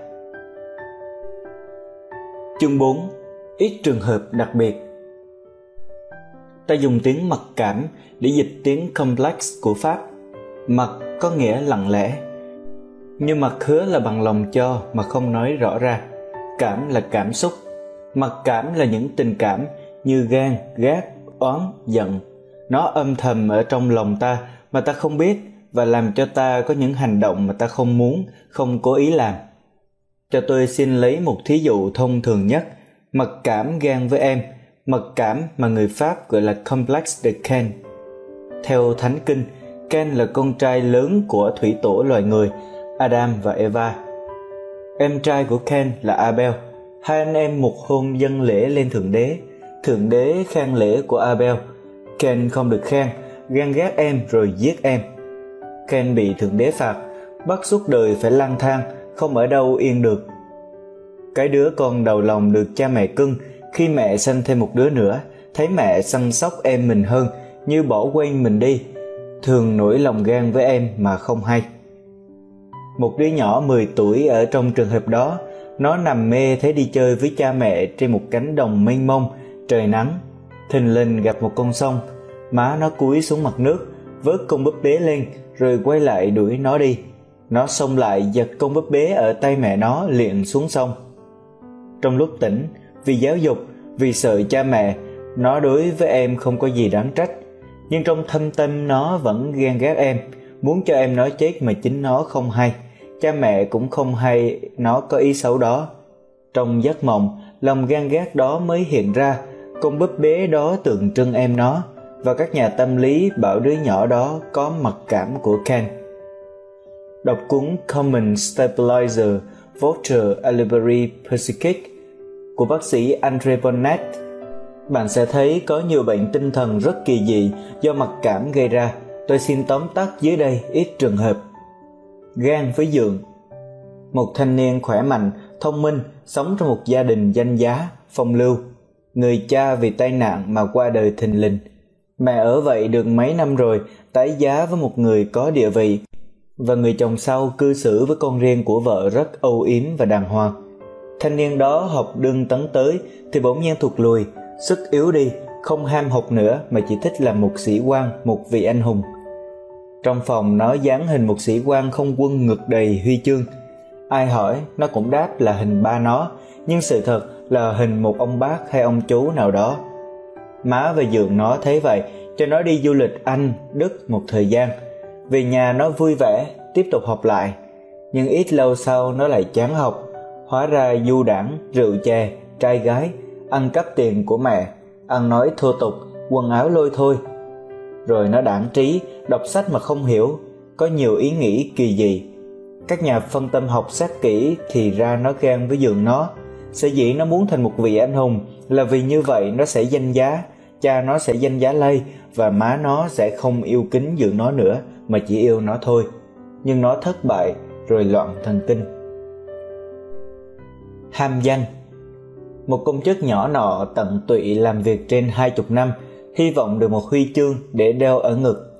Chương 4. Ít trường hợp đặc biệt ta dùng tiếng mặc cảm để dịch tiếng complex của Pháp. Mặc có nghĩa lặng lẽ. Nhưng mặt hứa là bằng lòng cho mà không nói rõ ra. Cảm là cảm xúc. Mặc cảm là những tình cảm như gan, gác oán, giận. Nó âm thầm ở trong lòng ta mà ta không biết và làm cho ta có những hành động mà ta không muốn, không cố ý làm. Cho tôi xin lấy một thí dụ thông thường nhất, mặc cảm gan với em, mặc cảm mà người Pháp gọi là complex de Ken. Theo Thánh Kinh, Ken là con trai lớn của thủy tổ loài người, Adam và Eva. Em trai của Ken là Abel. Hai anh em một hôm dân lễ lên Thượng Đế. Thượng Đế khen lễ của Abel. Ken không được khen, gan ghét em rồi giết em. Ken bị Thượng Đế phạt, bắt suốt đời phải lang thang, không ở đâu yên được. Cái đứa con đầu lòng được cha mẹ cưng, khi mẹ sanh thêm một đứa nữa, thấy mẹ săn sóc em mình hơn, như bỏ quên mình đi, thường nổi lòng gan với em mà không hay. Một đứa nhỏ 10 tuổi ở trong trường hợp đó, nó nằm mê thế đi chơi với cha mẹ trên một cánh đồng mênh mông, trời nắng. Thình lình gặp một con sông, má nó cúi xuống mặt nước, vớt con búp bế lên rồi quay lại đuổi nó đi. Nó xông lại giật con búp bế ở tay mẹ nó liền xuống sông. Trong lúc tỉnh, vì giáo dục, vì sợ cha mẹ, nó đối với em không có gì đáng trách. Nhưng trong thâm tâm nó vẫn ghen ghét em, muốn cho em nói chết mà chính nó không hay. Cha mẹ cũng không hay nó có ý xấu đó. Trong giấc mộng, lòng gan ghét đó mới hiện ra, con búp bế đó tượng trưng em nó và các nhà tâm lý bảo đứa nhỏ đó có mặc cảm của Ken. Đọc cuốn Common Stabilizer Vulture Alibari Psychic của bác sĩ Andre Bonnet, bạn sẽ thấy có nhiều bệnh tinh thần rất kỳ dị do mặc cảm gây ra. Tôi xin tóm tắt dưới đây ít trường hợp. Gan với giường Một thanh niên khỏe mạnh, thông minh, sống trong một gia đình danh giá, phong lưu. Người cha vì tai nạn mà qua đời thình lình. Mẹ ở vậy được mấy năm rồi, tái giá với một người có địa vị, và người chồng sau cư xử với con riêng của vợ rất âu yếm và đàng hoàng. Thanh niên đó học đương tấn tới thì bỗng nhiên thụt lùi, sức yếu đi, không ham học nữa mà chỉ thích làm một sĩ quan, một vị anh hùng. Trong phòng nó dán hình một sĩ quan không quân ngực đầy huy chương. Ai hỏi, nó cũng đáp là hình ba nó, nhưng sự thật là hình một ông bác hay ông chú nào đó. Má và giường nó thấy vậy, cho nó đi du lịch Anh, Đức một thời gian. Về nhà nó vui vẻ, tiếp tục học lại. Nhưng ít lâu sau nó lại chán học, hóa ra du đảng, rượu chè, trai gái, ăn cắp tiền của mẹ, ăn nói thô tục, quần áo lôi thôi. Rồi nó đản trí, đọc sách mà không hiểu, có nhiều ý nghĩ kỳ dị. Các nhà phân tâm học xét kỹ thì ra nó ghen với giường nó, sở dĩ nó muốn thành một vị anh hùng là vì như vậy nó sẽ danh giá, cha nó sẽ danh giá lây và má nó sẽ không yêu kính giường nó nữa mà chỉ yêu nó thôi. Nhưng nó thất bại rồi loạn thần kinh. Ham danh Một công chức nhỏ nọ tận tụy làm việc trên hai chục năm, hy vọng được một huy chương để đeo ở ngực.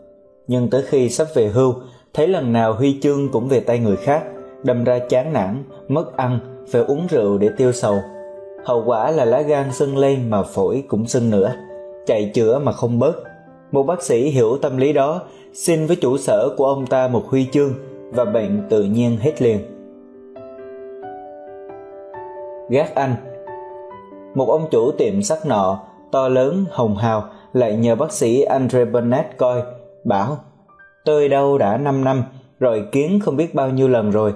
Nhưng tới khi sắp về hưu, thấy lần nào huy chương cũng về tay người khác, đâm ra chán nản, mất ăn, phải uống rượu để tiêu sầu. Hậu quả là lá gan sưng lên mà phổi cũng sưng nữa, chạy chữa mà không bớt. Một bác sĩ hiểu tâm lý đó, xin với chủ sở của ông ta một huy chương và bệnh tự nhiên hết liền. Gác anh Một ông chủ tiệm sắt nọ, to lớn, hồng hào, lại nhờ bác sĩ Andre Burnett coi, bảo Tôi đâu đã 5 năm, rồi kiến không biết bao nhiêu lần rồi.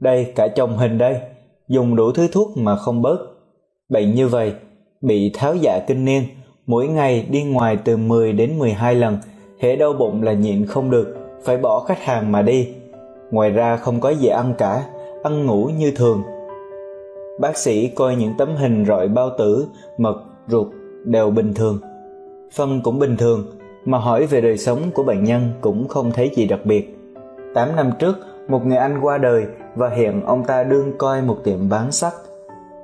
Đây, cả chồng hình đây, dùng đủ thứ thuốc mà không bớt. Bệnh như vậy, bị tháo dạ kinh niên, mỗi ngày đi ngoài từ 10 đến 12 lần, hễ đau bụng là nhịn không được, phải bỏ khách hàng mà đi. Ngoài ra không có gì ăn cả, ăn ngủ như thường. Bác sĩ coi những tấm hình rọi bao tử, mật, ruột đều bình thường. Phân cũng bình thường, mà hỏi về đời sống của bệnh nhân cũng không thấy gì đặc biệt. 8 năm trước, một người anh qua đời và hiện ông ta đương coi một tiệm bán sắt.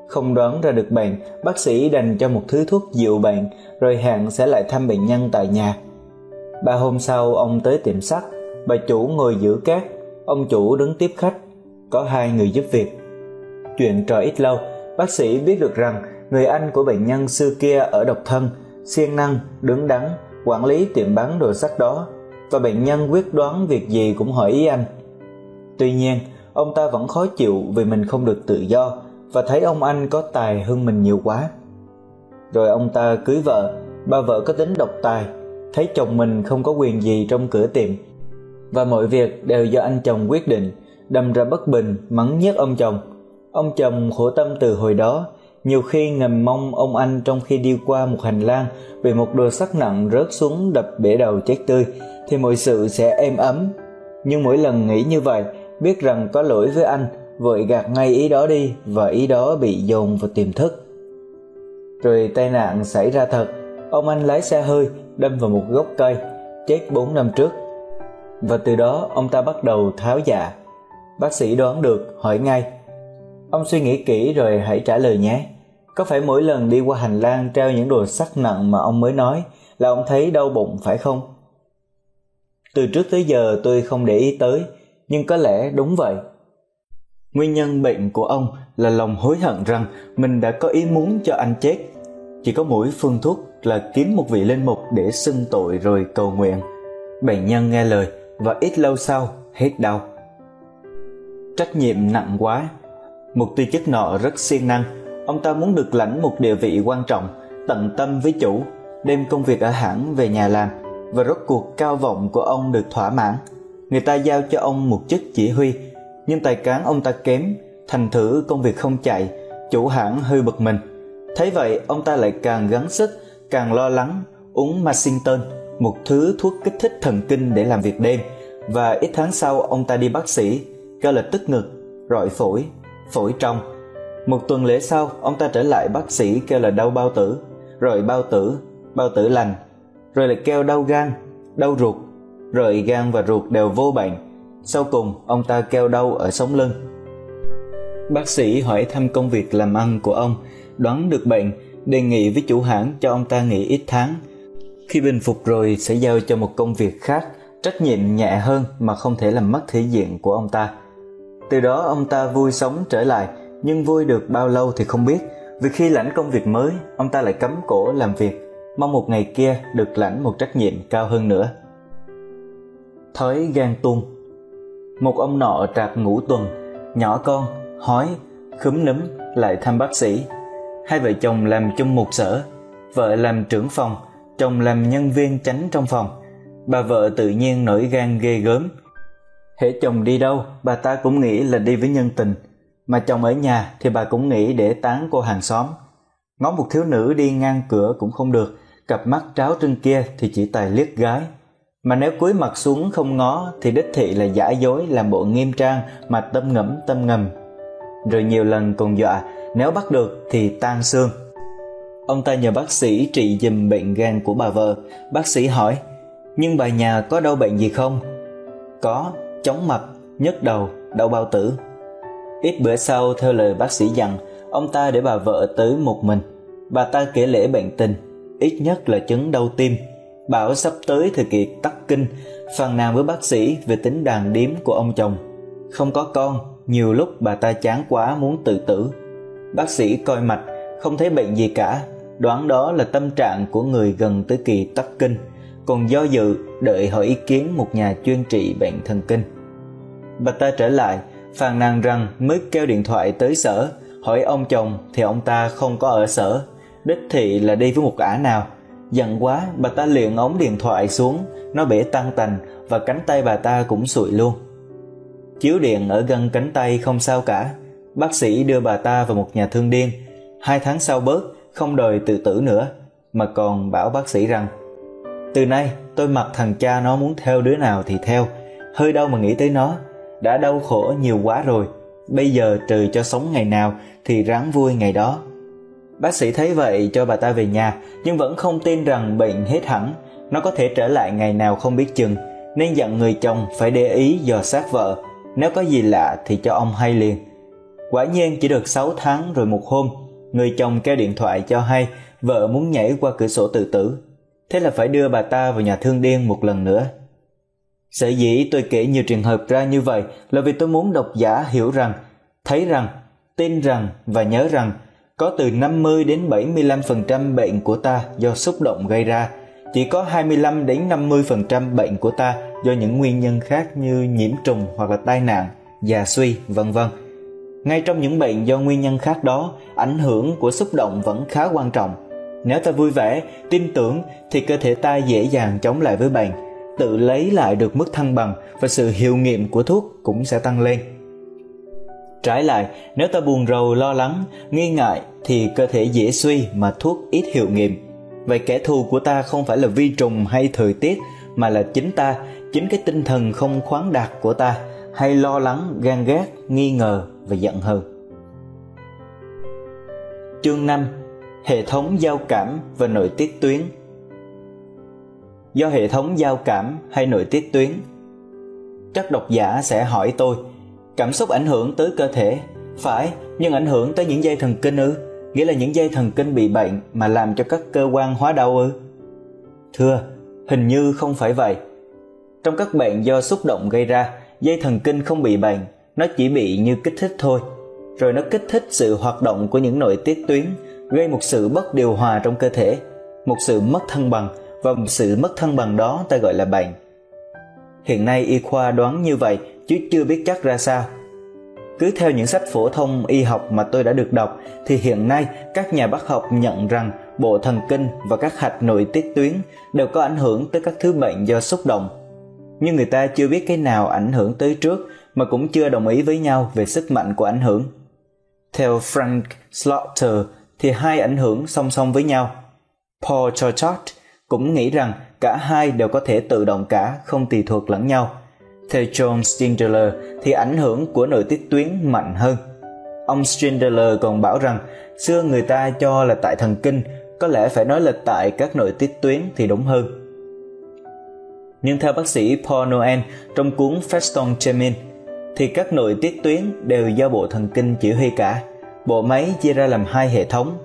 Không đoán ra được bệnh, bác sĩ đành cho một thứ thuốc dịu bệnh rồi hẹn sẽ lại thăm bệnh nhân tại nhà. Ba hôm sau ông tới tiệm sắt, bà chủ ngồi giữ cát, ông chủ đứng tiếp khách, có hai người giúp việc. Chuyện trò ít lâu, bác sĩ biết được rằng người anh của bệnh nhân xưa kia ở độc thân, siêng năng, đứng đắn, quản lý tiệm bán đồ sắt đó. Và bệnh nhân quyết đoán việc gì cũng hỏi ý anh. Tuy nhiên, ông ta vẫn khó chịu vì mình không được tự do. Và thấy ông anh có tài hơn mình nhiều quá. Rồi ông ta cưới vợ, bà vợ có tính độc tài, thấy chồng mình không có quyền gì trong cửa tiệm. Và mọi việc đều do anh chồng quyết định, đâm ra bất bình mắng nhiếc ông chồng. Ông chồng khổ tâm từ hồi đó, nhiều khi ngầm mong ông anh trong khi đi qua một hành lang bị một đồ sắt nặng rớt xuống đập bể đầu chết tươi thì mọi sự sẽ êm ấm. Nhưng mỗi lần nghĩ như vậy, biết rằng có lỗi với anh, vội gạt ngay ý đó đi và ý đó bị dồn vào tiềm thức. Rồi tai nạn xảy ra thật, ông anh lái xe hơi đâm vào một gốc cây, chết 4 năm trước. Và từ đó ông ta bắt đầu tháo dạ. Bác sĩ đoán được, hỏi ngay. Ông suy nghĩ kỹ rồi hãy trả lời nhé. Có phải mỗi lần đi qua hành lang treo những đồ sắt nặng mà ông mới nói là ông thấy đau bụng phải không? Từ trước tới giờ tôi không để ý tới, nhưng có lẽ đúng vậy. Nguyên nhân bệnh của ông là lòng hối hận rằng mình đã có ý muốn cho anh chết. Chỉ có mỗi phương thuốc là kiếm một vị linh mục để xưng tội rồi cầu nguyện. Bệnh nhân nghe lời và ít lâu sau hết đau. Trách nhiệm nặng quá. Một tuy chức nọ rất siêng năng, ông ta muốn được lãnh một địa vị quan trọng, tận tâm với chủ, đem công việc ở hãng về nhà làm và rốt cuộc cao vọng của ông được thỏa mãn. Người ta giao cho ông một chức chỉ huy, nhưng tài cán ông ta kém, thành thử công việc không chạy, chủ hãng hơi bực mình. Thấy vậy, ông ta lại càng gắng sức, càng lo lắng, uống Maxington, một thứ thuốc kích thích thần kinh để làm việc đêm, và ít tháng sau ông ta đi bác sĩ, kêu lệch tức ngực, rọi phổi, phổi trong. Một tuần lễ sau, ông ta trở lại bác sĩ kêu là đau bao tử, rồi bao tử, bao tử lành, rồi lại kêu đau gan, đau ruột, rồi gan và ruột đều vô bệnh. Sau cùng, ông ta kêu đau ở sống lưng. Bác sĩ hỏi thăm công việc làm ăn của ông, đoán được bệnh, đề nghị với chủ hãng cho ông ta nghỉ ít tháng. Khi bình phục rồi sẽ giao cho một công việc khác, trách nhiệm nhẹ hơn mà không thể làm mất thể diện của ông ta. Từ đó ông ta vui sống trở lại, nhưng vui được bao lâu thì không biết, vì khi lãnh công việc mới, ông ta lại cấm cổ làm việc mong một ngày kia được lãnh một trách nhiệm cao hơn nữa. Thói gan tuông Một ông nọ trạp ngủ tuần, nhỏ con, hói, khúm núm lại thăm bác sĩ. Hai vợ chồng làm chung một sở, vợ làm trưởng phòng, chồng làm nhân viên tránh trong phòng. Bà vợ tự nhiên nổi gan ghê gớm. Hễ chồng đi đâu, bà ta cũng nghĩ là đi với nhân tình, mà chồng ở nhà thì bà cũng nghĩ để tán cô hàng xóm. Ngó một thiếu nữ đi ngang cửa cũng không được, cặp mắt tráo trưng kia thì chỉ tài liếc gái. Mà nếu cúi mặt xuống không ngó thì đích thị là giả dối làm bộ nghiêm trang mà tâm ngẫm tâm ngầm. Rồi nhiều lần còn dọa nếu bắt được thì tan xương. Ông ta nhờ bác sĩ trị dùm bệnh gan của bà vợ. Bác sĩ hỏi nhưng bà nhà có đau bệnh gì không? Có chóng mặt nhức đầu đau bao tử ít bữa sau theo lời bác sĩ dặn ông ta để bà vợ tới một mình bà ta kể lễ bệnh tình ít nhất là chứng đau tim. Bảo sắp tới thời kỳ tắc kinh, phàn nàn với bác sĩ về tính đàn điếm của ông chồng. Không có con, nhiều lúc bà ta chán quá muốn tự tử. Bác sĩ coi mạch, không thấy bệnh gì cả, đoán đó là tâm trạng của người gần tới kỳ tắc kinh, còn do dự đợi hỏi ý kiến một nhà chuyên trị bệnh thần kinh. Bà ta trở lại, phàn nàn rằng mới kêu điện thoại tới sở, hỏi ông chồng thì ông ta không có ở sở, đích thị là đi với một ả nào. Giận quá bà ta liền ống điện thoại xuống nó bể tan tành và cánh tay bà ta cũng sụi luôn. Chiếu điện ở gần cánh tay không sao cả bác sĩ đưa bà ta vào một nhà thương điên. Hai tháng sau bớt không đòi tự tử nữa mà còn bảo bác sĩ rằng từ nay tôi mặc thằng cha nó muốn theo đứa nào thì theo. Hơi đâu mà nghĩ tới nó. Đã đau khổ nhiều quá rồi. Bây giờ trời cho sống ngày nào thì ráng vui ngày đó. Bác sĩ thấy vậy cho bà ta về nhà nhưng vẫn không tin rằng bệnh hết hẳn, nó có thể trở lại ngày nào không biết chừng, nên dặn người chồng phải để ý dò sát vợ, nếu có gì lạ thì cho ông hay liền. Quả nhiên chỉ được 6 tháng rồi một hôm, người chồng kêu điện thoại cho hay vợ muốn nhảy qua cửa sổ tự tử. Thế là phải đưa bà ta vào nhà thương điên một lần nữa. Sở dĩ tôi kể nhiều trường hợp ra như vậy là vì tôi muốn độc giả hiểu rằng, thấy rằng, tin rằng và nhớ rằng có từ 50 đến 75% bệnh của ta do xúc động gây ra, chỉ có 25 đến 50% bệnh của ta do những nguyên nhân khác như nhiễm trùng hoặc là tai nạn, già suy, vân vân. Ngay trong những bệnh do nguyên nhân khác đó, ảnh hưởng của xúc động vẫn khá quan trọng. Nếu ta vui vẻ, tin tưởng thì cơ thể ta dễ dàng chống lại với bệnh, tự lấy lại được mức thăng bằng và sự hiệu nghiệm của thuốc cũng sẽ tăng lên. Trái lại, nếu ta buồn rầu, lo lắng, nghi ngại thì cơ thể dễ suy mà thuốc ít hiệu nghiệm. Vậy kẻ thù của ta không phải là vi trùng hay thời tiết mà là chính ta, chính cái tinh thần không khoáng đạt của ta hay lo lắng, gan ghét, nghi ngờ và giận hờn. Chương 5 Hệ thống giao cảm và nội tiết tuyến. Do hệ thống giao cảm hay nội tiết tuyến Chắc độc giả sẽ hỏi tôi Cảm xúc ảnh hưởng tới cơ thể Phải, nhưng ảnh hưởng tới những dây thần kinh ư? Nghĩa là những dây thần kinh bị bệnh mà làm cho các cơ quan hóa đau ư? Thưa, hình như không phải vậy. Trong các bệnh do xúc động gây ra Dây thần kinh không bị bệnh Nó chỉ bị như kích thích thôi. Rồi nó kích thích sự hoạt động của những nội tiết tuyến Gây một sự bất điều hòa trong cơ thể, Một sự mất thăng bằng, Và một sự mất thăng bằng đó ta gọi là bệnh Hiện nay y khoa đoán như vậy, chứ chưa biết chắc ra sao. Cứ theo những sách phổ thông y học mà tôi đã được đọc, thì hiện nay các nhà bác học nhận rằng bộ thần kinh và các hạch nội tiết tuyến đều có ảnh hưởng tới các thứ bệnh do xúc động. Nhưng người ta chưa biết cái nào ảnh hưởng tới trước, mà cũng chưa đồng ý với nhau về sức mạnh của ảnh hưởng. Theo Frank Slaughter thì hai ảnh hưởng song song với nhau. Paul Chorchot cũng nghĩ rằng cả hai đều có thể tự động cả, không tùy thuộc lẫn nhau. Theo John Stindler thì ảnh hưởng của nội tiết tuyến mạnh hơn. Ông Stindler còn bảo rằng xưa người ta cho là tại thần kinh, có lẽ phải nói là tại các nội tiết tuyến thì đúng hơn. Nhưng theo bác sĩ Paul Noel trong cuốn Feston Chemin thì các nội tiết tuyến đều do bộ thần kinh chỉ huy cả. Bộ máy chia ra làm hai hệ thống.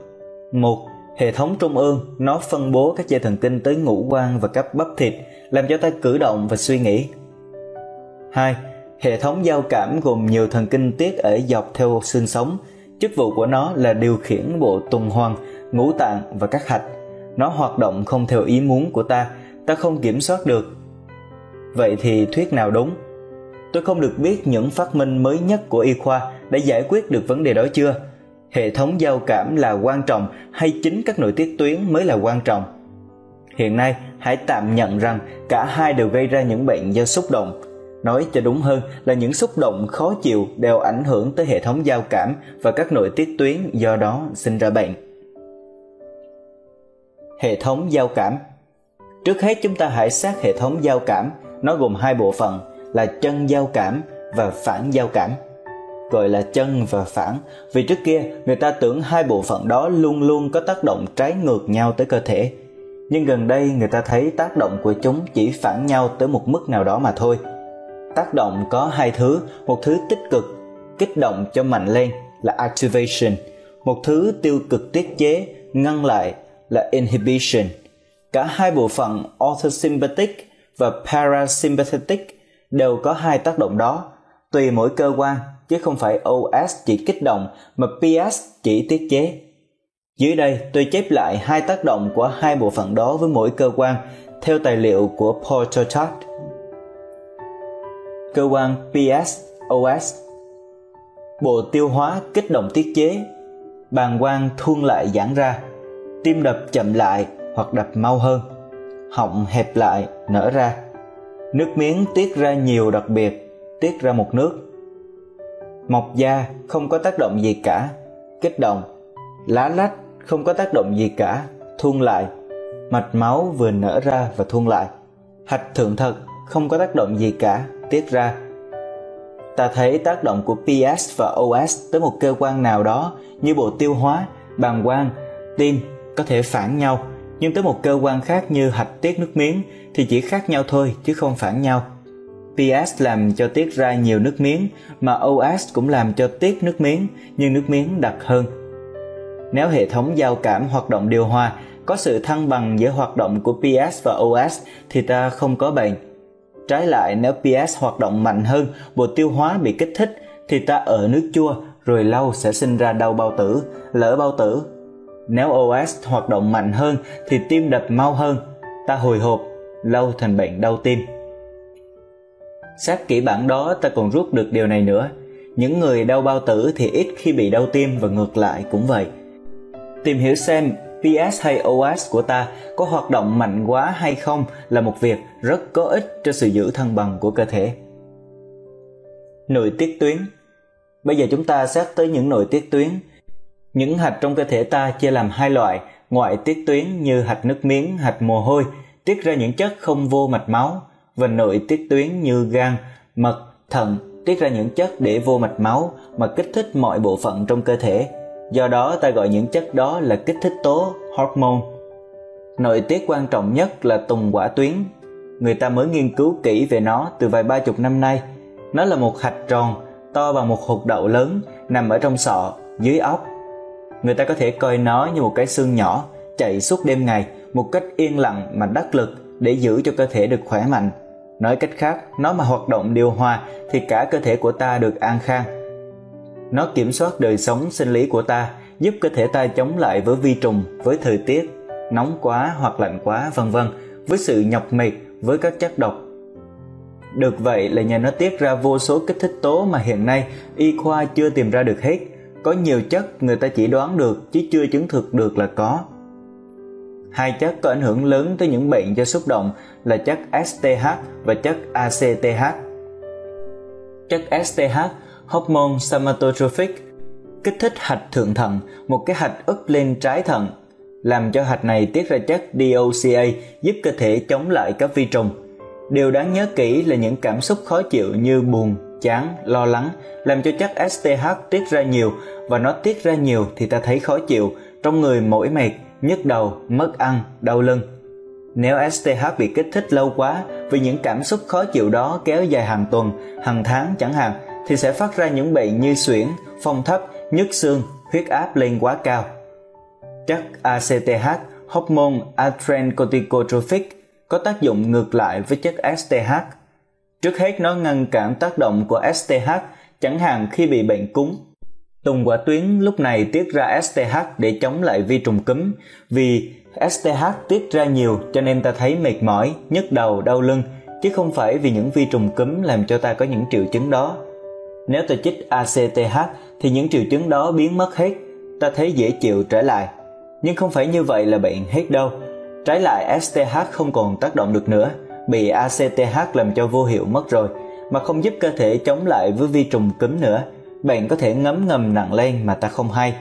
Một Hệ thống trung ương nó phân bố các dây thần kinh tới ngũ quan và các bắp thịt, làm cho ta cử động và suy nghĩ. hai Hệ thống giao cảm gồm nhiều thần kinh tiết ở dọc theo xương sống. Chức vụ của nó là điều khiển bộ tuần hoàn, ngũ tạng và các hạch. Nó hoạt động không theo ý muốn của ta, ta không kiểm soát được. Vậy thì thuyết nào đúng? Tôi không được biết những phát minh mới nhất của y khoa đã giải quyết được vấn đề đó chưa? hệ thống giao cảm là quan trọng hay chính các nội tiết tuyến mới là quan trọng? Hiện nay, hãy tạm nhận rằng cả hai đều gây ra những bệnh do xúc động. Nói cho đúng hơn là những xúc động khó chịu đều ảnh hưởng tới hệ thống giao cảm và các nội tiết tuyến do đó sinh ra bệnh. Hệ thống giao cảm. Trước hết, chúng ta hãy xét hệ thống giao cảm. Nó gồm hai bộ phận là chân giao cảm và phản giao cảm. Gọi là chân và phản, vì trước kia người ta tưởng hai bộ phận đó luôn luôn có tác động trái ngược nhau tới cơ thể. Nhưng gần đây người ta thấy tác động của chúng chỉ phản nhau tới một mức nào đó mà thôi. Tác động có hai thứ, một thứ tích cực, kích động cho mạnh lên là activation, một thứ tiêu cực tiết chế, ngăn lại là inhibition. Cả hai bộ phận orthosympathetic và parasympathetic đều có hai tác động đó. Tùy mỗi cơ quan, chứ không phải OS chỉ kích động mà PS chỉ tiết chế. Dưới đây, tôi chép lại hai tác động của hai bộ phận đó với mỗi cơ quan theo tài liệu của Paul Cơ quan PS OS Bộ tiêu hóa kích động tiết chế. Bàn quang thuôn lại giãn ra. Tim đập chậm lại hoặc đập mau hơn. Họng hẹp lại, nở ra. Nước miếng tiết ra nhiều đặc biệt, Tiết ra một nước. Mọc da không có tác động gì cả, kích động. Lá lách không có tác động gì cả, thuôn lại. Mạch máu vừa nở ra và thuôn lại. Hạch thượng thật không có tác động gì cả, tiết ra. Ta thấy tác động của ps và os tới một cơ quan nào đó như bộ tiêu hóa, bàng quang, tim có thể phản nhau nhưng tới một cơ quan khác như hạch tiết nước miếng thì chỉ khác nhau thôi chứ không phản nhau PS làm cho tiết ra nhiều nước miếng mà OS cũng làm cho tiết nước miếng nhưng nước miếng đặc hơn. Nếu hệ thống giao cảm hoạt động điều hòa có sự thăng bằng giữa hoạt động của PS và OS thì ta không có bệnh. Trái lại nếu PS hoạt động mạnh hơn, bộ tiêu hóa bị kích thích thì ta ở nước chua rồi lâu sẽ sinh ra đau bao tử, lỡ bao tử. Nếu OS hoạt động mạnh hơn thì tim đập mau hơn, ta hồi hộp, lâu thành bệnh đau tim. Xét kỹ bản đó ta còn rút được điều này nữa. Những người đau bao tử thì ít khi bị đau tim và ngược lại cũng vậy. Tìm hiểu xem PS hay OS của ta có hoạt động mạnh quá hay không là một việc rất có ích cho sự giữ thăng bằng của cơ thể. Nội tiết tuyến Bây giờ chúng ta xét tới những nội tiết tuyến. Những hạch trong cơ thể ta chia làm hai loại, ngoại tiết tuyến như hạch nước miếng, hạch mồ hôi, tiết ra những chất không vô mạch máu, và nội tiết tuyến như gan, mật, thận tiết ra những chất để vô mạch máu mà kích thích mọi bộ phận trong cơ thể. Do đó ta gọi những chất đó là kích thích tố, hormone. Nội tiết quan trọng nhất là tùng quả tuyến. Người ta mới nghiên cứu kỹ về nó từ vài ba chục năm nay. Nó là một hạch tròn, to bằng một hột đậu lớn, nằm ở trong sọ, dưới óc. Người ta có thể coi nó như một cái xương nhỏ, chạy suốt đêm ngày, một cách yên lặng mà đắc lực để giữ cho cơ thể được khỏe mạnh Nói cách khác, nó mà hoạt động điều hòa thì cả cơ thể của ta được an khang. Nó kiểm soát đời sống sinh lý của ta, giúp cơ thể ta chống lại với vi trùng, với thời tiết, nóng quá hoặc lạnh quá vân vân, với sự nhọc mệt, với các chất độc. Được vậy là nhờ nó tiết ra vô số kích thích tố mà hiện nay y khoa chưa tìm ra được hết. Có nhiều chất người ta chỉ đoán được chứ chưa chứng thực được là có Hai chất có ảnh hưởng lớn tới những bệnh do xúc động là chất STH và chất ACTH. Chất STH, hormone somatotrophic, kích thích hạch thượng thận, một cái hạch ức lên trái thận, làm cho hạch này tiết ra chất DOCA giúp cơ thể chống lại các vi trùng. Điều đáng nhớ kỹ là những cảm xúc khó chịu như buồn, chán, lo lắng làm cho chất STH tiết ra nhiều và nó tiết ra nhiều thì ta thấy khó chịu, trong người mỏi mệt, nhức đầu, mất ăn, đau lưng. Nếu STH bị kích thích lâu quá vì những cảm xúc khó chịu đó kéo dài hàng tuần, hàng tháng chẳng hạn thì sẽ phát ra những bệnh như suyễn, phong thấp, nhức xương, huyết áp lên quá cao. Chất ACTH, hormone adrencorticotrophic có tác dụng ngược lại với chất STH. Trước hết nó ngăn cản tác động của STH, chẳng hạn khi bị bệnh cúm Tùng quả tuyến lúc này tiết ra STH để chống lại vi trùng cúm. Vì STH tiết ra nhiều cho nên ta thấy mệt mỏi, nhức đầu, đau lưng, chứ không phải vì những vi trùng cúm làm cho ta có những triệu chứng đó. Nếu ta chích ACTH thì những triệu chứng đó biến mất hết, ta thấy dễ chịu trở lại. Nhưng không phải như vậy là bệnh hết đâu. Trái lại STH không còn tác động được nữa, bị ACTH làm cho vô hiệu mất rồi, mà không giúp cơ thể chống lại với vi trùng cúm nữa – bệnh có thể ngấm ngầm nặng lên mà ta không hay.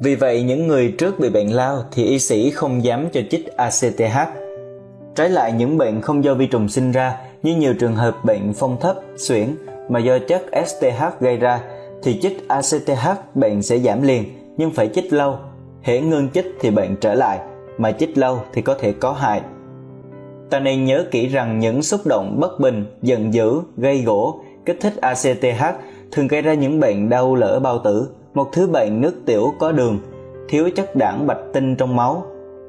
Vì vậy những người trước bị bệnh lao thì y sĩ không dám cho chích ACTH. Trái lại những bệnh không do vi trùng sinh ra như nhiều trường hợp bệnh phong thấp, suyễn mà do chất STH gây ra thì chích ACTH bệnh sẽ giảm liền nhưng phải chích lâu. Hễ ngưng chích thì bệnh trở lại, mà chích lâu thì có thể có hại. Ta nên nhớ kỹ rằng những xúc động bất bình, giận dữ, gây gỗ, kích thích ACTH thường gây ra những bệnh đau lỡ bao tử, một thứ bệnh nước tiểu có đường, thiếu chất đảng bạch tinh trong máu.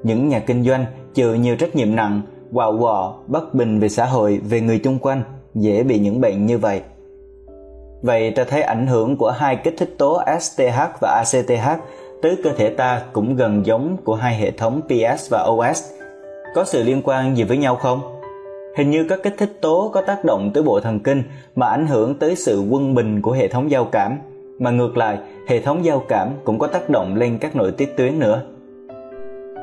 Những nhà kinh doanh chịu nhiều trách nhiệm nặng, quạo quọ, bất bình về xã hội, về người chung quanh, dễ bị những bệnh như vậy. Vậy ta thấy ảnh hưởng của hai kích thích tố STH và ACTH tới cơ thể ta cũng gần giống của hai hệ thống PS và OS. Có sự liên quan gì với nhau không? Hình như các kích thích tố có tác động tới bộ thần kinh mà ảnh hưởng tới sự quân bình của hệ thống giao cảm, mà ngược lại, hệ thống giao cảm cũng có tác động lên các nội tiết tuyến nữa.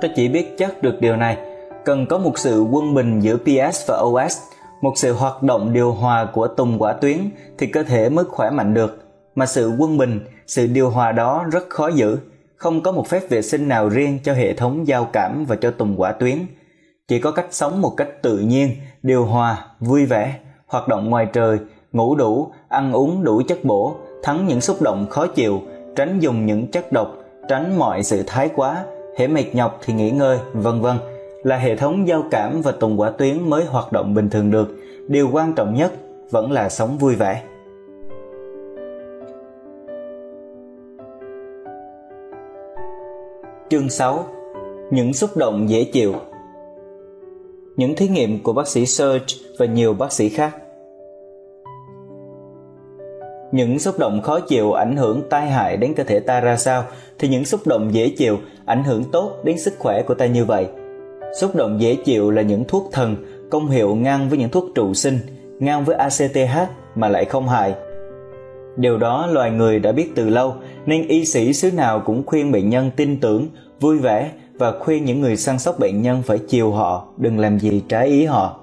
Tôi chỉ biết chắc được điều này, cần có một sự quân bình giữa PS và OS, một sự hoạt động điều hòa của tùng quả tuyến thì cơ thể mới khỏe mạnh được. Mà sự quân bình, sự điều hòa đó rất khó giữ, không có một phép vệ sinh nào riêng cho hệ thống giao cảm và cho tùng quả tuyến – chỉ có cách sống một cách tự nhiên, điều hòa, vui vẻ, hoạt động ngoài trời, ngủ đủ, ăn uống đủ chất bổ, thắng những xúc động khó chịu, tránh dùng những chất độc, tránh mọi sự thái quá, hễ mệt nhọc thì nghỉ ngơi, vân vân. Là hệ thống giao cảm và tùng quả tuyến mới hoạt động bình thường được. Điều quan trọng nhất vẫn là sống vui vẻ. Chương 6 Những xúc động dễ chịu những thí nghiệm của bác sĩ Serge và nhiều bác sĩ khác. những xúc động khó chịu ảnh hưởng tai hại đến cơ thể ta ra sao thì những xúc động dễ chịu ảnh hưởng tốt đến sức khỏe của ta như vậy xúc động dễ chịu là những thuốc thần, công hiệu ngang với những thuốc trụ sinh, ngang với ACTH mà lại không hại điều đó loài người đã biết từ lâu, nên y sĩ xứ nào cũng khuyên bệnh nhân tin tưởng, vui vẻ và khuyên những người săn sóc bệnh nhân phải chiều họ, đừng làm gì trái ý họ.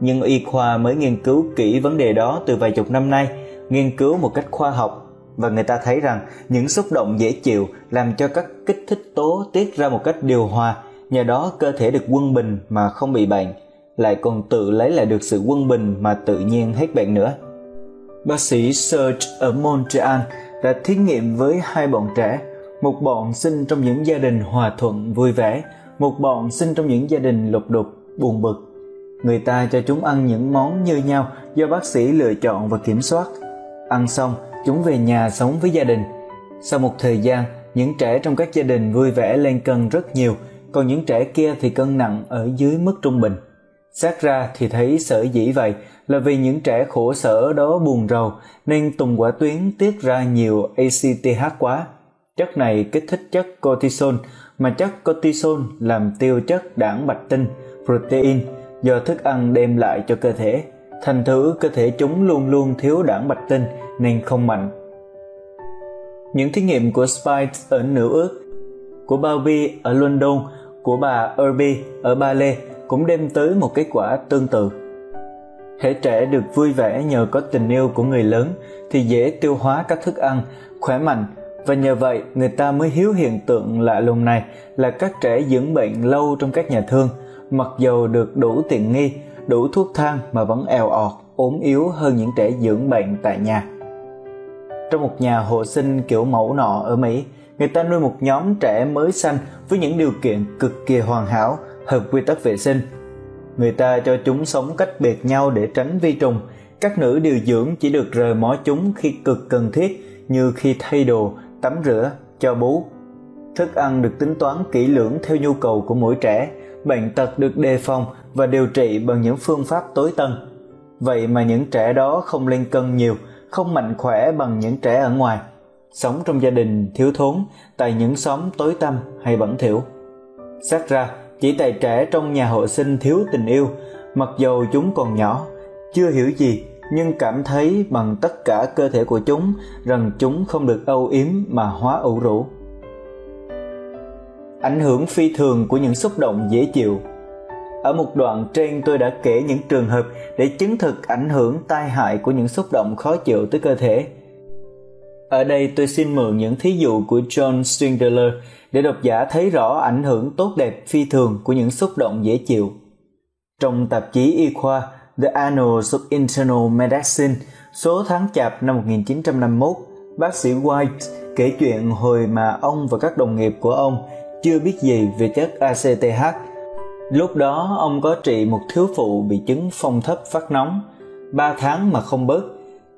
Nhưng y khoa mới nghiên cứu kỹ vấn đề đó từ vài chục năm nay, nghiên cứu một cách khoa học, và người ta thấy rằng những xúc động dễ chịu làm cho các kích thích tố tiết ra một cách điều hòa, nhờ đó cơ thể được quân bình mà không bị bệnh, lại còn tự lấy lại được sự quân bình mà tự nhiên hết bệnh nữa. Bác sĩ Serge ở Montreal đã thí nghiệm với hai bọn trẻ một bọn sinh trong những gia đình hòa thuận vui vẻ, một bọn sinh trong những gia đình lục đục, buồn bực. Người ta cho chúng ăn những món như nhau do bác sĩ lựa chọn và kiểm soát. Ăn xong, chúng về nhà sống với gia đình. Sau một thời gian, những trẻ trong các gia đình vui vẻ lên cân rất nhiều, còn những trẻ kia thì cân nặng ở dưới mức trung bình. Xét ra thì thấy sở dĩ vậy là vì những trẻ khổ sở đó buồn rầu, nên tùng quả tuyến tiết ra nhiều ACTH quá. Chất này kích thích chất cortisol mà chất cortisol làm tiêu chất đảng bạch tinh, protein do thức ăn đem lại cho cơ thể. Thành thử cơ thể chúng luôn luôn thiếu đảng bạch tinh nên không mạnh. Những thí nghiệm của Spice ở Nữ ước, của Bowlby ở London, của bà Irby ở Ba Lê cũng đem tới một kết quả tương tự. Hễ trẻ được vui vẻ nhờ có tình yêu của người lớn thì dễ tiêu hóa các thức ăn, khỏe mạnh và nhờ vậy người ta mới hiếu hiện tượng lạ lùng này là các trẻ dưỡng bệnh lâu trong các nhà thương, mặc dầu được đủ tiện nghi, đủ thuốc thang mà vẫn eo ọt, ốm yếu hơn những trẻ dưỡng bệnh tại nhà. Trong một nhà hộ sinh kiểu mẫu nọ ở Mỹ, người ta nuôi một nhóm trẻ mới sanh với những điều kiện cực kỳ hoàn hảo, hợp quy tắc vệ sinh. Người ta cho chúng sống cách biệt nhau để tránh vi trùng. Các nữ điều dưỡng chỉ được rời mó chúng khi cực cần thiết như khi thay đồ, tắm rửa, cho bú. Thức ăn được tính toán kỹ lưỡng theo nhu cầu của mỗi trẻ, bệnh tật được đề phòng và điều trị bằng những phương pháp tối tân. Vậy mà những trẻ đó không lên cân nhiều, không mạnh khỏe bằng những trẻ ở ngoài, sống trong gia đình thiếu thốn tại những xóm tối tăm hay bẩn thỉu. Xét ra, chỉ tại trẻ trong nhà hộ sinh thiếu tình yêu, mặc dầu chúng còn nhỏ, chưa hiểu gì nhưng cảm thấy bằng tất cả cơ thể của chúng rằng chúng không được âu yếm mà hóa ủ rũ. Ảnh hưởng phi thường của những xúc động dễ chịu ở một đoạn trên tôi đã kể những trường hợp để chứng thực ảnh hưởng tai hại của những xúc động khó chịu tới cơ thể. Ở đây tôi xin mượn những thí dụ của John Swindler để độc giả thấy rõ ảnh hưởng tốt đẹp phi thường của những xúc động dễ chịu. Trong tạp chí y khoa The Annals of Internal Medicine số tháng chạp năm 1951, bác sĩ White kể chuyện hồi mà ông và các đồng nghiệp của ông chưa biết gì về chất ACTH. Lúc đó ông có trị một thiếu phụ bị chứng phong thấp phát nóng, 3 tháng mà không bớt.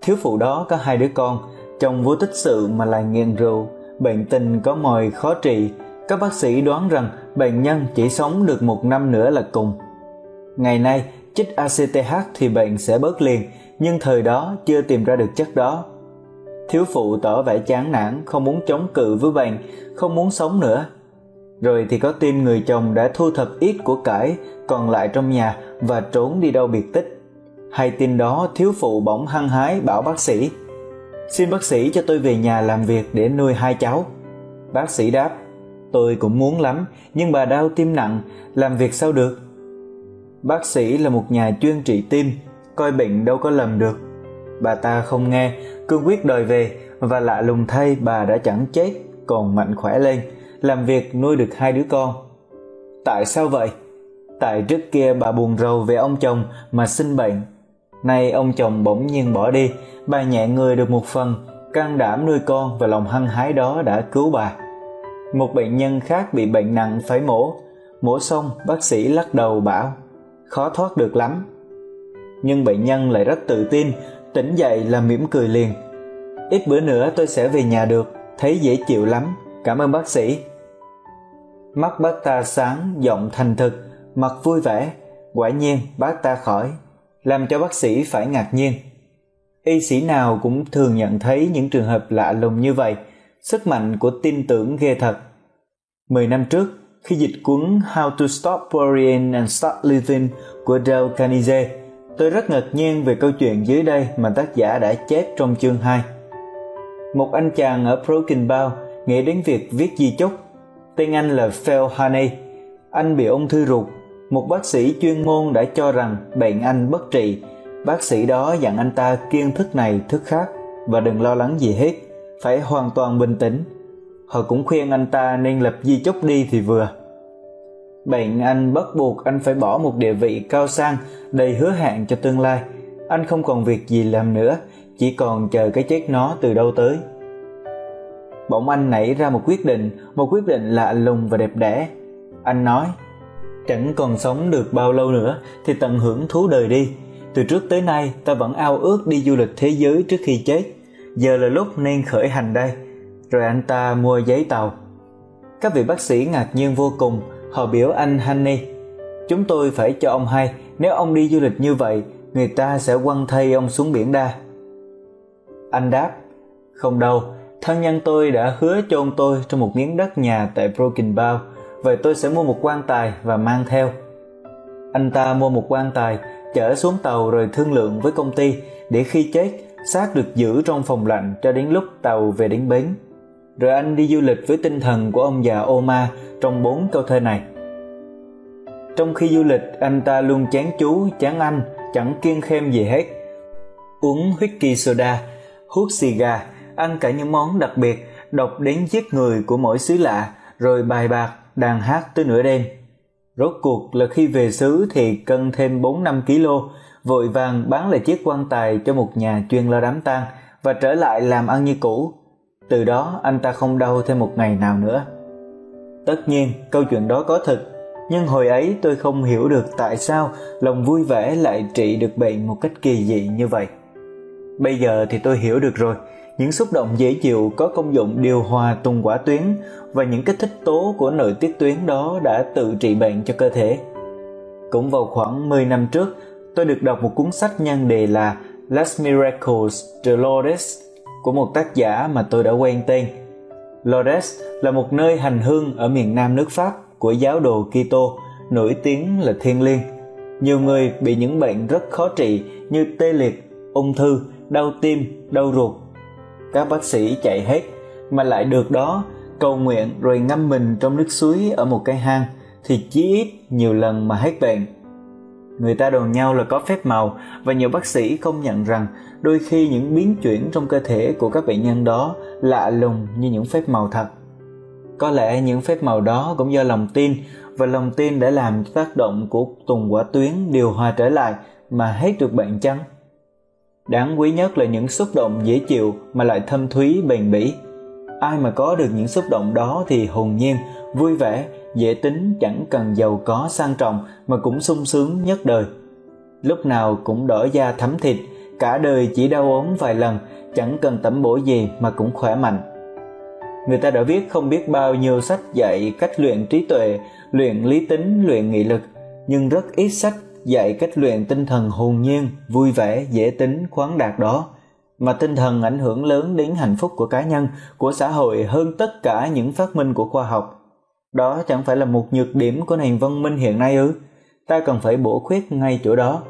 Thiếu phụ đó có hai đứa con, chồng vô tích sự mà lại nghiện rượu, bệnh tình có mồi khó trị, các bác sĩ đoán rằng bệnh nhân chỉ sống được một năm nữa là cùng. Ngày nay, chích ACTH thì bệnh sẽ bớt liền, nhưng thời đó chưa tìm ra được chất đó. Thiếu phụ tỏ vẻ chán nản, không muốn chống cự với bệnh, không muốn sống nữa. Rồi thì có tin người chồng đã thu thập ít của cải còn lại trong nhà và trốn đi đâu biệt tích. Hay tin đó thiếu phụ bỗng hăng hái bảo bác sĩ Xin bác sĩ cho tôi về nhà làm việc để nuôi hai cháu. Bác sĩ đáp, tôi cũng muốn lắm, nhưng bà đau tim nặng, làm việc sao được? Bác sĩ là một nhà chuyên trị tim, coi bệnh đâu có lầm được. Bà ta không nghe, cương quyết đòi về và lạ lùng thay bà đã chẳng chết, còn mạnh khỏe lên, làm việc nuôi được hai đứa con. Tại sao vậy? Tại trước kia bà buồn rầu về ông chồng mà sinh bệnh Nay ông chồng bỗng nhiên bỏ đi, bà nhẹ người được một phần, can đảm nuôi con và lòng hăng hái đó đã cứu bà. Một bệnh nhân khác bị bệnh nặng phải mổ, mổ xong bác sĩ lắc đầu bảo khó thoát được lắm. Nhưng bệnh nhân lại rất tự tin, tỉnh dậy là mỉm cười liền. Ít bữa nữa tôi sẽ về nhà được, thấy dễ chịu lắm, cảm ơn bác sĩ. Mắt bác ta sáng, giọng thành thực, mặt vui vẻ, quả nhiên bác ta khỏi làm cho bác sĩ phải ngạc nhiên. y sĩ nào cũng thường nhận thấy những trường hợp lạ lùng như vậy sức mạnh của tin tưởng ghê thật mười năm trước khi dịch cuốn How to Stop Worrying and Start Living của Dale Carnegie, tôi rất ngạc nhiên về câu chuyện dưới đây mà tác giả đã chép trong chương 2 một anh chàng ở Broken Bow nghĩ đến việc viết di chúc, tên anh là Phil Haney anh bị ung thư ruột. Một bác sĩ chuyên môn đã cho rằng bệnh anh bất trị. Bác sĩ đó dặn anh ta kiêng thức này thức khác và đừng lo lắng gì hết, phải hoàn toàn bình tĩnh họ cũng khuyên anh ta nên lập di chúc đi thì vừa. Bệnh anh bắt buộc anh phải bỏ một địa vị cao sang đầy hứa hẹn cho tương lai. Anh không còn việc gì làm nữa, chỉ còn chờ cái chết nó từ đâu tới. Bỗng anh nảy ra một quyết định, một quyết định lạ lùng và đẹp đẽ. Anh nói, chẳng còn sống được bao lâu nữa thì tận hưởng thú đời đi. Từ trước tới nay, ta vẫn ao ước đi du lịch thế giới trước khi chết. Giờ là lúc nên khởi hành đây rồi anh ta mua giấy tàu. Các vị bác sĩ ngạc nhiên vô cùng, họ biểu anh Honey chúng tôi phải cho ông hay, nếu ông đi du lịch như vậy, người ta sẽ quăng thay ông xuống biển đa. Anh đáp, không đâu, thân nhân tôi đã hứa chôn tôi trong một miếng đất nhà tại Broken Bow, vậy tôi sẽ mua một quan tài và mang theo. Anh ta mua một quan tài, chở xuống tàu rồi thương lượng với công ty để khi chết, xác được giữ trong phòng lạnh cho đến lúc tàu về đến bến rồi anh đi du lịch với tinh thần của ông già Oma trong bốn câu thơ này. Trong khi du lịch, anh ta luôn chán chú, chán anh, chẳng kiêng khem gì hết. Uống whisky soda, hút xì gà, ăn cả những món đặc biệt, đọc đến giết người của mỗi xứ lạ, rồi bài bạc, đàn hát tới nửa đêm. Rốt cuộc là khi về xứ thì cân thêm 4-5 kg, vội vàng bán lại chiếc quan tài cho một nhà chuyên lo đám tang và trở lại làm ăn như cũ. Từ đó anh ta không đau thêm một ngày nào nữa. Tất nhiên, câu chuyện đó có thật, nhưng hồi ấy tôi không hiểu được tại sao lòng vui vẻ lại trị được bệnh một cách kỳ dị như vậy. Bây giờ thì tôi hiểu được rồi, những xúc động dễ chịu có công dụng điều hòa tung quả tuyến và những kích thích tố của nội tiết tuyến đó đã tự trị bệnh cho cơ thể. Cũng vào khoảng 10 năm trước, tôi được đọc một cuốn sách nhân đề là Last Miracles de Lourdes của một tác giả mà tôi đã quen tên. Lourdes là một nơi hành hương ở miền nam nước Pháp của giáo đồ Kitô, nổi tiếng là thiên liêng. Nhiều người bị những bệnh rất khó trị như tê liệt, ung thư, đau tim, đau ruột. Các bác sĩ chạy hết mà lại được đó cầu nguyện rồi ngâm mình trong nước suối ở một cái hang thì chí ít nhiều lần mà hết bệnh người ta đồn nhau là có phép màu, và nhiều bác sĩ công nhận rằng đôi khi những biến chuyển trong cơ thể của các bệnh nhân đó lạ lùng như những phép màu thật. Có lẽ những phép màu đó cũng do lòng tin, và lòng tin đã làm cho tác động của tùng quả tuyến điều hòa trở lại mà hết được bệnh chăng? Đáng quý nhất là những xúc động dễ chịu mà lại thâm thúy bền bỉ. Ai mà có được những xúc động đó thì hồn nhiên vui vẻ, dễ tính, chẳng cần giàu có sang trọng mà cũng sung sướng nhất đời. Lúc nào cũng đỏ da thấm thịt, cả đời chỉ đau ốm vài lần, chẳng cần tẩm bổ gì mà cũng khỏe mạnh. Người ta đã viết không biết bao nhiêu sách dạy cách luyện trí tuệ, luyện lý tính, luyện nghị lực, nhưng rất ít sách dạy cách luyện tinh thần hồn nhiên, vui vẻ, dễ tính, khoáng đạt đó, mà tinh thần ảnh hưởng lớn đến hạnh phúc của cá nhân, của xã hội hơn tất cả những phát minh của khoa học đó chẳng phải là một nhược điểm của nền văn minh hiện nay ư? Ta cần phải bổ khuyết ngay chỗ đó.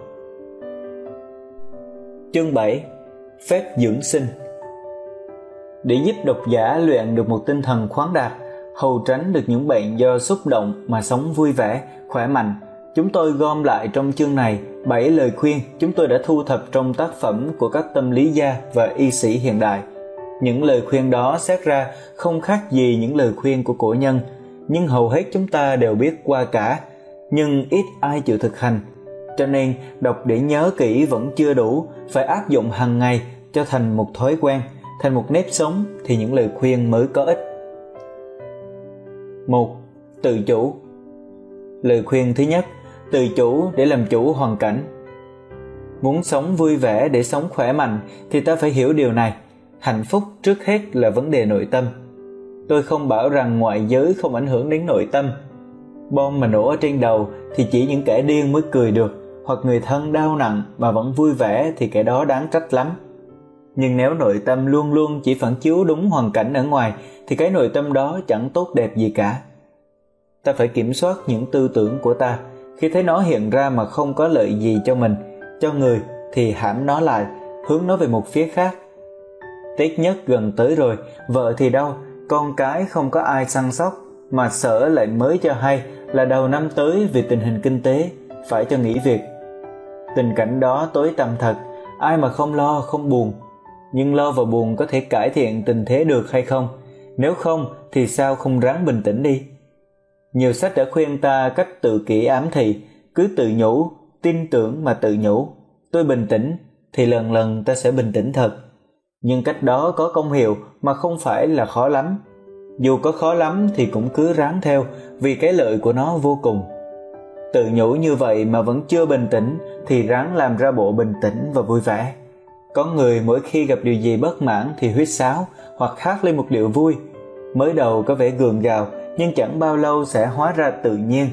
Chương 7 Phép dưỡng sinh Để giúp độc giả luyện được một tinh thần khoáng đạt, hầu tránh được những bệnh do xúc động mà sống vui vẻ, khỏe mạnh, chúng tôi gom lại trong chương này 7 lời khuyên chúng tôi đã thu thập trong tác phẩm của các tâm lý gia và y sĩ hiện đại. Những lời khuyên đó xét ra không khác gì những lời khuyên của cổ nhân – nhưng hầu hết chúng ta đều biết qua cả, nhưng ít ai chịu thực hành. Cho nên, đọc để nhớ kỹ vẫn chưa đủ, phải áp dụng hàng ngày cho thành một thói quen, thành một nếp sống thì những lời khuyên mới có ích. Một, tự chủ. Lời khuyên thứ nhất, tự chủ để làm chủ hoàn cảnh. Muốn sống vui vẻ để sống khỏe mạnh thì ta phải hiểu điều này, hạnh phúc trước hết là vấn đề nội tâm tôi không bảo rằng ngoại giới không ảnh hưởng đến nội tâm. Bom mà nổ ở trên đầu thì chỉ những kẻ điên mới cười được, hoặc người thân đau nặng mà vẫn vui vẻ thì kẻ đó đáng trách lắm. Nhưng nếu nội tâm luôn luôn chỉ phản chiếu đúng hoàn cảnh ở ngoài, thì cái nội tâm đó chẳng tốt đẹp gì cả. Ta phải kiểm soát những tư tưởng của ta. Khi thấy nó hiện ra mà không có lợi gì cho mình, cho người, thì hãm nó lại, hướng nó về một phía khác. Tết nhất gần tới rồi, vợ thì đâu con cái không có ai săn sóc, mà sở lại mới cho hay là đầu năm tới vì tình hình kinh tế, phải cho nghỉ việc. Tình cảnh đó tối tăm thật, ai mà không lo không buồn. Nhưng lo và buồn có thể cải thiện tình thế được hay không? Nếu không thì sao không ráng bình tĩnh đi? Nhiều sách đã khuyên ta cách tự kỷ ám thị, cứ tự nhủ, tin tưởng mà tự nhủ. Tôi bình tĩnh thì lần lần ta sẽ bình tĩnh thật nhưng cách đó có công hiệu mà không phải là khó lắm. Dù có khó lắm thì cũng cứ ráng theo, vì cái lợi của nó vô cùng. Tự nhủ như vậy mà vẫn chưa bình tĩnh, thì ráng làm ra bộ bình tĩnh và vui vẻ. Có người mỗi khi gặp điều gì bất mãn thì huýt sáo, hoặc hát lên một điệu vui. Mới đầu có vẻ gượng gạo nhưng chẳng bao lâu sẽ hóa ra tự nhiên.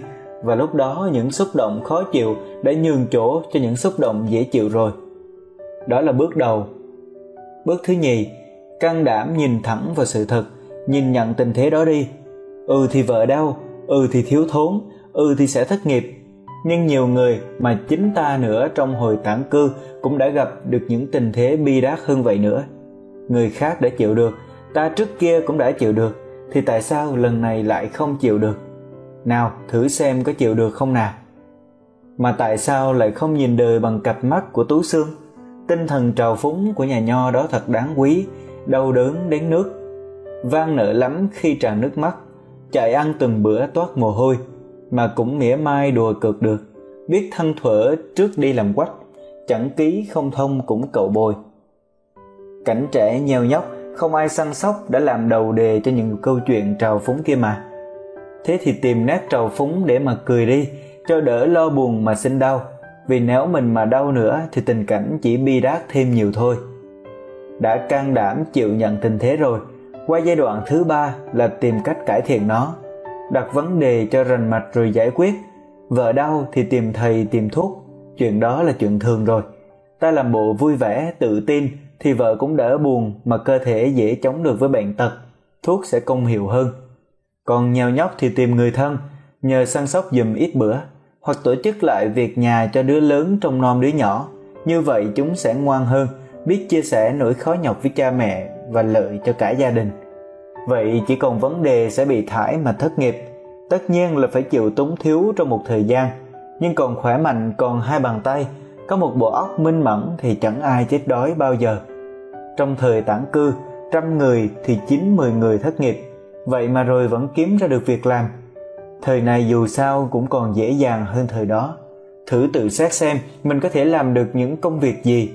Và lúc đó những xúc động khó chịu đã nhường chỗ cho những xúc động dễ chịu rồi. Đó là bước đầu bước thứ nhì, can đảm nhìn thẳng vào sự thật, nhìn nhận tình thế đó đi. Ừ thì vợ đau ừ thì thiếu thốn ừ thì sẽ thất nghiệp. Nhưng nhiều người mà chính ta nữa trong hồi tản cư cũng đã gặp được những tình thế bi đát hơn vậy nữa. Người khác đã chịu được, ta trước kia cũng đã chịu được, thì tại sao lần này lại không chịu được? Nào, thử xem có chịu được không nào? Mà tại sao lại không nhìn đời bằng cặp mắt của tú xương tinh thần trào phúng của nhà nho đó thật đáng quý, đau đớn đến nước. Van nợ lắm khi tràn nước mắt, chạy ăn từng bữa toát mồ hôi, mà cũng mỉa mai đùa cợt được. Biết thân thuở trước đi làm quách, chẳng ký không thông cũng cậu bồi. Cảnh trẻ nheo nhóc, không ai săn sóc đã làm đầu đề cho những câu chuyện trào phúng kia mà. Thế thì tìm nét trào phúng để mà cười đi, cho đỡ lo buồn mà sinh đau vì nếu mình mà đau nữa thì tình cảnh chỉ bi đát thêm nhiều thôi. Đã can đảm chịu nhận tình thế rồi, qua giai đoạn thứ ba là tìm cách cải thiện nó, đặt vấn đề cho rành mạch rồi giải quyết. Vợ đau thì tìm thầy tìm thuốc, chuyện đó là chuyện thường rồi. Ta làm bộ vui vẻ, tự tin thì vợ cũng đỡ buồn mà cơ thể dễ chống được với bệnh tật, thuốc sẽ công hiệu hơn. Còn nhào nhóc thì tìm người thân, nhờ săn sóc giùm ít bữa hoặc tổ chức lại việc nhà cho đứa lớn trong nom đứa nhỏ. Như vậy chúng sẽ ngoan hơn, biết chia sẻ nỗi khó nhọc với cha mẹ và lợi cho cả gia đình. Vậy chỉ còn vấn đề sẽ bị thải mà thất nghiệp. Tất nhiên là phải chịu túng thiếu trong một thời gian, nhưng còn khỏe mạnh còn hai bàn tay, có một bộ óc minh mẫn thì chẳng ai chết đói bao giờ. Trong thời tản cư, trăm người thì chín mười người thất nghiệp. Vậy mà rồi vẫn kiếm ra được việc làm thời này dù sao cũng còn dễ dàng hơn thời đó. Thử tự xét xem mình có thể làm được những công việc gì.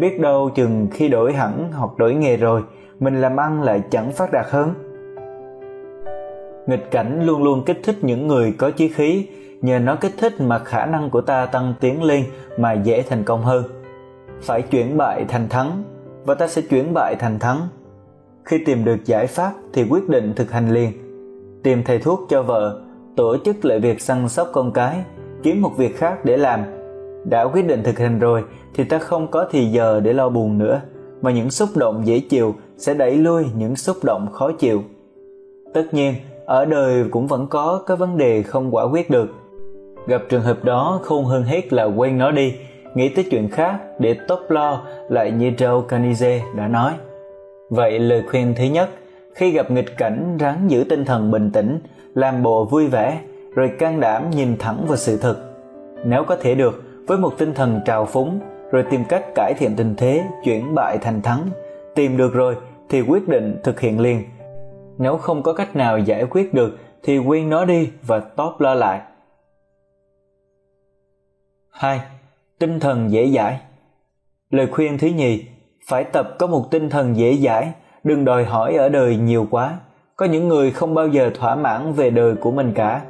Biết đâu chừng khi đổi hẳn hoặc đổi nghề rồi, mình làm ăn lại chẳng phát đạt hơn. Nghịch cảnh luôn luôn kích thích những người có chí khí. Nhờ nó kích thích mà khả năng của ta tăng tiến lên mà dễ thành công hơn. Phải chuyển bại thành thắng, và ta sẽ chuyển bại thành thắng. Khi tìm được giải pháp thì quyết định thực hành liền. Tìm thầy thuốc cho vợ tổ chức lại việc săn sóc con cái, kiếm một việc khác để làm. Đã quyết định thực hành rồi thì ta không có thì giờ để lo buồn nữa, mà những xúc động dễ chịu sẽ đẩy lui những xúc động khó chịu. Tất nhiên, ở đời cũng vẫn có cái vấn đề không quả quyết được. Gặp trường hợp đó khôn hơn hết là quên nó đi, nghĩ tới chuyện khác để tốt lo lại như Joe Canize đã nói. Vậy lời khuyên thứ nhất, khi gặp nghịch cảnh ráng giữ tinh thần bình tĩnh làm bộ vui vẻ, rồi can đảm nhìn thẳng vào sự thật. Nếu có thể được, với một tinh thần trào phúng, rồi tìm cách cải thiện tình thế, chuyển bại thành thắng, tìm được rồi thì quyết định thực hiện liền. Nếu không có cách nào giải quyết được thì quên nó đi và tốt lo lại. 2. Tinh thần dễ dãi. Lời khuyên thứ nhì, Phải tập có một tinh thần dễ dãi, Đừng đòi hỏi ở đời nhiều quá. Có những người không bao giờ thỏa mãn về đời của mình cả.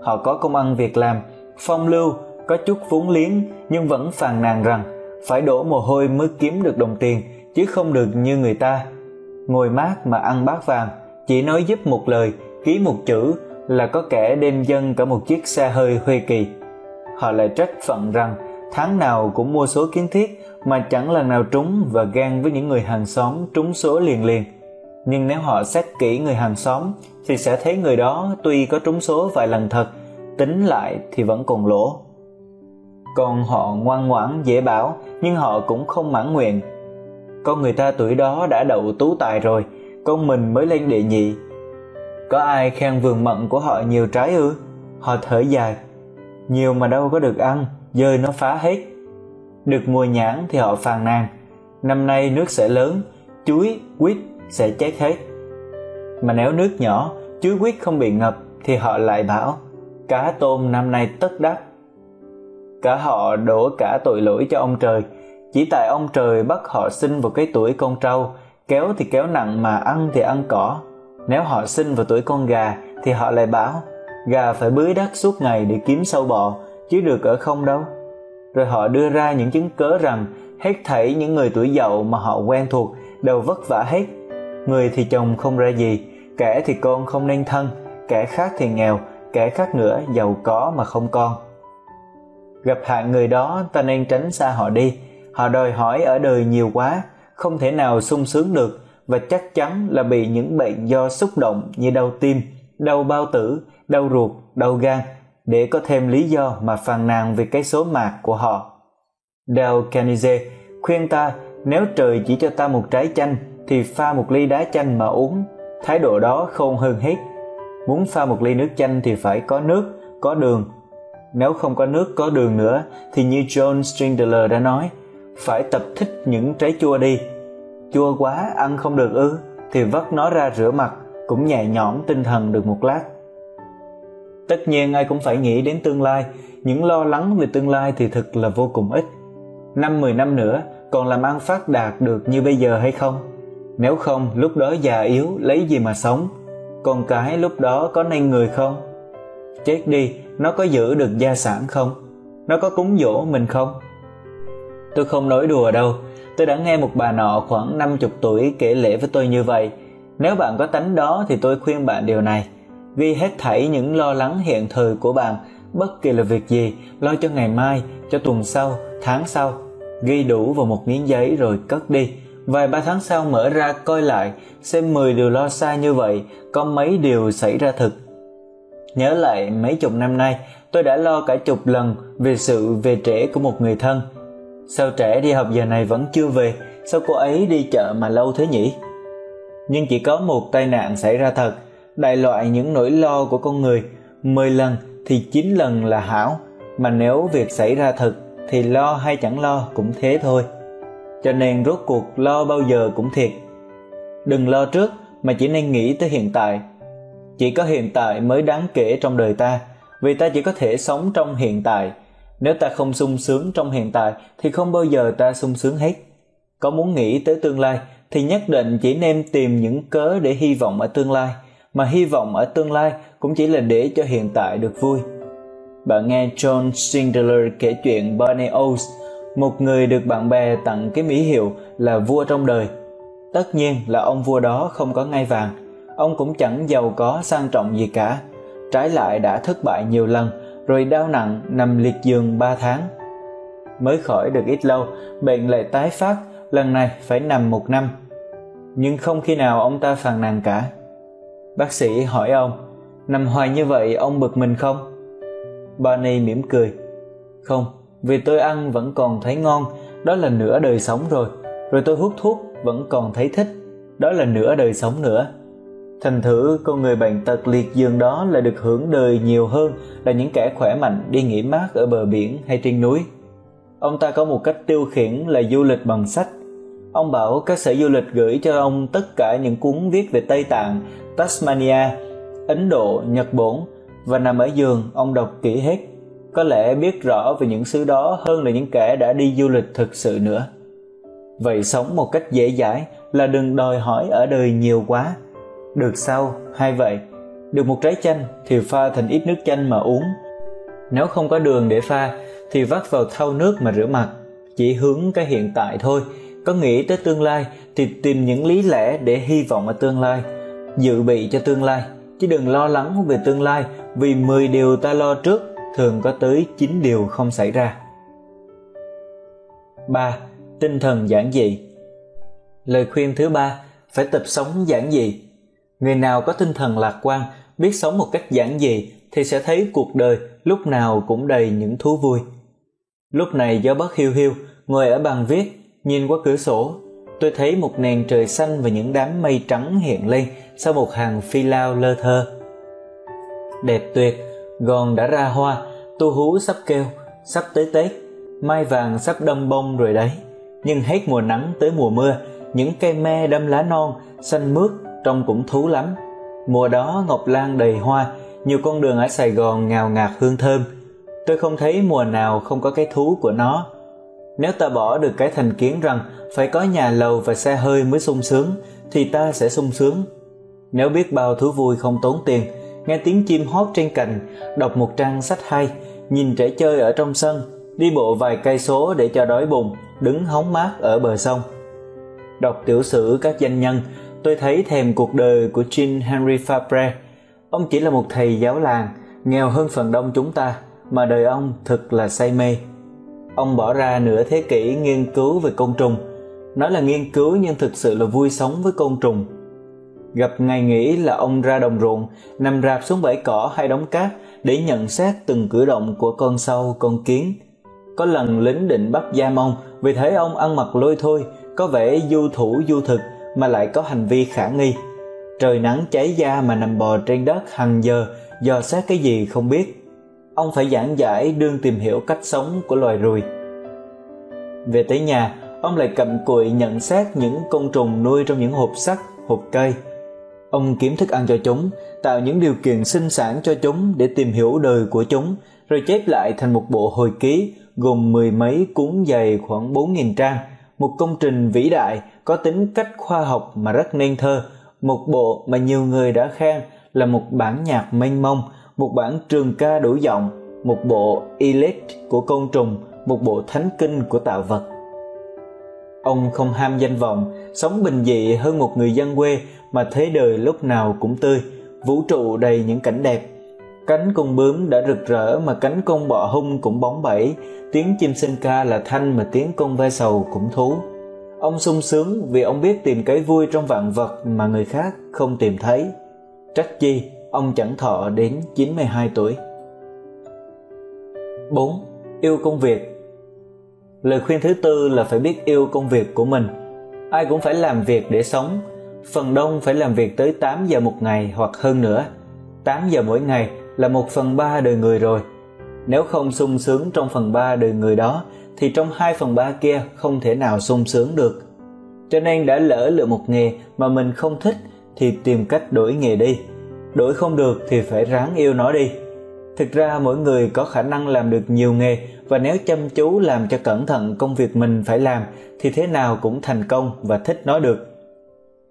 Họ có công ăn việc làm, Phong lưu, Có chút vốn liếng, Nhưng vẫn phàn nàn rằng Phải đổ mồ hôi mới kiếm được đồng tiền, Chứ không được như người ta. Ngồi mát mà ăn bát vàng, Chỉ nói giúp một lời, Ký một chữ Là có kẻ đem dân cả một chiếc xe hơi huê kỳ. Họ lại trách phận rằng tháng nào cũng mua số kiến thiết mà chẳng lần nào trúng và gan với những người hàng xóm trúng số liền liền. Nhưng nếu họ xét kỹ người hàng xóm thì sẽ thấy người đó tuy có trúng số vài lần thật, tính lại thì vẫn còn lỗ. Còn họ ngoan ngoãn dễ bảo nhưng họ cũng không mãn nguyện. Con người ta tuổi đó đã đậu tú tài rồi, con mình mới lên đệ nhị. Có ai khen vườn mận của họ nhiều trái ư? Họ thở dài. Nhiều mà đâu có được ăn, dơi nó phá hết. Được mùa nhãn thì họ phàn nàn. Năm nay nước sẽ lớn, chuối, quýt sẽ chết hết. Mà nếu nước nhỏ, chứ quyết không bị ngập thì họ lại bảo cá tôm năm nay tất đắt. Cả họ đổ cả tội lỗi cho ông trời, chỉ tại ông trời bắt họ sinh vào cái tuổi con trâu, kéo thì kéo nặng mà ăn thì ăn cỏ. Nếu họ sinh vào tuổi con gà thì họ lại bảo gà phải bưới đất suốt ngày để kiếm sâu bọ, chứ được ở không đâu. Rồi họ đưa ra những chứng cớ rằng hết thảy những người tuổi dậu mà họ quen thuộc đều vất vả hết. Người thì chồng không ra gì, kẻ thì con không nên thân, kẻ khác thì nghèo, kẻ khác nữa giàu có mà không con. Gặp hạng người đó ta nên tránh xa họ đi, họ đòi hỏi ở đời nhiều quá, không thể nào sung sướng được và chắc chắn là bị những bệnh do xúc động như đau tim, đau bao tử, đau ruột, đau gan để có thêm lý do mà phàn nàn về cái số mạc của họ. Dale Carnegie khuyên ta nếu trời chỉ cho ta một trái chanh thì pha một ly đá chanh mà uống, thái độ đó khôn hơn hết. Muốn pha một ly nước chanh thì phải có nước, có đường. Nếu không có nước có đường nữa thì như John Strindler đã nói, phải tập thích những trái chua đi. Chua quá ăn không được ư thì vắt nó ra rửa mặt cũng nhẹ nhõm tinh thần được một lát. Tất nhiên ai cũng phải nghĩ đến tương lai, những lo lắng về tương lai thì thực là vô cùng ít. Năm 10 năm nữa còn làm ăn phát đạt được như bây giờ hay không? Nếu không, lúc đó già yếu lấy gì mà sống? Con cái lúc đó có nên người không? Chết đi, nó có giữ được gia sản không? Nó có cúng dỗ mình không? Tôi không nói đùa đâu, tôi đã nghe một bà nọ khoảng 50 tuổi kể lễ với tôi như vậy. Nếu bạn có tánh đó thì tôi khuyên bạn điều này. Ghi hết thảy những lo lắng hiện thời của bạn, bất kỳ là việc gì, lo cho ngày mai, cho tuần sau, tháng sau. Ghi đủ vào một miếng giấy rồi cất đi. Vài ba tháng sau mở ra coi lại, xem 10 điều lo xa như vậy, có mấy điều xảy ra thực. Nhớ lại mấy chục năm nay, tôi đã lo cả chục lần về sự về trễ của một người thân. Sao trẻ đi học giờ này vẫn chưa về, sao cô ấy đi chợ mà lâu thế nhỉ? Nhưng chỉ có một tai nạn xảy ra thật, đại loại những nỗi lo của con người, 10 lần thì 9 lần là hảo, mà nếu việc xảy ra thật thì lo hay chẳng lo cũng thế thôi. Cho nên rốt cuộc lo bao giờ cũng thiệt. Đừng lo trước mà chỉ nên nghĩ tới hiện tại. Chỉ có hiện tại mới đáng kể trong đời ta, vì ta chỉ có thể sống trong hiện tại. Nếu ta không sung sướng trong hiện tại thì không bao giờ ta sung sướng hết. Có muốn nghĩ tới tương lai thì nhất định chỉ nên tìm những cớ để hy vọng ở tương lai, mà hy vọng ở tương lai cũng chỉ là để cho hiện tại được vui. Bạn nghe John Schindler kể chuyện Barney Oates, một người được bạn bè tặng cái mỹ hiệu là vua trong đời. Tất nhiên là ông vua đó không có ngai vàng, ông cũng chẳng giàu có sang trọng gì cả. Trái lại đã thất bại nhiều lần, rồi đau nặng nằm liệt giường 3 tháng. Mới khỏi được ít lâu, bệnh lại tái phát, lần này phải nằm một năm. Nhưng không khi nào ông ta phàn nàn cả. Bác sĩ hỏi ông, nằm hoài như vậy ông bực mình không? Barney mỉm cười. Không, vì tôi ăn vẫn còn thấy ngon, đó là nửa đời sống rồi. Rồi tôi hút thuốc vẫn còn thấy thích, đó là nửa đời sống nữa. Thành thử con người bệnh tật liệt giường đó là được hưởng đời nhiều hơn là những kẻ khỏe mạnh đi nghỉ mát ở bờ biển hay trên núi. Ông ta có một cách tiêu khiển là du lịch bằng sách. Ông bảo các sở du lịch gửi cho ông tất cả những cuốn viết về Tây Tạng, Tasmania, Ấn Độ, Nhật Bản và nằm ở giường ông đọc kỹ hết có lẽ biết rõ về những xứ đó hơn là những kẻ đã đi du lịch thực sự nữa. Vậy sống một cách dễ dãi là đừng đòi hỏi ở đời nhiều quá. Được sau hay vậy? Được một trái chanh thì pha thành ít nước chanh mà uống. Nếu không có đường để pha thì vắt vào thau nước mà rửa mặt. Chỉ hướng cái hiện tại thôi. Có nghĩ tới tương lai thì tìm những lý lẽ để hy vọng ở tương lai. Dự bị cho tương lai. Chứ đừng lo lắng về tương lai vì 10 điều ta lo trước thường có tới 9 điều không xảy ra. 3. Tinh thần giản dị Lời khuyên thứ ba, phải tập sống giản dị. Người nào có tinh thần lạc quan, biết sống một cách giản dị thì sẽ thấy cuộc đời lúc nào cũng đầy những thú vui. Lúc này gió bớt hiu hiu, ngồi ở bàn viết, nhìn qua cửa sổ, tôi thấy một nền trời xanh và những đám mây trắng hiện lên sau một hàng phi lao lơ thơ. Đẹp tuyệt, gòn đã ra hoa, tu hú sắp kêu, sắp tới Tết, mai vàng sắp đâm bông rồi đấy. Nhưng hết mùa nắng tới mùa mưa, những cây me đâm lá non, xanh mướt, trông cũng thú lắm. Mùa đó ngọc lan đầy hoa, nhiều con đường ở Sài Gòn ngào ngạt hương thơm. Tôi không thấy mùa nào không có cái thú của nó. Nếu ta bỏ được cái thành kiến rằng phải có nhà lầu và xe hơi mới sung sướng, thì ta sẽ sung sướng. Nếu biết bao thú vui không tốn tiền, nghe tiếng chim hót trên cành, đọc một trang sách hay, nhìn trẻ chơi ở trong sân, đi bộ vài cây số để cho đói bụng, đứng hóng mát ở bờ sông. Đọc tiểu sử các danh nhân, tôi thấy thèm cuộc đời của Jean Henry Fabre. Ông chỉ là một thầy giáo làng, nghèo hơn phần đông chúng ta, mà đời ông thật là say mê. Ông bỏ ra nửa thế kỷ nghiên cứu về côn trùng. Nói là nghiên cứu nhưng thực sự là vui sống với côn trùng. Gặp ngày nghỉ là ông ra đồng ruộng, nằm rạp xuống bãi cỏ hay đống cát để nhận xét từng cử động của con sâu, con kiến. Có lần lính định bắt giam ông vì thấy ông ăn mặc lôi thôi, có vẻ du thủ du thực mà lại có hành vi khả nghi. Trời nắng cháy da mà nằm bò trên đất hàng giờ, dò xét cái gì không biết. Ông phải giảng giải đương tìm hiểu cách sống của loài ruồi. Về tới nhà, ông lại cầm cụi nhận xét những côn trùng nuôi trong những hộp sắt, hộp cây. Ông kiếm thức ăn cho chúng, tạo những điều kiện sinh sản cho chúng để tìm hiểu đời của chúng, rồi chép lại thành một bộ hồi ký gồm mười mấy cuốn dày khoảng 4.000 trang, một công trình vĩ đại có tính cách khoa học mà rất nên thơ, một bộ mà nhiều người đã khen là một bản nhạc mênh mông, một bản trường ca đủ giọng, một bộ elect của côn trùng, một bộ thánh kinh của tạo vật. Ông không ham danh vọng, sống bình dị hơn một người dân quê mà thế đời lúc nào cũng tươi, vũ trụ đầy những cảnh đẹp. Cánh con bướm đã rực rỡ mà cánh con bọ hung cũng bóng bẩy, tiếng chim sinh ca là thanh mà tiếng con ve sầu cũng thú. Ông sung sướng vì ông biết tìm cái vui trong vạn vật mà người khác không tìm thấy. Trách chi, ông chẳng thọ đến 92 tuổi. 4. Yêu công việc Lời khuyên thứ tư là phải biết yêu công việc của mình. Ai cũng phải làm việc để sống, phần đông phải làm việc tới 8 giờ một ngày hoặc hơn nữa. 8 giờ mỗi ngày là một phần ba đời người rồi. Nếu không sung sướng trong phần ba đời người đó, thì trong 2 phần ba kia không thể nào sung sướng được. Cho nên đã lỡ lựa một nghề mà mình không thích thì tìm cách đổi nghề đi. Đổi không được thì phải ráng yêu nó đi. Thực ra mỗi người có khả năng làm được nhiều nghề và nếu chăm chú làm cho cẩn thận công việc mình phải làm thì thế nào cũng thành công và thích nó được.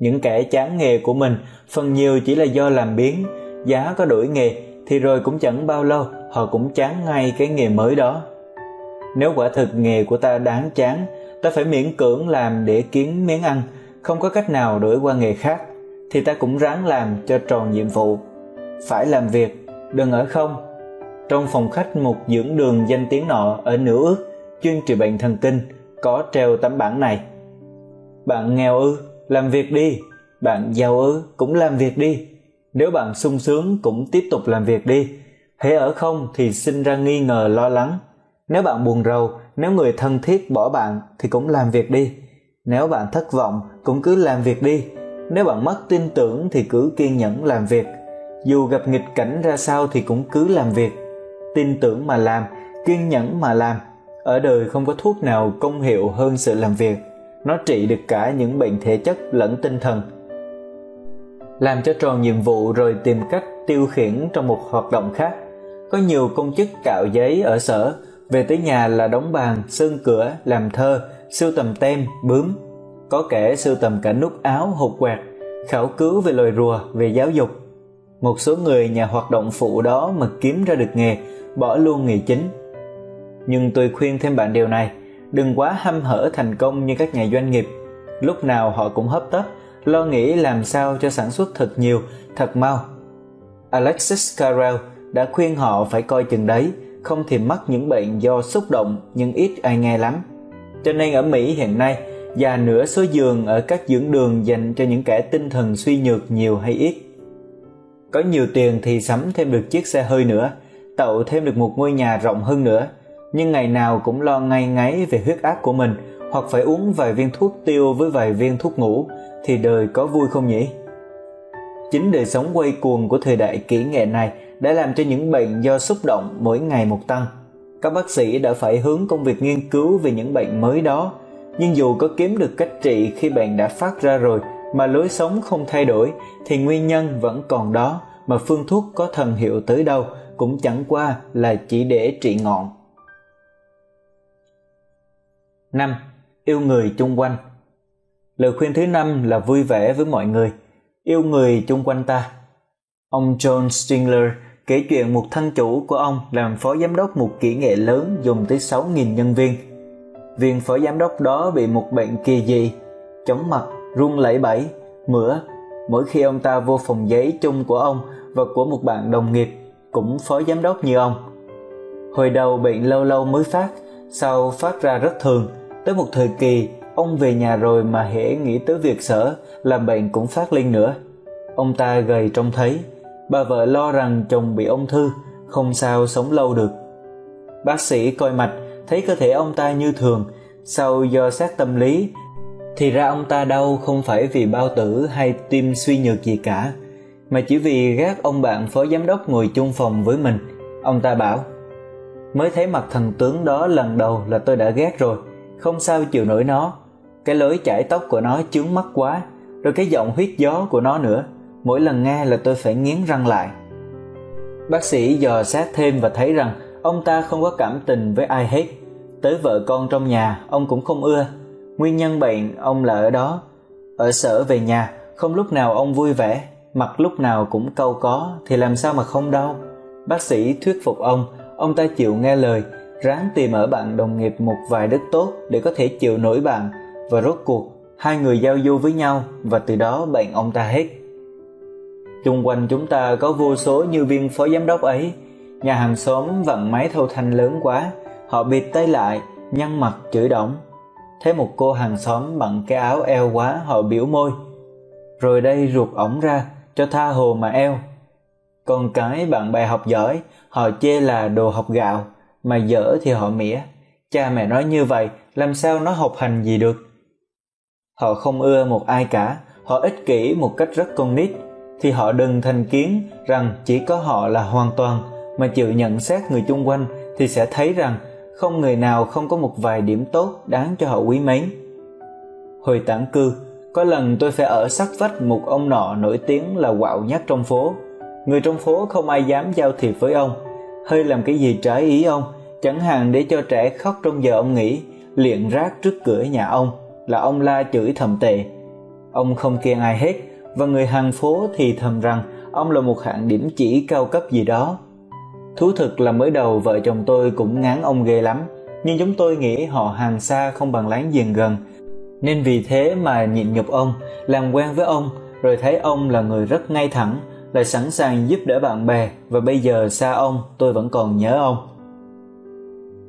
Những kẻ chán nghề của mình phần nhiều chỉ là do làm biến, giá có đổi nghề thì rồi cũng chẳng bao lâu họ cũng chán ngay cái nghề mới đó. Nếu quả thực nghề của ta đáng chán, ta phải miễn cưỡng làm để kiếm miếng ăn, không có cách nào đổi qua nghề khác, thì ta cũng ráng làm cho tròn nhiệm vụ. Phải làm việc, đừng ở không. Trong phòng khách một dưỡng đường danh tiếng nọ ở nửa ước, chuyên trị bệnh thần kinh, có treo tấm bảng này. Bạn nghèo ư, làm việc đi. Bạn giàu ư, cũng làm việc đi. Nếu bạn sung sướng cũng tiếp tục làm việc đi. Hễ ở không thì sinh ra nghi ngờ lo lắng nếu bạn buồn rầu, nếu người thân thiết bỏ bạn thì cũng làm việc đi. Nếu bạn thất vọng, cũng cứ làm việc đi. Nếu bạn mất tin tưởng thì cứ kiên nhẫn làm việc. Dù gặp nghịch cảnh ra sao thì cũng cứ làm việc. Tin tưởng mà làm, kiên nhẫn mà làm. Ở đời không có thuốc nào công hiệu hơn sự làm việc. Nó trị được cả những bệnh thể chất lẫn tinh thần. Làm cho tròn nhiệm vụ rồi tìm cách tiêu khiển trong một hoạt động khác. Có nhiều công chức cạo giấy ở sở về tới nhà là đóng bàn, sơn cửa, làm thơ, sưu tầm tem, bướm. Có kẻ sưu tầm cả nút áo, hộp quạt, khảo cứu về loài rùa, về giáo dục. Một số người nhà hoạt động phụ đó mà kiếm ra được nghề, bỏ luôn nghề chính. Nhưng tôi khuyên thêm bạn điều này, đừng quá hăm hở thành công như các nhà doanh nghiệp. Lúc nào họ cũng hấp tấp, lo nghĩ làm sao cho sản xuất thật nhiều, thật mau. Alexis Carrel đã khuyên họ phải coi chừng đấy, không thì mắc những bệnh do xúc động nhưng ít ai nghe lắm. Cho nên ở Mỹ hiện nay, già nửa số giường ở các dưỡng đường dành cho những kẻ tinh thần suy nhược nhiều hay ít. Có nhiều tiền thì sắm thêm được chiếc xe hơi nữa, tậu thêm được một ngôi nhà rộng hơn nữa, nhưng ngày nào cũng lo ngay ngáy về huyết áp của mình hoặc phải uống vài viên thuốc tiêu với vài viên thuốc ngủ thì đời có vui không nhỉ? Chính đời sống quay cuồng của thời đại kỹ nghệ này đã làm cho những bệnh do xúc động mỗi ngày một tăng. Các bác sĩ đã phải hướng công việc nghiên cứu về những bệnh mới đó, nhưng dù có kiếm được cách trị khi bệnh đã phát ra rồi mà lối sống không thay đổi thì nguyên nhân vẫn còn đó mà phương thuốc có thần hiệu tới đâu cũng chẳng qua là chỉ để trị ngọn. 5. Yêu người chung quanh Lời khuyên thứ năm là vui vẻ với mọi người, yêu người chung quanh ta. Ông John Stingler kể chuyện một thân chủ của ông làm phó giám đốc một kỹ nghệ lớn dùng tới 6.000 nhân viên. Viên phó giám đốc đó bị một bệnh kỳ dị, chóng mặt, run lẩy bẩy, mửa. Mỗi khi ông ta vô phòng giấy chung của ông và của một bạn đồng nghiệp cũng phó giám đốc như ông. Hồi đầu bệnh lâu lâu mới phát, sau phát ra rất thường. Tới một thời kỳ, ông về nhà rồi mà hễ nghĩ tới việc sở là bệnh cũng phát lên nữa. Ông ta gầy trông thấy, bà vợ lo rằng chồng bị ung thư, không sao sống lâu được. Bác sĩ coi mạch thấy cơ thể ông ta như thường, sau do xét tâm lý thì ra ông ta đau không phải vì bao tử hay tim suy nhược gì cả, mà chỉ vì ghét ông bạn phó giám đốc ngồi chung phòng với mình. Ông ta bảo, mới thấy mặt thần tướng đó lần đầu là tôi đã ghét rồi, không sao chịu nổi nó. Cái lối chải tóc của nó chướng mắt quá, rồi cái giọng huyết gió của nó nữa. Mỗi lần nghe là tôi phải nghiến răng lại. Bác sĩ dò xét thêm và thấy rằng ông ta không có cảm tình với ai hết. Tới vợ con trong nhà ông cũng không ưa. Nguyên nhân bệnh ông là ở đó. Ở sở về nhà không lúc nào ông vui vẻ mặt lúc nào cũng câu có thì làm sao mà không đau? Bác sĩ thuyết phục ông ông ta chịu nghe lời ráng tìm ở bạn đồng nghiệp một vài đức tốt để có thể chịu nổi bạn và rốt cuộc hai người giao du với nhau và từ đó bạn ông ta hết Chung quanh chúng ta có vô số như viên phó giám đốc ấy. Nhà hàng xóm vặn máy thâu thanh lớn quá, họ bịt tay lại, nhăn mặt chửi động. Thấy một cô hàng xóm bận cái áo eo quá, họ biểu môi. Rồi đây ruột ổng ra, cho tha hồ mà eo. Còn cái bạn bè học giỏi, họ chê là đồ học gạo, mà dở thì họ mỉa. Cha mẹ nói như vậy, làm sao nó học hành gì được? Họ không ưa một ai cả, họ ích kỷ một cách rất con nít, thì họ đừng thành kiến rằng chỉ có họ là hoàn toàn mà chịu nhận xét người chung quanh thì sẽ thấy rằng không người nào không có một vài điểm tốt đáng cho họ quý mến. Hồi tản cư, có lần tôi phải ở sát vách một ông nọ nổi tiếng là quạo nhất trong phố. Người trong phố không ai dám giao thiệp với ông, hơi làm cái gì trái ý ông, chẳng hạn để cho trẻ khóc trong giờ ông nghỉ, liền rác trước cửa nhà ông là ông la chửi thầm tệ. Ông không khen ai hết, và người hàng phố thì thầm rằng ông là một hạng điểm chỉ cao cấp gì đó. Thú thực là mới đầu vợ chồng tôi cũng ngán ông ghê lắm, nhưng chúng tôi nghĩ họ hàng xa không bằng láng giềng gần, nên vì thế mà nhịn nhục ông, làm quen với ông, rồi thấy ông là người rất ngay thẳng, lại sẵn sàng giúp đỡ bạn bè và bây giờ xa ông tôi vẫn còn nhớ ông.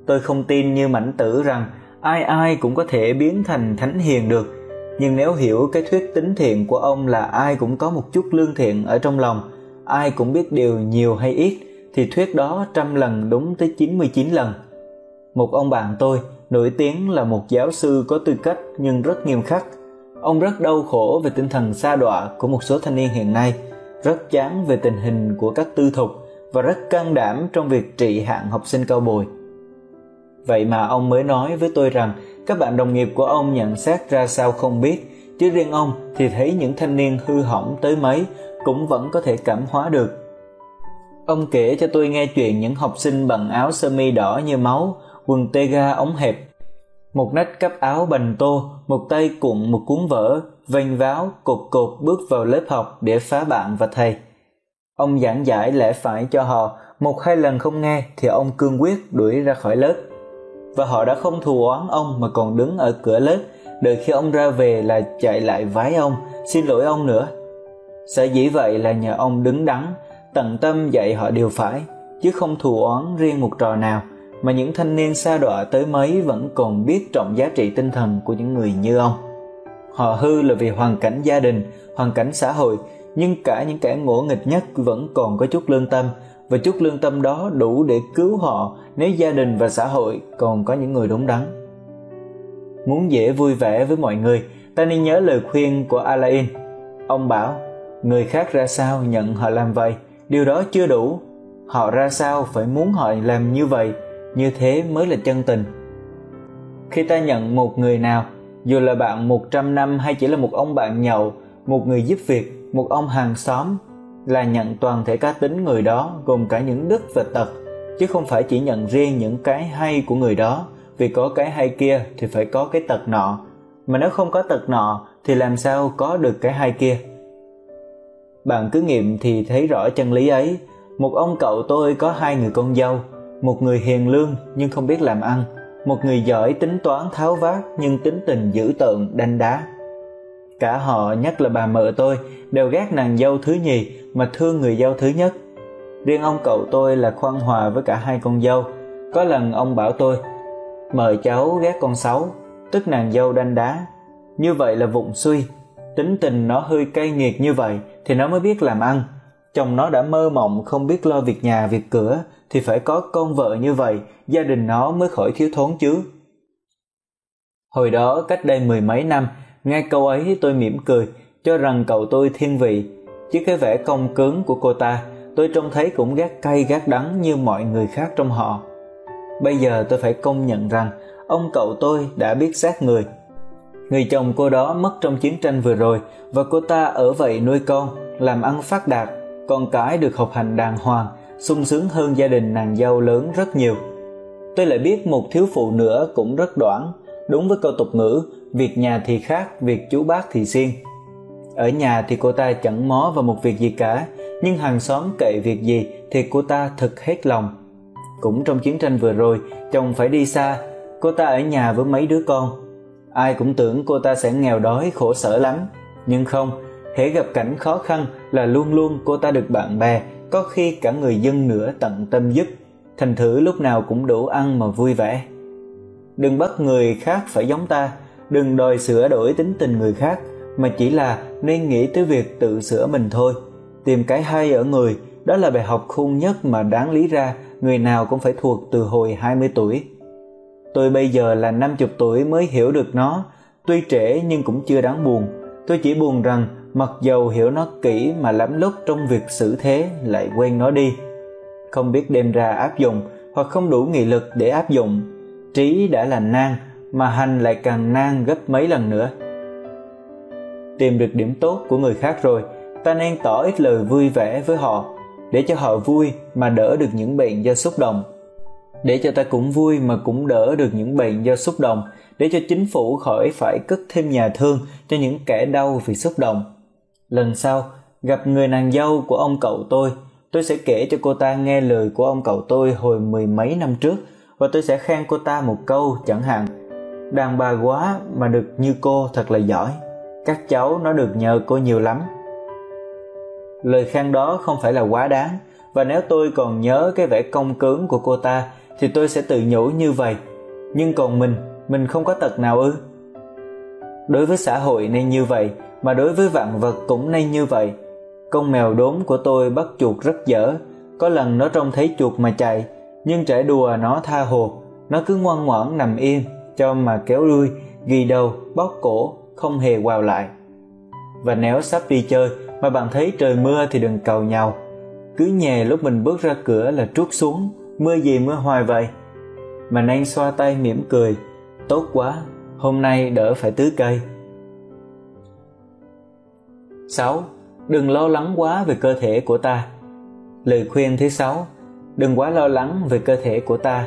Tôi không tin như mảnh tử rằng ai ai cũng có thể biến thành thánh hiền được nhưng nếu hiểu cái thuyết tính thiện của ông là ai cũng có một chút lương thiện ở trong lòng, ai cũng biết điều nhiều hay ít, thì thuyết đó trăm lần đúng tới 99 lần. Một ông bạn tôi, nổi tiếng là một giáo sư có tư cách nhưng rất nghiêm khắc. Ông rất đau khổ về tinh thần xa đọa của một số thanh niên hiện nay, rất chán về tình hình của các tư thục và rất can đảm trong việc trị hạng học sinh cao bồi. Vậy mà ông mới nói với tôi rằng các bạn đồng nghiệp của ông nhận xét ra sao không biết, chứ riêng ông thì thấy những thanh niên hư hỏng tới mấy cũng vẫn có thể cảm hóa được. Ông kể cho tôi nghe chuyện những học sinh bằng áo sơ mi đỏ như máu, quần tê ga ống hẹp, một nách cắp áo bành tô, một tay cuộn một cuốn vở, vênh váo, cột cột bước vào lớp học để phá bạn và thầy. Ông giảng giải lẽ phải cho họ, một hai lần không nghe thì ông cương quyết đuổi ra khỏi lớp và họ đã không thù oán ông mà còn đứng ở cửa lớp đợi khi ông ra về là chạy lại vái ông xin lỗi ông nữa sở dĩ vậy là nhờ ông đứng đắn tận tâm dạy họ điều phải chứ không thù oán riêng một trò nào mà những thanh niên xa đọa tới mấy vẫn còn biết trọng giá trị tinh thần của những người như ông. Họ hư là vì hoàn cảnh gia đình, hoàn cảnh xã hội, nhưng cả những kẻ ngỗ nghịch nhất vẫn còn có chút lương tâm và chút lương tâm đó đủ để cứu họ nếu gia đình và xã hội còn có những người đúng đắn. Muốn dễ vui vẻ với mọi người, ta nên nhớ lời khuyên của Alain. Ông bảo, người khác ra sao nhận họ làm vậy, điều đó chưa đủ. Họ ra sao phải muốn họ làm như vậy, như thế mới là chân tình. Khi ta nhận một người nào, dù là bạn 100 năm hay chỉ là một ông bạn nhậu, một người giúp việc, một ông hàng xóm, là nhận toàn thể cá tính người đó gồm cả những đức và tật, chứ không phải chỉ nhận riêng những cái hay của người đó, vì có cái hay kia thì phải có cái tật nọ, mà nếu không có tật nọ thì làm sao có được cái hay kia. Bạn cứ nghiệm thì thấy rõ chân lý ấy, một ông cậu tôi có hai người con dâu, một người hiền lương nhưng không biết làm ăn, một người giỏi tính toán tháo vát nhưng tính tình dữ tợn đanh đá. Cả họ nhất là bà mợ tôi đều ghét nàng dâu thứ nhì mà thương người dâu thứ nhất. Riêng ông cậu tôi là khoan hòa với cả hai con dâu. Có lần ông bảo tôi mời cháu ghét con sáu, tức nàng dâu đanh đá. Như vậy là vụng suy, tính tình nó hơi cay nghiệt như vậy thì nó mới biết làm ăn. Chồng nó đã mơ mộng không biết lo việc nhà việc cửa thì phải có con vợ như vậy, gia đình nó mới khỏi thiếu thốn chứ. Hồi đó cách đây mười mấy năm, nghe câu ấy tôi mỉm cười, cho rằng cậu tôi thiên vị, chứ cái vẻ công cứng của cô ta, tôi trông thấy cũng gác cay gác đắng như mọi người khác trong họ. Bây giờ tôi phải công nhận rằng ông cậu tôi đã biết xác người. Người chồng cô đó mất trong chiến tranh vừa rồi và cô ta ở vậy nuôi con, làm ăn phát đạt, con cái được học hành đàng hoàng, sung sướng hơn gia đình nàng dâu lớn rất nhiều. Tôi lại biết một thiếu phụ nữa cũng rất đoản, đúng với câu tục ngữ, việc nhà thì khác, việc chú bác thì riêng. Ở nhà thì cô ta chẳng mó vào một việc gì cả, nhưng hàng xóm kệ việc gì thì cô ta thực hết lòng. Cũng trong chiến tranh vừa rồi, chồng phải đi xa, cô ta ở nhà với mấy đứa con. Ai cũng tưởng cô ta sẽ nghèo đói khổ sở lắm, nhưng không, hễ gặp cảnh khó khăn là luôn luôn cô ta được bạn bè có khi cả người dân nữa tận tâm giúp. Thành thử lúc nào cũng đủ ăn mà vui vẻ. Đừng bắt người khác phải giống ta. Đừng đòi sửa đổi tính tình người khác mà chỉ là nên nghĩ tới việc tự sửa mình thôi. Tìm cái hay ở người đó là bài học khôn nhất mà đáng lý ra người nào cũng phải thuộc từ hồi 20 tuổi. Tôi bây giờ là 50 tuổi mới hiểu được nó, tuy trễ nhưng cũng chưa đáng buồn. Tôi chỉ buồn rằng mặc dầu hiểu nó kỹ mà lắm lúc trong việc xử thế, lại quên nó đi. Không biết đem ra áp dụng hoặc không đủ nghị lực để áp dụng, trí đã là nan mà hành lại càng nan gấp mấy lần nữa. Tìm được điểm tốt của người khác rồi, ta nên tỏ ít lời vui vẻ với họ, để cho họ vui mà đỡ được những bệnh do xúc động. Để cho ta cũng vui mà cũng đỡ được những bệnh do xúc động, để cho chính phủ khỏi phải cất thêm nhà thương cho những kẻ đau vì xúc động lần sau, gặp người nàng dâu của ông cậu tôi tôi sẽ kể cho cô ta nghe lời của ông cậu tôi hồi mười mấy năm trước, và tôi sẽ khen cô ta một câu chẳng hạn. Đàn bà quá mà được như cô thật là giỏi. Các cháu nó được nhờ cô nhiều lắm. Lời khen đó không phải là quá đáng, và nếu tôi còn nhớ cái vẻ công cứng của cô ta, thì tôi sẽ tự nhủ như vậy. Nhưng còn mình mình không có tật nào ư? Đối với xã hội nên như vậy mà đối với vạn vật cũng nên như vậy. Con mèo đốm của tôi bắt chuột rất dở. Có lần nó trông thấy chuột mà chạy, nhưng trẻ đùa nó tha hồ. Nó cứ ngoan ngoãn nằm yên cho mà kéo đuôi ghi đầu, bóp cổ, không hề quào lại. Và nếu sắp đi chơi mà bạn thấy trời mưa thì đừng cầu nhau cứ nhè lúc mình bước ra cửa là trút xuống, mưa gì mưa hoài vậy? Mà nên xoa tay mỉm cười, tốt quá, hôm nay đỡ phải tưới cây. 6. Đừng lo lắng quá về cơ thể của ta. Lời khuyên thứ sáu, đừng quá lo lắng về cơ thể của ta.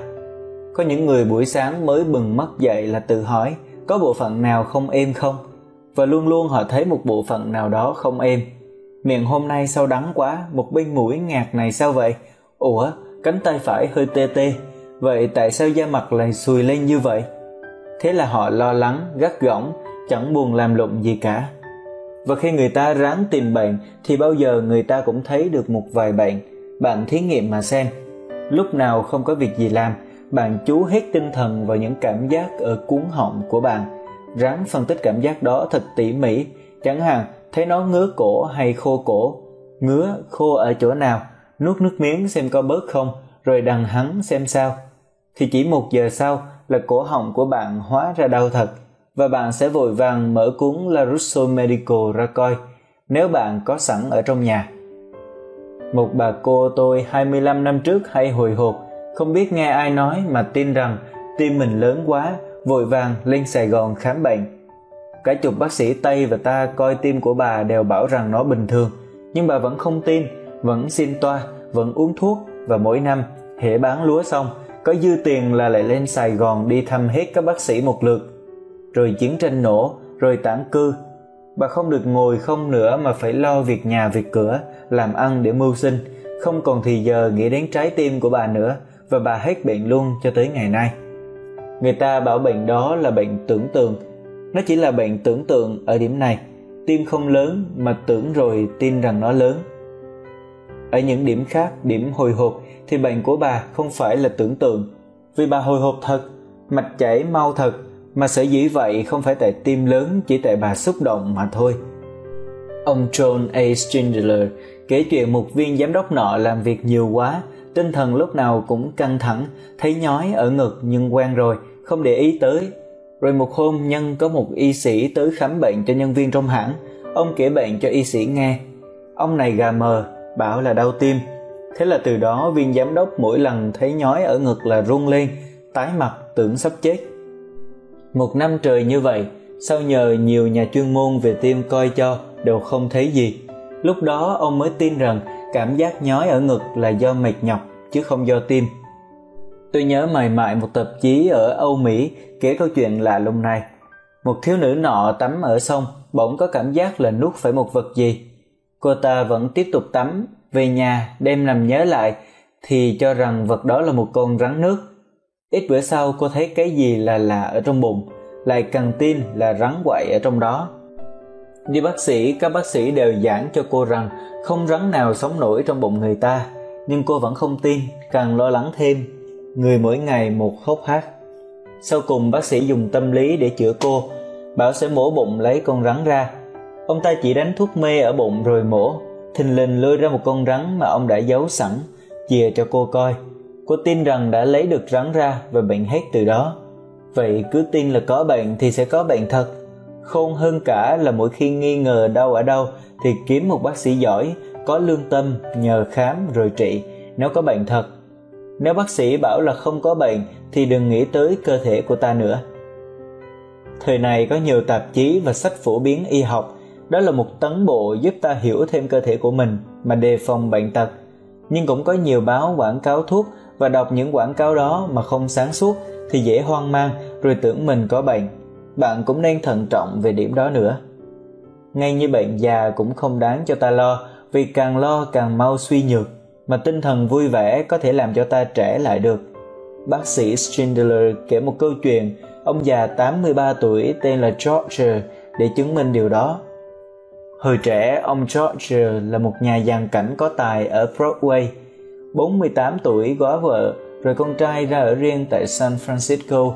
Có những người buổi sáng mới bừng mắt dậy là tự hỏi có bộ phận nào không êm không? Và luôn luôn họ thấy một bộ phận nào đó không êm. Miệng hôm nay sao đắng quá, một bên mũi ngạt này sao vậy? Ủa, cánh tay phải hơi tê tê, vậy tại sao da mặt lại sùi lên như vậy? Thế là họ lo lắng, gắt gỏng, chẳng buồn làm lụng gì cả và khi người ta ráng tìm bệnh, thì bao giờ người ta cũng thấy được một vài bệnh. Bạn thí nghiệm mà xem. Lúc nào không có việc gì làm, bạn chú hết tinh thần vào những cảm giác ở cuốn họng của bạn. Ráng phân tích cảm giác đó thật tỉ mỉ. Chẳng hạn, thấy nó ngứa cổ hay khô cổ. Ngứa, khô ở chỗ nào? Nuốt nước miếng xem có bớt không, rồi đằng hắn xem sao. Thì chỉ một giờ sau là cổ họng của bạn hóa ra đau thật và bạn sẽ vội vàng mở cuốn La Russo Medical ra coi nếu bạn có sẵn ở trong nhà. Một bà cô tôi 25 năm trước hay hồi hộp, không biết nghe ai nói mà tin rằng tim mình lớn quá, vội vàng lên Sài Gòn khám bệnh. Cả chục bác sĩ Tây và ta coi tim của bà đều bảo rằng nó bình thường, nhưng bà vẫn không tin, vẫn xin toa, vẫn uống thuốc và mỗi năm hệ bán lúa xong có dư tiền là lại lên Sài Gòn đi thăm hết các bác sĩ một lượt. Rồi chiến tranh nổ, rồi tản cư. Bà không được ngồi không nữa mà phải lo việc nhà việc cửa, làm ăn để mưu sinh, không còn thì giờ nghĩ đến trái tim của bà nữa và bà hết bệnh luôn cho tới ngày nay. Người ta bảo bệnh đó là bệnh tưởng tượng. Nó chỉ là bệnh tưởng tượng ở điểm này. Tim không lớn mà tưởng rồi tin rằng nó lớn. Ở những điểm khác, điểm hồi hộp thì bệnh của bà không phải là tưởng tượng. Vì bà hồi hộp thật, mạch chảy mau thật, mà sở dĩ vậy không phải tại tim lớn chỉ tại bà xúc động mà thôi. Ông John A. Schindler kể chuyện một viên giám đốc nọ làm việc nhiều quá, tinh thần lúc nào cũng căng thẳng, thấy nhói ở ngực nhưng quen rồi, không để ý tới. Rồi một hôm nhân có một y sĩ tới khám bệnh cho nhân viên trong hãng, ông kể bệnh cho y sĩ nghe. Ông này gà mờ, bảo là đau tim. Thế là từ đó viên giám đốc mỗi lần thấy nhói ở ngực là run lên, tái mặt tưởng sắp chết. Một năm trời như vậy, sau nhờ nhiều nhà chuyên môn về tim coi cho đều không thấy gì. Lúc đó ông mới tin rằng cảm giác nhói ở ngực là do mệt nhọc chứ không do tim. Tôi nhớ mày mại một tạp chí ở Âu Mỹ kể câu chuyện lạ lùng này. Một thiếu nữ nọ tắm ở sông, bỗng có cảm giác là nuốt phải một vật gì. Cô ta vẫn tiếp tục tắm, về nhà đem nằm nhớ lại thì cho rằng vật đó là một con rắn nước. Ít bữa sau cô thấy cái gì là lạ ở trong bụng, lại càng tin là rắn quậy ở trong đó. Đi bác sĩ, các bác sĩ đều giảng cho cô rằng không rắn nào sống nổi trong bụng người ta, nhưng cô vẫn không tin, càng lo lắng thêm. Người mỗi ngày một khóc hát. Sau cùng bác sĩ dùng tâm lý để chữa cô, bảo sẽ mổ bụng lấy con rắn ra. Ông ta chỉ đánh thuốc mê ở bụng rồi mổ, thình lình lôi ra một con rắn mà ông đã giấu sẵn, chìa cho cô coi. Cô tin rằng đã lấy được rắn ra và bệnh hết từ đó. Vậy cứ tin là có bệnh thì sẽ có bệnh thật. Khôn hơn cả là mỗi khi nghi ngờ đau ở đâu thì kiếm một bác sĩ giỏi, có lương tâm, nhờ khám rồi trị. Nếu có bệnh thật. Nếu bác sĩ bảo là không có bệnh thì đừng nghĩ tới cơ thể của ta nữa. Thời này có nhiều tạp chí và sách phổ biến y học. Đó là một tấn bộ giúp ta hiểu thêm cơ thể của mình mà đề phòng bệnh tật. Nhưng cũng có nhiều báo quảng cáo thuốc và đọc những quảng cáo đó mà không sáng suốt thì dễ hoang mang rồi tưởng mình có bệnh. Bạn cũng nên thận trọng về điểm đó nữa. Ngay như bệnh già cũng không đáng cho ta lo vì càng lo càng mau suy nhược mà tinh thần vui vẻ có thể làm cho ta trẻ lại được. Bác sĩ Schindler kể một câu chuyện ông già 83 tuổi tên là George để chứng minh điều đó. Hồi trẻ, ông George là một nhà dàn cảnh có tài ở Broadway. 48 tuổi góa vợ, rồi con trai ra ở riêng tại San Francisco.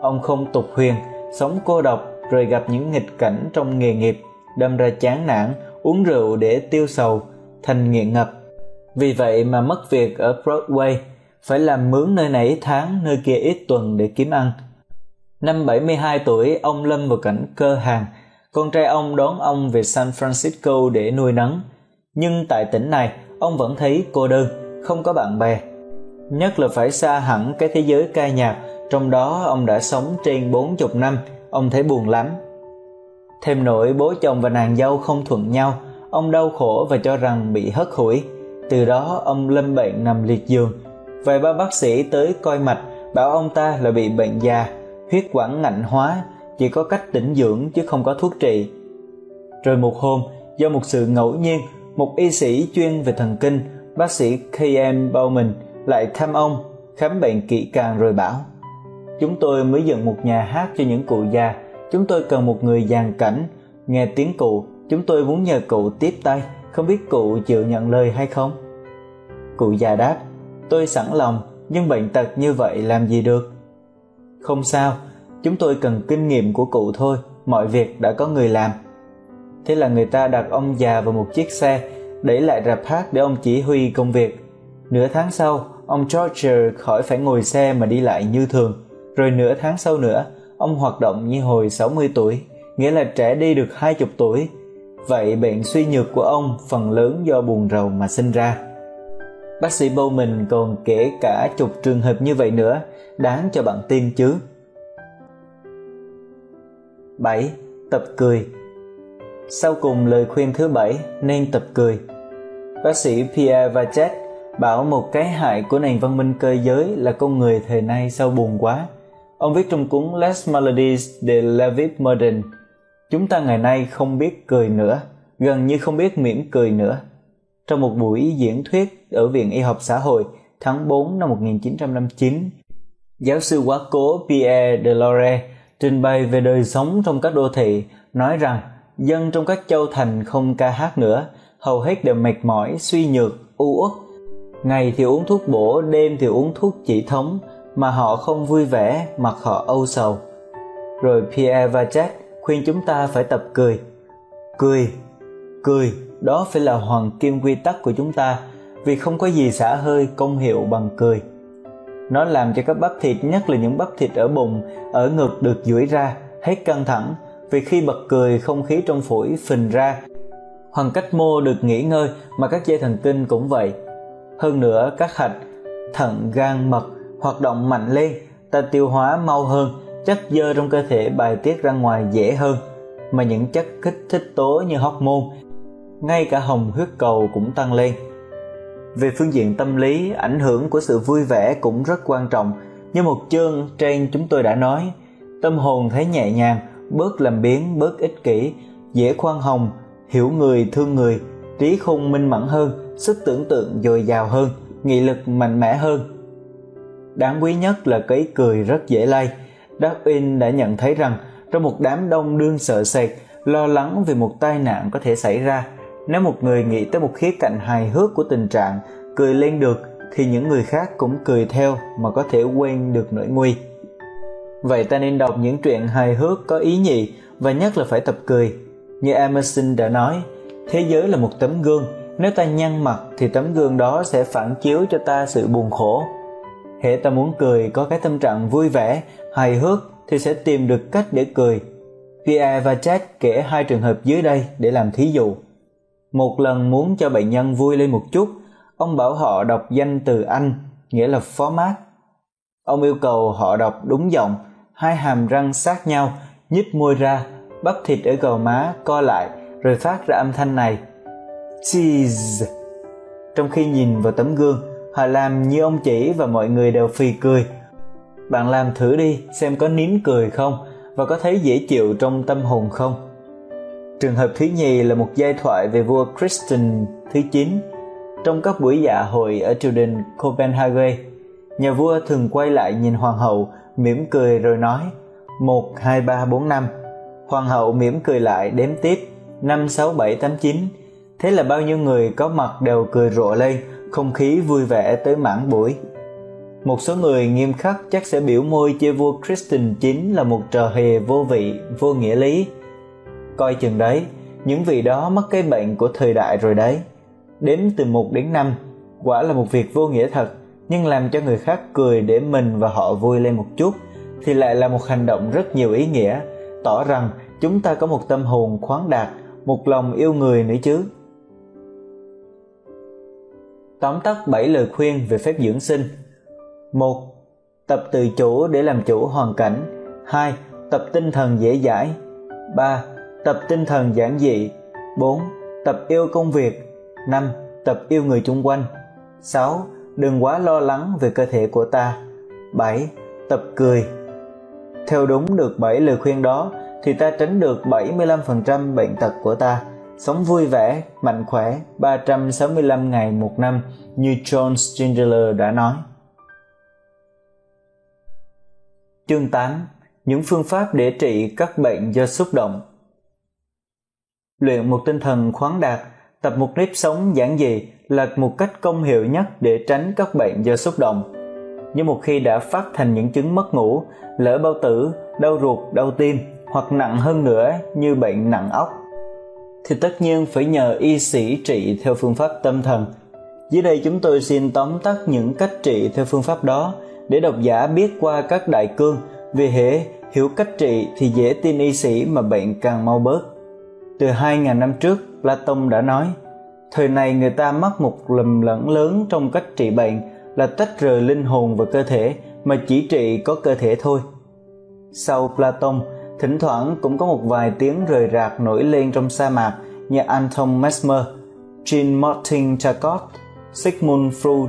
Ông không tục huyền, sống cô độc rồi gặp những nghịch cảnh trong nghề nghiệp, đâm ra chán nản, uống rượu để tiêu sầu, thành nghiện ngập. Vì vậy mà mất việc ở Broadway, phải làm mướn nơi này ít tháng, nơi kia ít tuần để kiếm ăn. Năm 72 tuổi, ông lâm vào cảnh cơ hàng. Con trai ông đón ông về San Francisco để nuôi nấng. Nhưng tại tỉnh này, ông vẫn thấy cô đơn, không có bạn bè. Nhất là phải xa hẳn cái thế giới ca nhạc trong đó ông đã sống trên 40 năm, ông thấy buồn lắm. Thêm nỗi bố chồng và nàng dâu không thuận nhau, ông đau khổ và cho rằng bị hất hủi. Từ đó ông lâm bệnh nằm liệt giường. Vài ba bác sĩ tới coi mạch, bảo ông ta là bị bệnh già, huyết quản ngạnh hóa, chỉ có cách tĩnh dưỡng chứ không có thuốc trị. Rồi một hôm, do một sự ngẫu nhiên, một y sĩ chuyên về thần kinh, bác sĩ K.M. Bowman lại thăm ông, khám bệnh kỹ càng rồi bảo Chúng tôi mới dựng một nhà hát cho những cụ già. Chúng tôi cần một người dàn cảnh. Nghe tiếng cụ, chúng tôi muốn nhờ cụ tiếp tay. Không biết cụ chịu nhận lời hay không? Cụ già đáp, tôi sẵn lòng, nhưng bệnh tật như vậy làm gì được không sao chúng tôi cần kinh nghiệm của cụ thôi mọi việc đã có người làm thế là người ta đặt ông già vào một chiếc xe đẩy lại rạp hát để ông chỉ huy công việc. Nửa tháng sau, ông george khỏi phải ngồi xe mà đi lại như thường. Rồi nửa tháng sau nữa, ông hoạt động như hồi 60 tuổi, nghĩa là trẻ đi được hai chục tuổi. Vậy bệnh suy nhược của ông phần lớn do buồn rầu mà sinh ra. Bác sĩ Bowman còn kể cả chục trường hợp như vậy nữa, đáng cho bạn tin chứ. 7. Tập cười. Sau cùng lời khuyên thứ bảy, nên tập cười. Bác sĩ Pierre Vachet bảo một cái hại của nền văn minh cơ giới là con người thời nay sao buồn quá. Ông viết trong cuốn Les Maladies de la Vie Moderne Chúng ta ngày nay không biết cười nữa, gần như không biết mỉm cười nữa. Trong một buổi diễn thuyết ở Viện Y học xã hội tháng 4 năm 1959, giáo sư quá cố Pierre Delore trình bày về đời sống trong các đô thị, nói rằng dân trong các châu thành không ca hát nữa, hầu hết đều mệt mỏi, suy nhược, u uất. Ngày thì uống thuốc bổ, đêm thì uống thuốc chỉ thống, mà họ không vui vẻ, mặt họ âu sầu. Rồi Pierre Vachet khuyên chúng ta phải tập cười. Cười, cười, đó phải là hoàng kim quy tắc của chúng ta, vì không có gì xả hơi công hiệu bằng cười nó làm cho các bắp thịt nhất là những bắp thịt ở bụng ở ngực được duỗi ra hết căng thẳng vì khi bật cười không khí trong phổi phình ra hoàn cách mô được nghỉ ngơi mà các dây thần kinh cũng vậy. Hơn nữa, các hạch, thận, gan, mật hoạt động mạnh lên, ta tiêu hóa mau hơn, chất dơ trong cơ thể bài tiết ra ngoài dễ hơn. Mà những chất kích thích tố như hormone, ngay cả hồng huyết cầu cũng tăng lên. Về phương diện tâm lý, ảnh hưởng của sự vui vẻ cũng rất quan trọng. Như một chương trên chúng tôi đã nói, tâm hồn thấy nhẹ nhàng, bớt làm biến, bớt ích kỷ, dễ khoan hồng hiểu người, thương người, trí khôn minh mẫn hơn, sức tưởng tượng dồi dào hơn, nghị lực mạnh mẽ hơn. Đáng quý nhất là cái cười rất dễ lay. Darwin đã nhận thấy rằng, trong một đám đông đương sợ sệt, lo lắng về một tai nạn có thể xảy ra, nếu một người nghĩ tới một khía cạnh hài hước của tình trạng cười lên được, thì những người khác cũng cười theo mà có thể quên được nỗi nguy. Vậy ta nên đọc những truyện hài hước có ý nhị và nhất là phải tập cười như emerson đã nói thế giới là một tấm gương. Nếu ta nhăn mặt thì tấm gương đó sẽ phản chiếu cho ta sự buồn khổ. Hệ ta muốn cười có cái tâm trạng vui vẻ hài hước thì sẽ tìm được cách để cười. Pierre và Chad kể hai trường hợp dưới đây để làm thí dụ. Một lần muốn cho bệnh nhân vui lên một chút, ông bảo họ đọc danh từ Anh, nghĩa là format. Ông yêu cầu họ đọc đúng giọng, hai hàm răng sát nhau, nhích môi ra, bắp thịt ở gò má co lại rồi phát ra âm thanh này. Cheese. Trong khi nhìn vào tấm gương, họ làm như ông chỉ và mọi người đều phì cười. Bạn làm thử đi xem có nín cười không và có thấy dễ chịu trong tâm hồn không Trường hợp thứ nhì là một giai thoại về vua Christian thứ 9. Trong các buổi dạ hội ở triều đình Copenhagen, nhà vua thường quay lại nhìn hoàng hậu, mỉm cười rồi nói: "1 2 3 4 5." Hoàng hậu mỉm cười lại đếm tiếp: "5 6 7 8 9." Thế là bao nhiêu người có mặt đều cười rộ lên, không khí vui vẻ tới mãn buổi. Một số người nghiêm khắc chắc sẽ biểu môi chê vua Christian chín là một trò hề vô vị, vô nghĩa lý coi chừng đấy những vị đó mắc cái bệnh của thời đại rồi đấy đếm từ 1 đến 5 quả là một việc vô nghĩa thật nhưng làm cho người khác cười để mình và họ vui lên một chút thì lại là một hành động rất nhiều ý nghĩa tỏ rằng chúng ta có một tâm hồn khoáng đạt, một lòng yêu người nữa chứ tóm tắt 7 lời khuyên về phép dưỡng sinh 1. Tập tự chủ để làm chủ hoàn cảnh 2. Tập tinh thần dễ dãi 3 tập tinh thần giản dị 4. Tập yêu công việc 5. Tập yêu người chung quanh 6. Đừng quá lo lắng về cơ thể của ta 7. Tập cười theo đúng được 7 lời khuyên đó thì ta tránh được 75% bệnh tật của ta sống vui vẻ, mạnh khỏe 365 ngày một năm như John Strangler đã nói. Chương 8. Những phương pháp để trị các bệnh do xúc động luyện một tinh thần khoáng đạt tập một nếp sống giản dị là một cách công hiệu nhất để tránh các bệnh do xúc động nhưng một khi đã phát thành những chứng mất ngủ, lỡ bao tử, đau ruột, đau tim, hoặc nặng hơn nữa, như bệnh nặng óc, thì tất nhiên phải nhờ y sĩ trị theo phương pháp tâm thần. Dưới đây chúng tôi xin tóm tắt những cách trị theo phương pháp đó để độc giả biết qua các đại cương. Vì hệ hiểu cách trị thì dễ tin y sĩ mà bệnh càng mau bớt. Từ 2.000 năm trước, Platon đã nói, thời này người ta mắc một lầm lẫn lớn trong cách trị bệnh là tách rời linh hồn và cơ thể mà chỉ trị có cơ thể thôi sau Platon thỉnh thoảng cũng có một vài tiếng rời rạc nổi lên trong sa mạc như Anton Mesmer, Jean Martin Charcot, Sigmund Freud.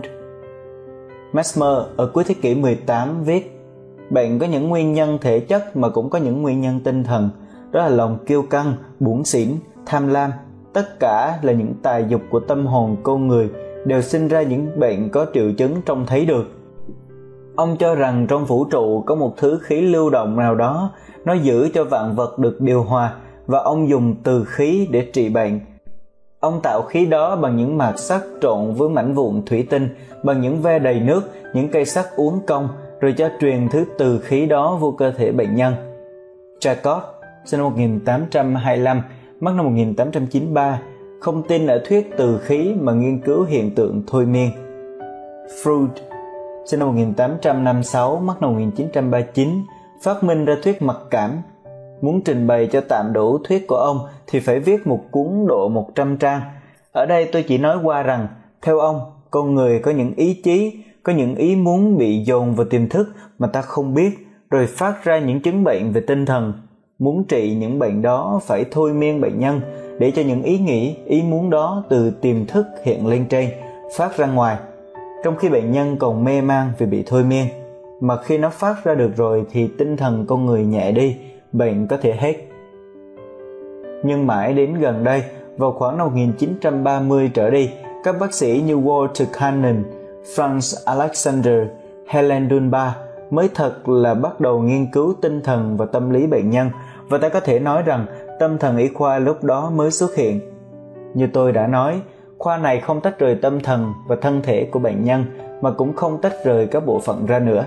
Mesmer ở cuối thế kỷ 18 viết Bệnh có những nguyên nhân thể chất mà cũng có những nguyên nhân tinh thần, đó là lòng kiêu căng, buồn xỉn, tham lam. Tất cả là những tài dục của tâm hồn con người đều sinh ra những bệnh có triệu chứng trông thấy được. Ông cho rằng trong vũ trụ có một thứ khí lưu động nào đó, nó giữ cho vạn vật được điều hòa và ông dùng từ khí để trị bệnh. Ông tạo khí đó bằng những mạt sắt trộn với mảnh vụn thủy tinh, bằng những ve đầy nước, những cây sắt uốn cong, rồi cho truyền thứ từ khí đó vô cơ thể bệnh nhân. Charcot, sinh năm 1825, mất năm 1893, không tin ở thuyết từ khí mà nghiên cứu hiện tượng thôi miên. Freud, sinh năm 1856, mất năm 1939, phát minh ra thuyết mặc cảm. Muốn trình bày cho tạm đủ thuyết của ông thì phải viết một cuốn độ 100 trang. Ở đây tôi chỉ nói qua rằng, theo ông, con người có những ý chí, có những ý muốn bị dồn vào tiềm thức mà ta không biết, rồi phát ra những chứng bệnh về tinh thần. Muốn trị những bệnh đó phải thôi miên bệnh nhân để cho những ý nghĩ, ý muốn đó từ tiềm thức hiện lên trên, phát ra ngoài. Trong khi bệnh nhân còn mê man vì bị thôi miên, mà khi nó phát ra được rồi thì tinh thần con người nhẹ đi, bệnh có thể hết. Nhưng mãi đến gần đây, vào khoảng năm 1930 trở đi, các bác sĩ như Walter Cannon, Franz Alexander, Helen Dunbar mới thật là bắt đầu nghiên cứu tinh thần và tâm lý bệnh nhân và ta có thể nói rằng tâm thần y khoa lúc đó mới xuất hiện. Như tôi đã nói, khoa này không tách rời tâm thần và thân thể của bệnh nhân mà cũng không tách rời các bộ phận ra nữa.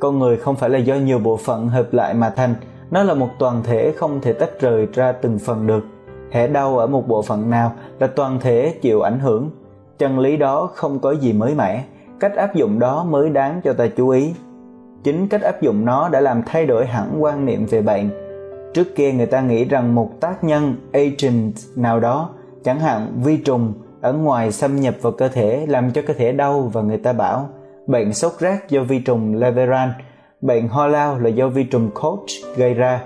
Con người không phải là do nhiều bộ phận hợp lại mà thành, nó là một toàn thể không thể tách rời ra từng phần được. Hễ đau ở một bộ phận nào là toàn thể chịu ảnh hưởng. Chân lý đó không có gì mới mẻ, cách áp dụng đó mới đáng cho ta chú ý. Chính cách áp dụng nó đã làm thay đổi hẳn quan niệm về bệnh. Trước kia người ta nghĩ rằng một tác nhân agent nào đó, chẳng hạn vi trùng ở ngoài xâm nhập vào cơ thể làm cho cơ thể đau và người ta bảo bệnh sốt rét do vi trùng Leveran, bệnh ho lao là do vi trùng Koch gây ra.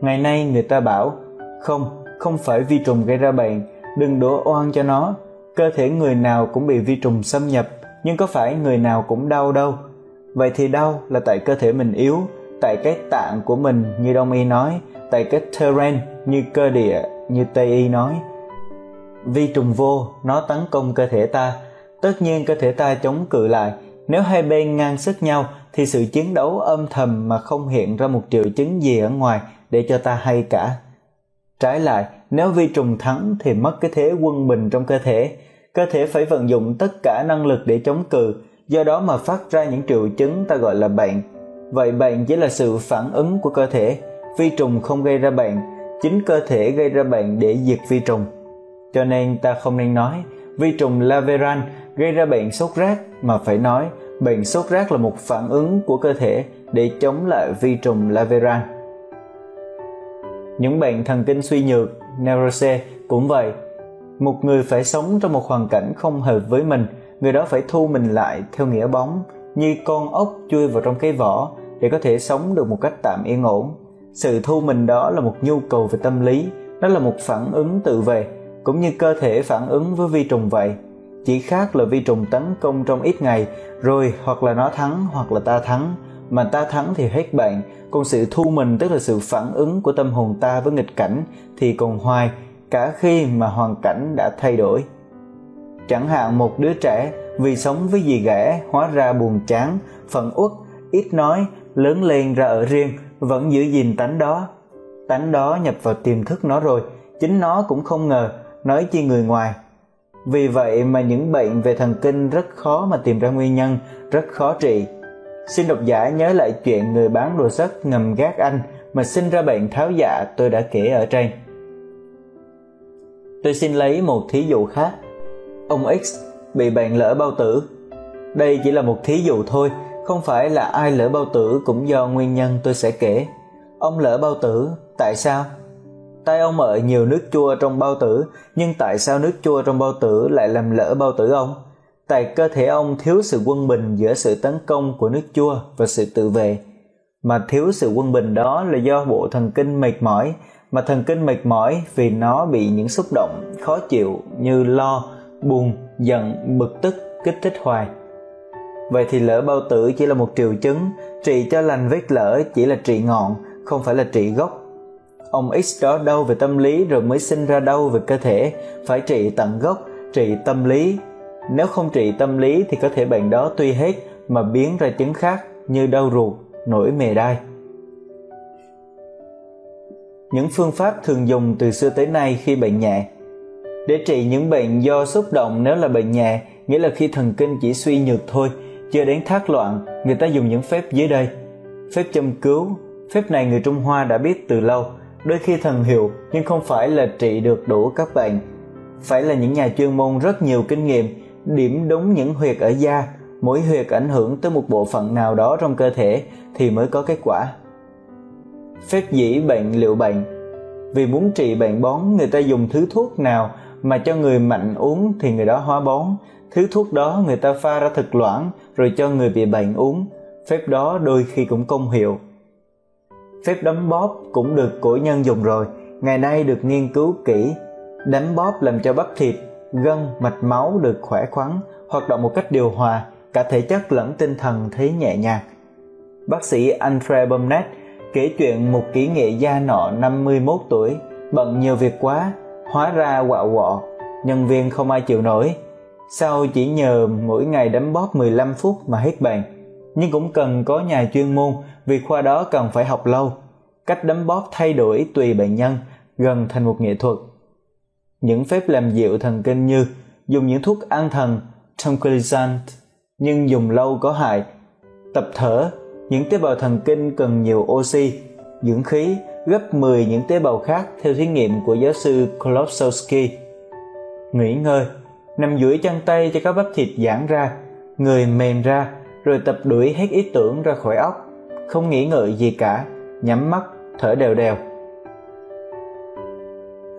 Ngày nay người ta bảo, không, không phải vi trùng gây ra bệnh, đừng đổ oan cho nó. Cơ thể người nào cũng bị vi trùng xâm nhập, nhưng có phải người nào cũng đau đâu. Vậy thì đau là tại cơ thể mình yếu, tại cái tạng của mình như Đông Y nói, tại cái terrain như cơ địa như Tây Y nói. Vi trùng vô, nó tấn công cơ thể ta, tất nhiên cơ thể ta chống cự lại, nếu hai bên ngang sức nhau thì sự chiến đấu âm thầm mà không hiện ra một triệu chứng gì ở ngoài để cho ta hay cả. Trái lại, nếu vi trùng thắng thì mất cái thế quân bình trong cơ thể, cơ thể phải vận dụng tất cả năng lực để chống cự, do đó mà phát ra những triệu chứng ta gọi là bệnh. Vậy bệnh chỉ là sự phản ứng của cơ thể, vi trùng không gây ra bệnh, chính cơ thể gây ra bệnh để diệt vi trùng. Cho nên ta không nên nói vi trùng Laveran gây ra bệnh sốt rét mà phải nói bệnh sốt rét là một phản ứng của cơ thể để chống lại vi trùng Laveran. Những bệnh thần kinh suy nhược, neurose cũng vậy. Một người phải sống trong một hoàn cảnh không hợp với mình, người đó phải thu mình lại theo nghĩa bóng, như con ốc chui vào trong cái vỏ để có thể sống được một cách tạm yên ổn. Sự thu mình đó là một nhu cầu về tâm lý, nó là một phản ứng tự vệ, cũng như cơ thể phản ứng với vi trùng vậy. Chỉ khác là vi trùng tấn công trong ít ngày rồi hoặc là nó thắng hoặc là ta thắng. Mà ta thắng thì hết bệnh còn sự thu mình tức là sự phản ứng của tâm hồn ta với nghịch cảnh thì còn hoài cả khi mà hoàn cảnh đã thay đổi. Chẳng hạn một đứa trẻ vì sống với dì ghẻ hóa ra buồn chán phận uất ít nói lớn lên ra ở riêng vẫn giữ gìn tánh đó tánh đó nhập vào tiềm thức nó rồi chính nó cũng không ngờ nói chi người ngoài Vì vậy mà những bệnh về thần kinh rất khó mà tìm ra nguyên nhân, rất khó trị. Xin độc giả nhớ lại chuyện người bán đồ sắt ngầm gác anh mà sinh ra bệnh tháo dạ tôi đã kể ở trên. Tôi xin lấy một thí dụ khác. Ông X bị bạn lỡ bao tử. Đây chỉ là một thí dụ thôi, không phải là ai lỡ bao tử cũng do nguyên nhân tôi sẽ kể. Ông lỡ bao tử, tại sao? Tay ông ở nhiều nước chua trong bao tử, nhưng tại sao nước chua trong bao tử lại làm lỡ bao tử ông? Tại cơ thể ông thiếu sự quân bình giữa sự tấn công của nước chua và sự tự vệ. Mà thiếu sự quân bình đó là do bộ thần kinh mệt mỏi, mà thần kinh mệt mỏi vì nó bị những xúc động khó chịu như lo, buồn, giận, bực tức kích thích hoài. Vậy thì lỡ bao tử chỉ là một triệu chứng, trị cho lành vết lỡ chỉ là trị ngọn, không phải là trị gốc. Ông X đó đau về tâm lý rồi mới sinh ra đau về cơ thể, phải trị tận gốc, trị tâm lý. Nếu không trị tâm lý thì có thể bệnh đó tuy hết mà biến ra chứng khác như đau ruột, nổi mề đai. Những phương pháp thường dùng từ xưa tới nay khi bệnh nhẹ để trị những bệnh do xúc động nếu là bệnh nhẹ, nghĩa là khi thần kinh chỉ suy nhược thôi, chưa đến thác loạn, người ta dùng những phép dưới đây. Phép châm cứu, phép này người Trung Hoa đã biết từ lâu, đôi khi thần hiệu nhưng không phải là trị được đủ các bệnh. Phải là những nhà chuyên môn rất nhiều kinh nghiệm, điểm đúng những huyệt ở da, mỗi huyệt ảnh hưởng tới một bộ phận nào đó trong cơ thể thì mới có kết quả. Phép dĩ bệnh liệu bệnh Vì muốn trị bệnh bón, người ta dùng thứ thuốc nào mà cho người mạnh uống thì người đó hóa bón. Thứ thuốc đó người ta pha ra thực loãng, rồi cho người bị bệnh uống. Phép đó đôi khi cũng công hiệu. Phép đấm bóp cũng được cổ nhân dùng rồi. Ngày nay được nghiên cứu kỹ. Đấm bóp làm cho bắp thịt, gân, mạch máu được khỏe khoắn, hoạt động một cách điều hòa, cả thể chất lẫn tinh thần thấy nhẹ nhàng. Bác sĩ Andre Bumnet kể chuyện một kỹ nghệ gia nọ 51 tuổi, bận nhiều việc quá hóa ra quạo quọ, nhân viên không ai chịu nổi. Sau chỉ nhờ mỗi ngày đấm bóp 15 phút mà hết bệnh, nhưng cũng cần có nhà chuyên môn vì khoa đó cần phải học lâu. Cách đấm bóp thay đổi tùy bệnh nhân, gần thành một nghệ thuật. Những phép làm dịu thần kinh như dùng những thuốc an thần, tranquilizant, nhưng dùng lâu có hại. Tập thở, những tế bào thần kinh cần nhiều oxy, dưỡng khí gấp 10 những tế bào khác theo thí nghiệm của giáo sư Klopsowski. Nghỉ ngơi, nằm duỗi chân tay cho các bắp thịt giãn ra, người mềm ra, rồi tập đuổi hết ý tưởng ra khỏi óc, không nghĩ ngợi gì cả, nhắm mắt, thở đều đều.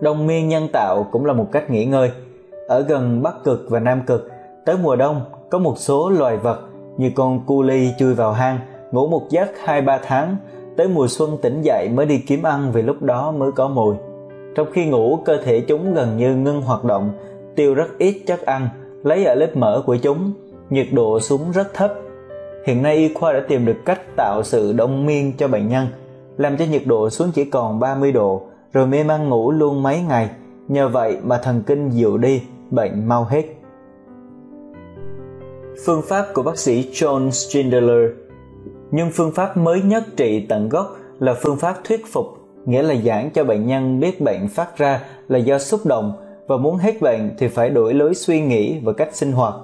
đồng miên nhân tạo cũng là một cách nghỉ ngơi. Ở gần Bắc Cực và Nam Cực, tới mùa đông có một số loài vật như con cu ly chui vào hang, ngủ một giấc 2-3 tháng tới mùa xuân tỉnh dậy mới đi kiếm ăn vì lúc đó mới có mùi. Trong khi ngủ, cơ thể chúng gần như ngưng hoạt động, tiêu rất ít chất ăn, lấy ở lớp mỡ của chúng, nhiệt độ xuống rất thấp. Hiện nay y khoa đã tìm được cách tạo sự đông miên cho bệnh nhân, làm cho nhiệt độ xuống chỉ còn 30 độ, rồi mê man ngủ luôn mấy ngày. Nhờ vậy mà thần kinh dịu đi, bệnh mau hết. Phương pháp của bác sĩ John Schindler nhưng phương pháp mới nhất trị tận gốc là phương pháp thuyết phục, nghĩa là giảng cho bệnh nhân biết bệnh phát ra là do xúc động và muốn hết bệnh thì phải đổi lối suy nghĩ và cách sinh hoạt.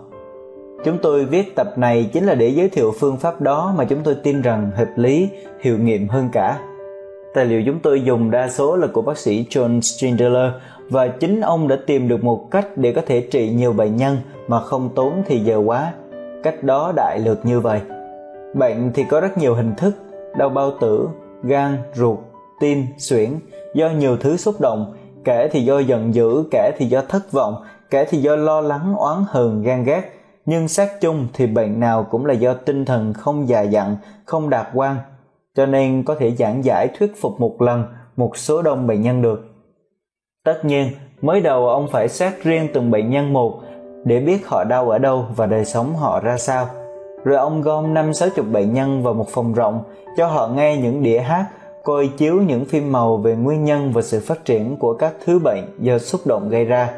Chúng tôi viết tập này chính là để giới thiệu phương pháp đó mà chúng tôi tin rằng hợp lý, hiệu nghiệm hơn cả. Tài liệu chúng tôi dùng đa số là của bác sĩ john strindler và chính ông đã tìm được một cách để có thể trị nhiều bệnh nhân mà không tốn thì giờ quá. Cách đó đại lược như vậy. Bệnh thì có rất nhiều hình thức, đau bao tử, gan, ruột, tim, suyễn do nhiều thứ xúc động, kẻ thì do giận dữ, kẻ thì do thất vọng, kẻ thì do lo lắng, oán hờn, gan ghét. Nhưng xét chung thì bệnh nào cũng là do tinh thần không già dặn, không đạt quan, cho nên có thể giảng giải thuyết phục một lần một số đông bệnh nhân được. Tất nhiên, mới đầu ông phải xét riêng từng bệnh nhân một để biết họ đau ở đâu và đời sống họ ra sao rồi ông gom năm sáu chục bệnh nhân vào một phòng rộng, cho họ nghe những đĩa hát, coi chiếu những phim màu về nguyên nhân và sự phát triển của các thứ bệnh do xúc động gây ra.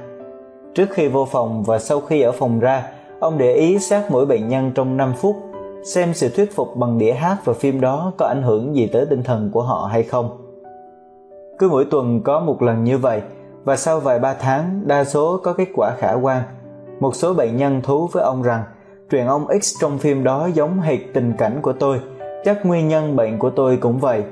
Trước khi vô phòng và sau khi ở phòng ra, ông để ý sát mỗi bệnh nhân trong 5 phút, xem sự thuyết phục bằng đĩa hát và phim đó có ảnh hưởng gì tới tinh thần của họ hay không. Cứ mỗi tuần có một lần như vậy, và sau vài ba tháng, đa số có kết quả khả quan. Một số bệnh nhân thú với ông rằng Truyền ông X trong phim đó giống hệt tình cảnh của tôi, chắc nguyên nhân bệnh của tôi cũng vậy.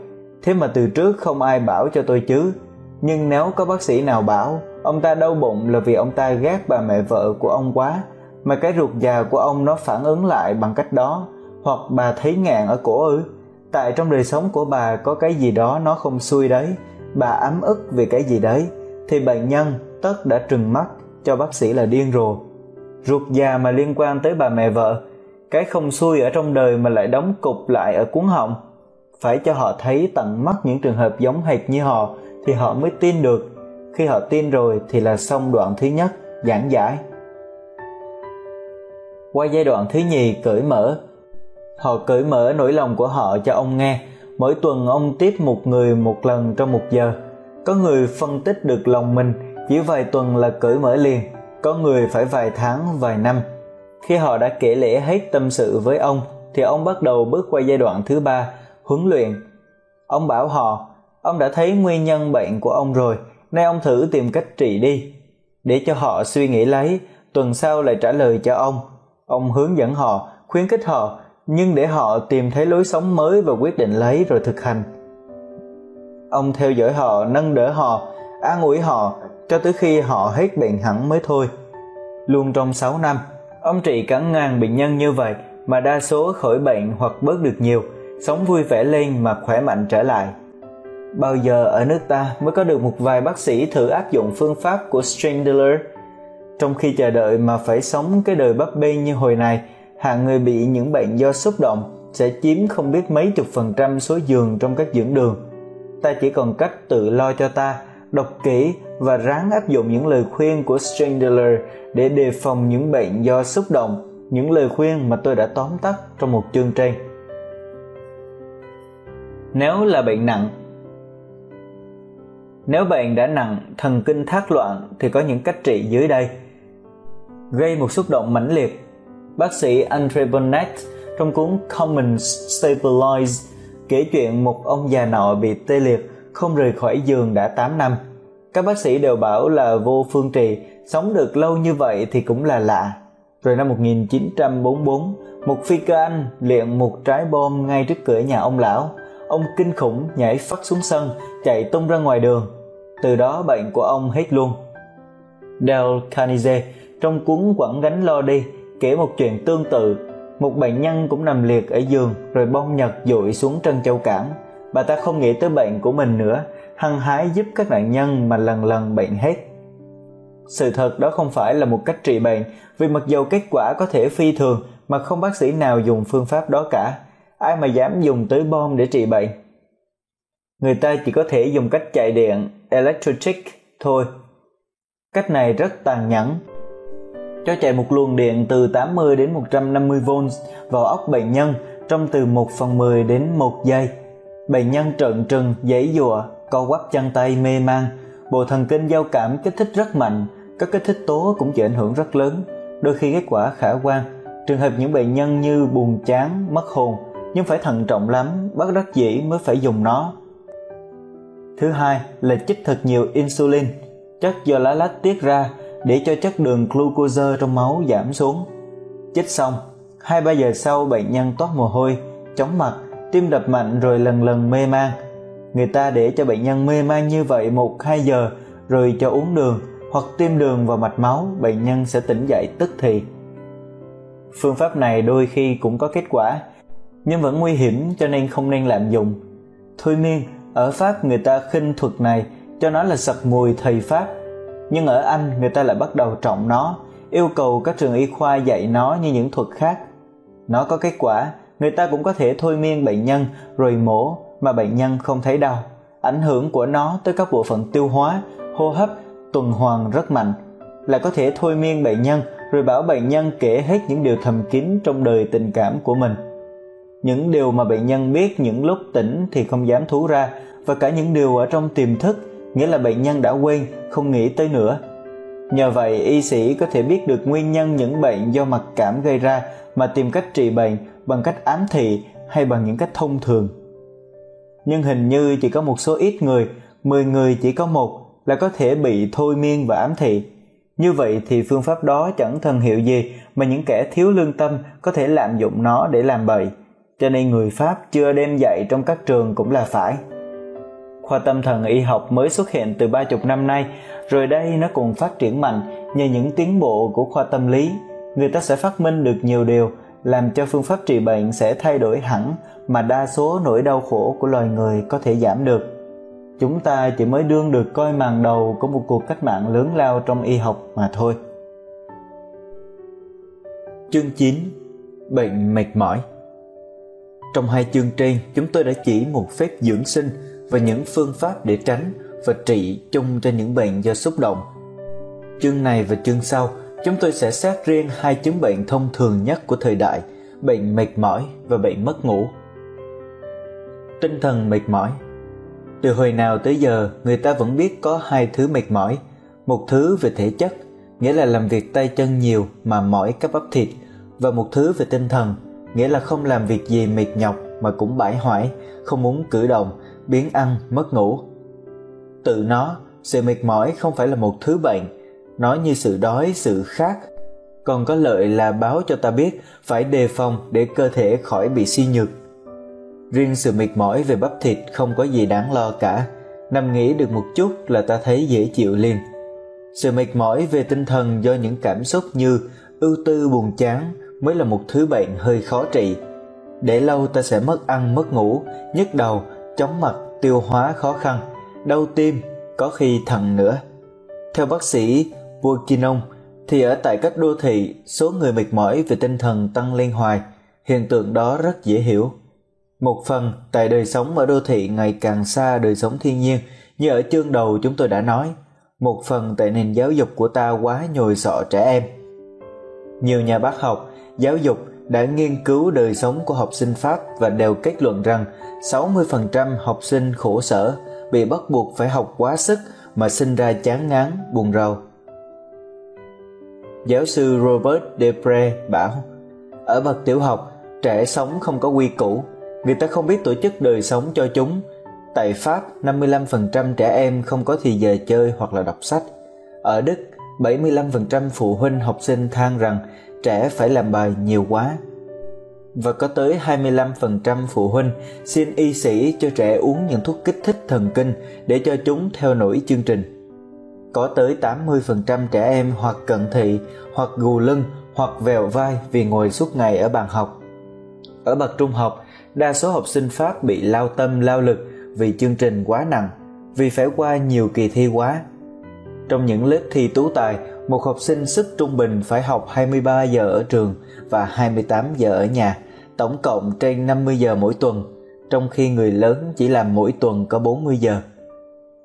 Thế mà từ trước không ai bảo cho tôi chứ. Nhưng nếu có bác sĩ nào bảo ông ta đau bụng là vì ông ta ghét bà mẹ vợ của ông quá, mà cái ruột già của ông nó phản ứng lại bằng cách đó, hoặc bà thấy ngạn ở cổ ư? Tại trong đời sống của bà có cái gì đó nó không xuôi đấy, bà ấm ức vì cái gì đấy, thì bệnh nhân tất đã trừng mắt cho bác sĩ là điên rồ. Ruột già mà liên quan tới bà mẹ vợ, cái không xuôi ở trong đời mà lại đóng cục lại ở cuốn họng. Phải cho họ thấy tận mắt những trường hợp giống hệt như họ thì họ mới tin được. Khi họ tin rồi thì là xong đoạn thứ nhất, giảng giải. Qua giai đoạn thứ nhì cởi mở, họ cởi mở nỗi lòng của họ cho ông nghe. Mỗi tuần ông tiếp một người một lần trong một giờ. Có người phân tích được lòng mình chỉ vài tuần là cởi mở liền có người phải vài tháng, vài năm. Khi họ đã kể lễ hết tâm sự với ông, thì ông bắt đầu bước qua giai đoạn thứ ba, huấn luyện. Ông bảo họ, ông đã thấy nguyên nhân bệnh của ông rồi, nay ông thử tìm cách trị đi. Để cho họ suy nghĩ lấy, tuần sau lại trả lời cho ông. Ông hướng dẫn họ, khuyến khích họ, nhưng để họ tìm thấy lối sống mới và quyết định lấy rồi thực hành. Ông theo dõi họ, nâng đỡ họ, an ủi họ cho tới khi họ hết bệnh hẳn mới thôi. Luôn trong 6 năm, ông trị cả ngàn bệnh nhân như vậy mà đa số khỏi bệnh hoặc bớt được nhiều, sống vui vẻ lên mà khỏe mạnh trở lại. Bao giờ ở nước ta mới có được một vài bác sĩ thử áp dụng phương pháp của Strindler? Trong khi chờ đợi mà phải sống cái đời bấp bênh như hồi này, hạng người bị những bệnh do xúc động sẽ chiếm không biết mấy chục phần trăm số giường trong các dưỡng đường. Ta chỉ còn cách tự lo cho ta đọc kỹ và ráng áp dụng những lời khuyên của Strangler để đề phòng những bệnh do xúc động, những lời khuyên mà tôi đã tóm tắt trong một chương trên. Nếu là bệnh nặng Nếu bệnh đã nặng, thần kinh thác loạn thì có những cách trị dưới đây. Gây một xúc động mãnh liệt. Bác sĩ Andre Bonnet trong cuốn Common Stabilize kể chuyện một ông già nọ bị tê liệt không rời khỏi giường đã 8 năm. Các bác sĩ đều bảo là vô phương trì, sống được lâu như vậy thì cũng là lạ. Rồi năm 1944, một phi cơ Anh liệng một trái bom ngay trước cửa nhà ông lão. Ông kinh khủng nhảy phát xuống sân, chạy tung ra ngoài đường. Từ đó bệnh của ông hết luôn. Dale Carnegie trong cuốn Quẳng gánh lo đi kể một chuyện tương tự. Một bệnh nhân cũng nằm liệt ở giường rồi bom nhật dội xuống Trân Châu Cảng bà ta không nghĩ tới bệnh của mình nữa hăng hái giúp các nạn nhân mà lần lần bệnh hết. Sự thật đó không phải là một cách trị bệnh vì mặc dầu kết quả có thể phi thường mà không bác sĩ nào dùng phương pháp đó cả. Ai mà dám dùng tới bom để trị bệnh? Người ta chỉ có thể dùng cách chạy điện electric thôi. Cách này rất tàn nhẫn. Cho chạy một luồng điện từ 80 đến 150 V vào óc bệnh nhân trong từ 1 phần 10 đến 1 giây. Bệnh nhân trợn trừng, giấy dùa, co quắp chân tay mê man, bộ thần kinh giao cảm kích thích rất mạnh, các kích thích tố cũng chịu ảnh hưởng rất lớn, đôi khi kết quả khả quan. Trường hợp những bệnh nhân như buồn chán, mất hồn, nhưng phải thận trọng lắm, bất đắc dĩ mới phải dùng nó. Thứ hai là chích thật nhiều insulin, chất do lá lách tiết ra để cho chất đường glucose trong máu giảm xuống. Chích xong, 2-3 giờ sau bệnh nhân toát mồ hôi, chóng mặt, tim đập mạnh rồi lần lần mê man. Người ta để cho bệnh nhân mê man như vậy một hai giờ rồi cho uống đường hoặc tiêm đường vào mạch máu, bệnh nhân sẽ tỉnh dậy tức thì. Phương pháp này đôi khi cũng có kết quả, nhưng vẫn nguy hiểm cho nên không nên lạm dụng. Thôi miên, ở Pháp người ta khinh thuật này cho nó là sặc mùi thầy Pháp, nhưng ở Anh người ta lại bắt đầu trọng nó, yêu cầu các trường y khoa dạy nó như những thuật khác. Nó có kết quả người ta cũng có thể thôi miên bệnh nhân rồi mổ mà bệnh nhân không thấy đau. Ảnh hưởng của nó tới các bộ phận tiêu hóa, hô hấp, tuần hoàn rất mạnh. Lại có thể thôi miên bệnh nhân rồi bảo bệnh nhân kể hết những điều thầm kín trong đời tình cảm của mình. Những điều mà bệnh nhân biết những lúc tỉnh thì không dám thú ra và cả những điều ở trong tiềm thức, nghĩa là bệnh nhân đã quên, không nghĩ tới nữa. Nhờ vậy, y sĩ có thể biết được nguyên nhân những bệnh do mặc cảm gây ra mà tìm cách trị bệnh bằng cách ám thị hay bằng những cách thông thường. Nhưng hình như chỉ có một số ít người, 10 người chỉ có một là có thể bị thôi miên và ám thị. Như vậy thì phương pháp đó chẳng thần hiệu gì mà những kẻ thiếu lương tâm có thể lạm dụng nó để làm bậy. Cho nên người Pháp chưa đem dạy trong các trường cũng là phải. Khoa tâm thần y học mới xuất hiện từ ba chục năm nay, rồi đây nó cũng phát triển mạnh nhờ những tiến bộ của khoa tâm lý. Người ta sẽ phát minh được nhiều điều, làm cho phương pháp trị bệnh sẽ thay đổi hẳn mà đa số nỗi đau khổ của loài người có thể giảm được chúng ta chỉ mới đương được coi màn đầu của một cuộc cách mạng lớn lao trong y học mà thôi. Chương 9 Bệnh mệt mỏi Trong hai chương trên, chúng tôi đã chỉ một phép dưỡng sinh và những phương pháp để tránh và trị chung cho những bệnh do xúc động. Chương này và chương sau, chúng tôi sẽ xét riêng hai chứng bệnh thông thường nhất của thời đại, bệnh mệt mỏi và bệnh mất ngủ. Tinh thần mệt mỏi từ hồi nào tới giờ, người ta vẫn biết có hai thứ mệt mỏi. Một thứ về thể chất, nghĩa là làm việc tay chân nhiều mà mỏi các bắp thịt, và một thứ về tinh thần, nghĩa là không làm việc gì mệt nhọc mà cũng bãi hoải không muốn cử động, biến ăn, mất ngủ. Tự nó, sự mệt mỏi không phải là một thứ bệnh, nó như sự đói, sự khát, còn có lợi là báo cho ta biết phải đề phòng để cơ thể khỏi bị suy nhược Riêng sự mệt mỏi về bắp thịt không có gì đáng lo cả, nằm nghỉ được một chút là ta thấy dễ chịu liền. Sự mệt mỏi về tinh thần do những cảm xúc như ưu tư buồn chán mới là một thứ bệnh hơi khó trị. Để lâu ta sẽ mất ăn mất ngủ, nhức đầu, chóng mặt, tiêu hóa khó khăn, đau tim, có khi thận nữa. Theo bác sĩ Burkinon thì ở tại các đô thị, số người mệt mỏi về tinh thần tăng lên hoài, hiện tượng đó rất dễ hiểu. Một phần tại đời sống ở đô thị ngày càng xa đời sống thiên nhiên như ở chương đầu chúng tôi đã nói, một phần tại nền giáo dục của ta quá nhồi sọ trẻ em. Nhiều nhà bác học, giáo dục đã nghiên cứu đời sống của học sinh Pháp và đều kết luận rằng 60% học sinh khổ sở bị bắt buộc phải học quá sức mà sinh ra chán ngán, buồn rầu. Giáo sư Robert Depre bảo, ở bậc tiểu học, trẻ sống không có quy củ, Người ta không biết tổ chức đời sống cho chúng. Tại Pháp, 55% trẻ em không có thì giờ chơi hoặc là đọc sách. Ở Đức, 75% phụ huynh học sinh than rằng trẻ phải làm bài nhiều quá. Và có tới 25% phụ huynh xin y sĩ cho trẻ uống những thuốc kích thích thần kinh để cho chúng theo nổi chương trình. Có tới 80% trẻ em hoặc cận thị, hoặc gù lưng, hoặc vèo vai vì ngồi suốt ngày ở bàn học. Ở bậc trung học, đa số học sinh Pháp bị lao tâm lao lực vì chương trình quá nặng, vì phải qua nhiều kỳ thi quá. Trong những lớp thi tú tài, một học sinh sức trung bình phải học 23 giờ ở trường và 28 giờ ở nhà, tổng cộng trên 50 giờ mỗi tuần, trong khi người lớn chỉ làm mỗi tuần có 40 giờ.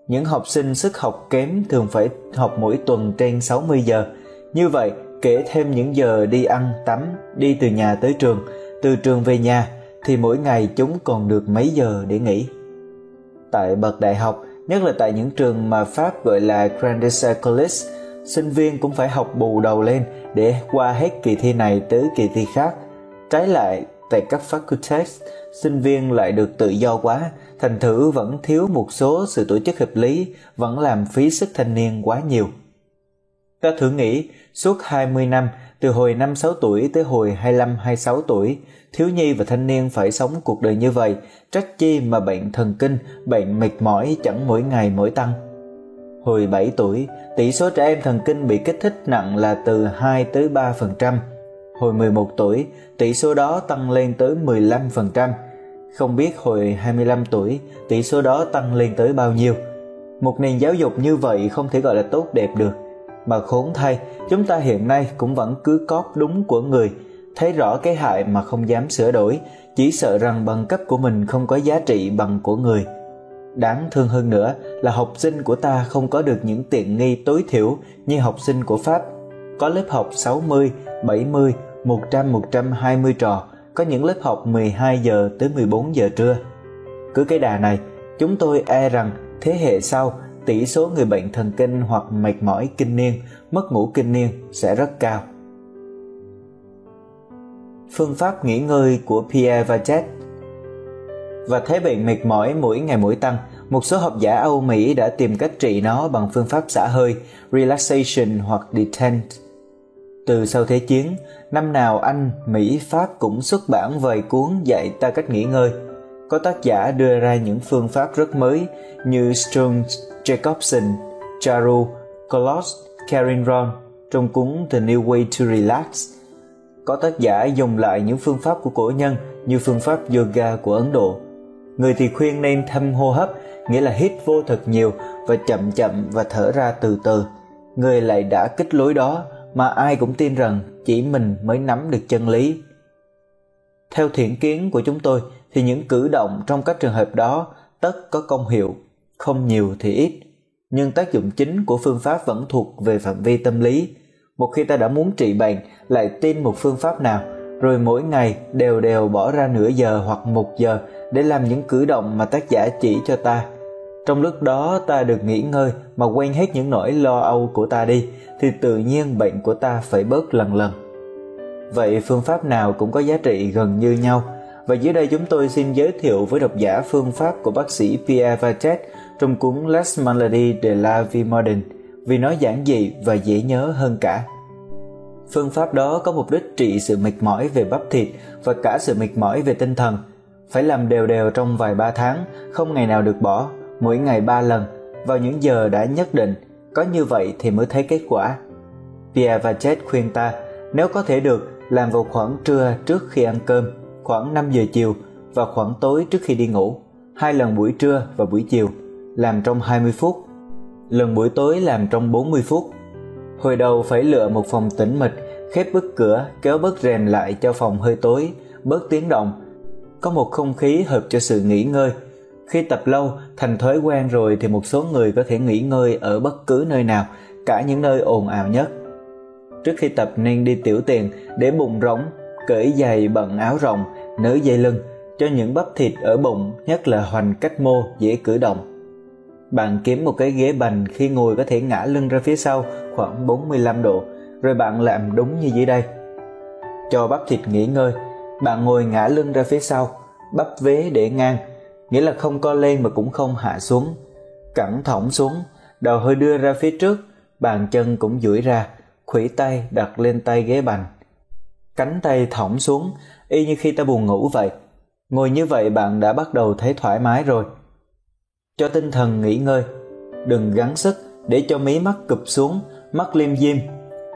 Những học sinh sức học kém thường phải học mỗi tuần trên 60 giờ. Như vậy, kể thêm những giờ đi ăn, tắm, đi từ nhà tới trường, từ trường về nhà thì mỗi ngày chúng còn được mấy giờ để nghỉ. Tại bậc đại học, nhất là tại những trường mà Pháp gọi là Grandes Écoles, sinh viên cũng phải học bù đầu lên để qua hết kỳ thi này tới kỳ thi khác. Trái lại, tại các faculties, sinh viên lại được tự do quá, thành thử vẫn thiếu một số sự tổ chức hợp lý, vẫn làm phí sức thanh niên quá nhiều. Ta thử nghĩ, suốt 20 năm, từ hồi 5-6 tuổi tới hồi 25-26 tuổi, thiếu nhi và thanh niên phải sống cuộc đời như vậy, trách chi mà bệnh thần kinh, bệnh mệt mỏi chẳng mỗi ngày mỗi tăng. Hồi 7 tuổi, tỷ số trẻ em thần kinh bị kích thích nặng là từ 2 tới 3%. Hồi 11 tuổi, tỷ số đó tăng lên tới 15%. Không biết hồi 25 tuổi, tỷ số đó tăng lên tới bao nhiêu. Một nền giáo dục như vậy không thể gọi là tốt đẹp được. Mà khốn thay, chúng ta hiện nay cũng vẫn cứ cóp đúng của người, thấy rõ cái hại mà không dám sửa đổi, chỉ sợ rằng bằng cấp của mình không có giá trị bằng của người. Đáng thương hơn nữa là học sinh của ta không có được những tiện nghi tối thiểu như học sinh của Pháp. Có lớp học 60, 70, 100, 120 trò, có những lớp học 12 giờ tới 14 giờ trưa. Cứ cái đà này, chúng tôi e rằng thế hệ sau tỷ số người bệnh thần kinh hoặc mệt mỏi kinh niên, mất ngủ kinh niên sẽ rất cao. Phương pháp nghỉ ngơi của Pierre Vajet và thấy bệnh mệt mỏi mỗi ngày mỗi tăng, một số học giả Âu Mỹ đã tìm cách trị nó bằng phương pháp xả hơi, relaxation hoặc detent. Từ sau Thế chiến, năm nào Anh, Mỹ, Pháp cũng xuất bản vài cuốn dạy ta cách nghỉ ngơi. Có tác giả đưa ra những phương pháp rất mới như Strong, Jacobson, Charu, Colos, Karen Ron trong cuốn The New Way to Relax. Có tác giả dùng lại những phương pháp của cổ nhân như phương pháp yoga của Ấn Độ. Người thì khuyên nên thâm hô hấp, nghĩa là hít vô thật nhiều và chậm chậm và thở ra từ từ. Người lại đã kích lối đó mà ai cũng tin rằng chỉ mình mới nắm được chân lý. Theo thiện kiến của chúng tôi thì những cử động trong các trường hợp đó tất có công hiệu, không nhiều thì ít, nhưng tác dụng chính của phương pháp vẫn thuộc về phạm vi tâm lý. Một khi ta đã muốn trị bệnh, lại tin một phương pháp nào, rồi mỗi ngày đều đều bỏ ra nửa giờ hoặc một giờ để làm những cử động mà tác giả chỉ cho ta. Trong lúc đó ta được nghỉ ngơi mà quên hết những nỗi lo âu của ta đi thì tự nhiên bệnh của ta phải bớt lần lần. Vậy phương pháp nào cũng có giá trị gần như nhau. Và dưới đây chúng tôi xin giới thiệu với độc giả phương pháp của bác sĩ Pierre vachet trong cuốn Les Maladies de la Vie Moderne vì nó giản dị và dễ nhớ hơn cả. Phương pháp đó có mục đích trị sự mệt mỏi về bắp thịt và cả sự mệt mỏi về tinh thần. Phải làm đều đều trong vài ba tháng, không ngày nào được bỏ mỗi ngày ba lần vào những giờ đã nhất định, có như vậy thì mới thấy kết quả. Pierre Vachet khuyên ta, nếu có thể được, làm vào khoảng trưa trước khi ăn cơm, khoảng 5 giờ chiều và khoảng tối trước khi đi ngủ, hai lần buổi trưa và buổi chiều, làm trong 20 phút. Lần buổi tối làm trong 40 phút. Hồi đầu phải lựa một phòng tĩnh mịch, khép bức cửa, kéo bức rèm lại cho phòng hơi tối, bớt tiếng động. Có một không khí hợp cho sự nghỉ ngơi, khi tập lâu, thành thói quen rồi thì một số người có thể nghỉ ngơi ở bất cứ nơi nào, cả những nơi ồn ào nhất. Trước khi tập nên đi tiểu tiền để bụng rỗng, cởi giày bận áo rộng, nới dây lưng cho những bắp thịt ở bụng, nhất là hoành cách mô dễ cử động. Bạn kiếm một cái ghế bành khi ngồi có thể ngã lưng ra phía sau khoảng 45 độ, rồi bạn làm đúng như dưới đây. Cho bắp thịt nghỉ ngơi, bạn ngồi ngã lưng ra phía sau, bắp vế để ngang, nghĩa là không co lên mà cũng không hạ xuống. Cẳng thõng xuống đầu hơi đưa ra phía trước bàn chân cũng duỗi ra khuỷu tay đặt lên tay ghế bành. Cánh tay thõng xuống y như khi ta buồn ngủ vậy. Ngồi như vậy bạn đã bắt đầu thấy thoải mái rồi cho tinh thần nghỉ ngơi. Đừng gắng sức để cho mí mắt cụp xuống, mắt liêm diêm.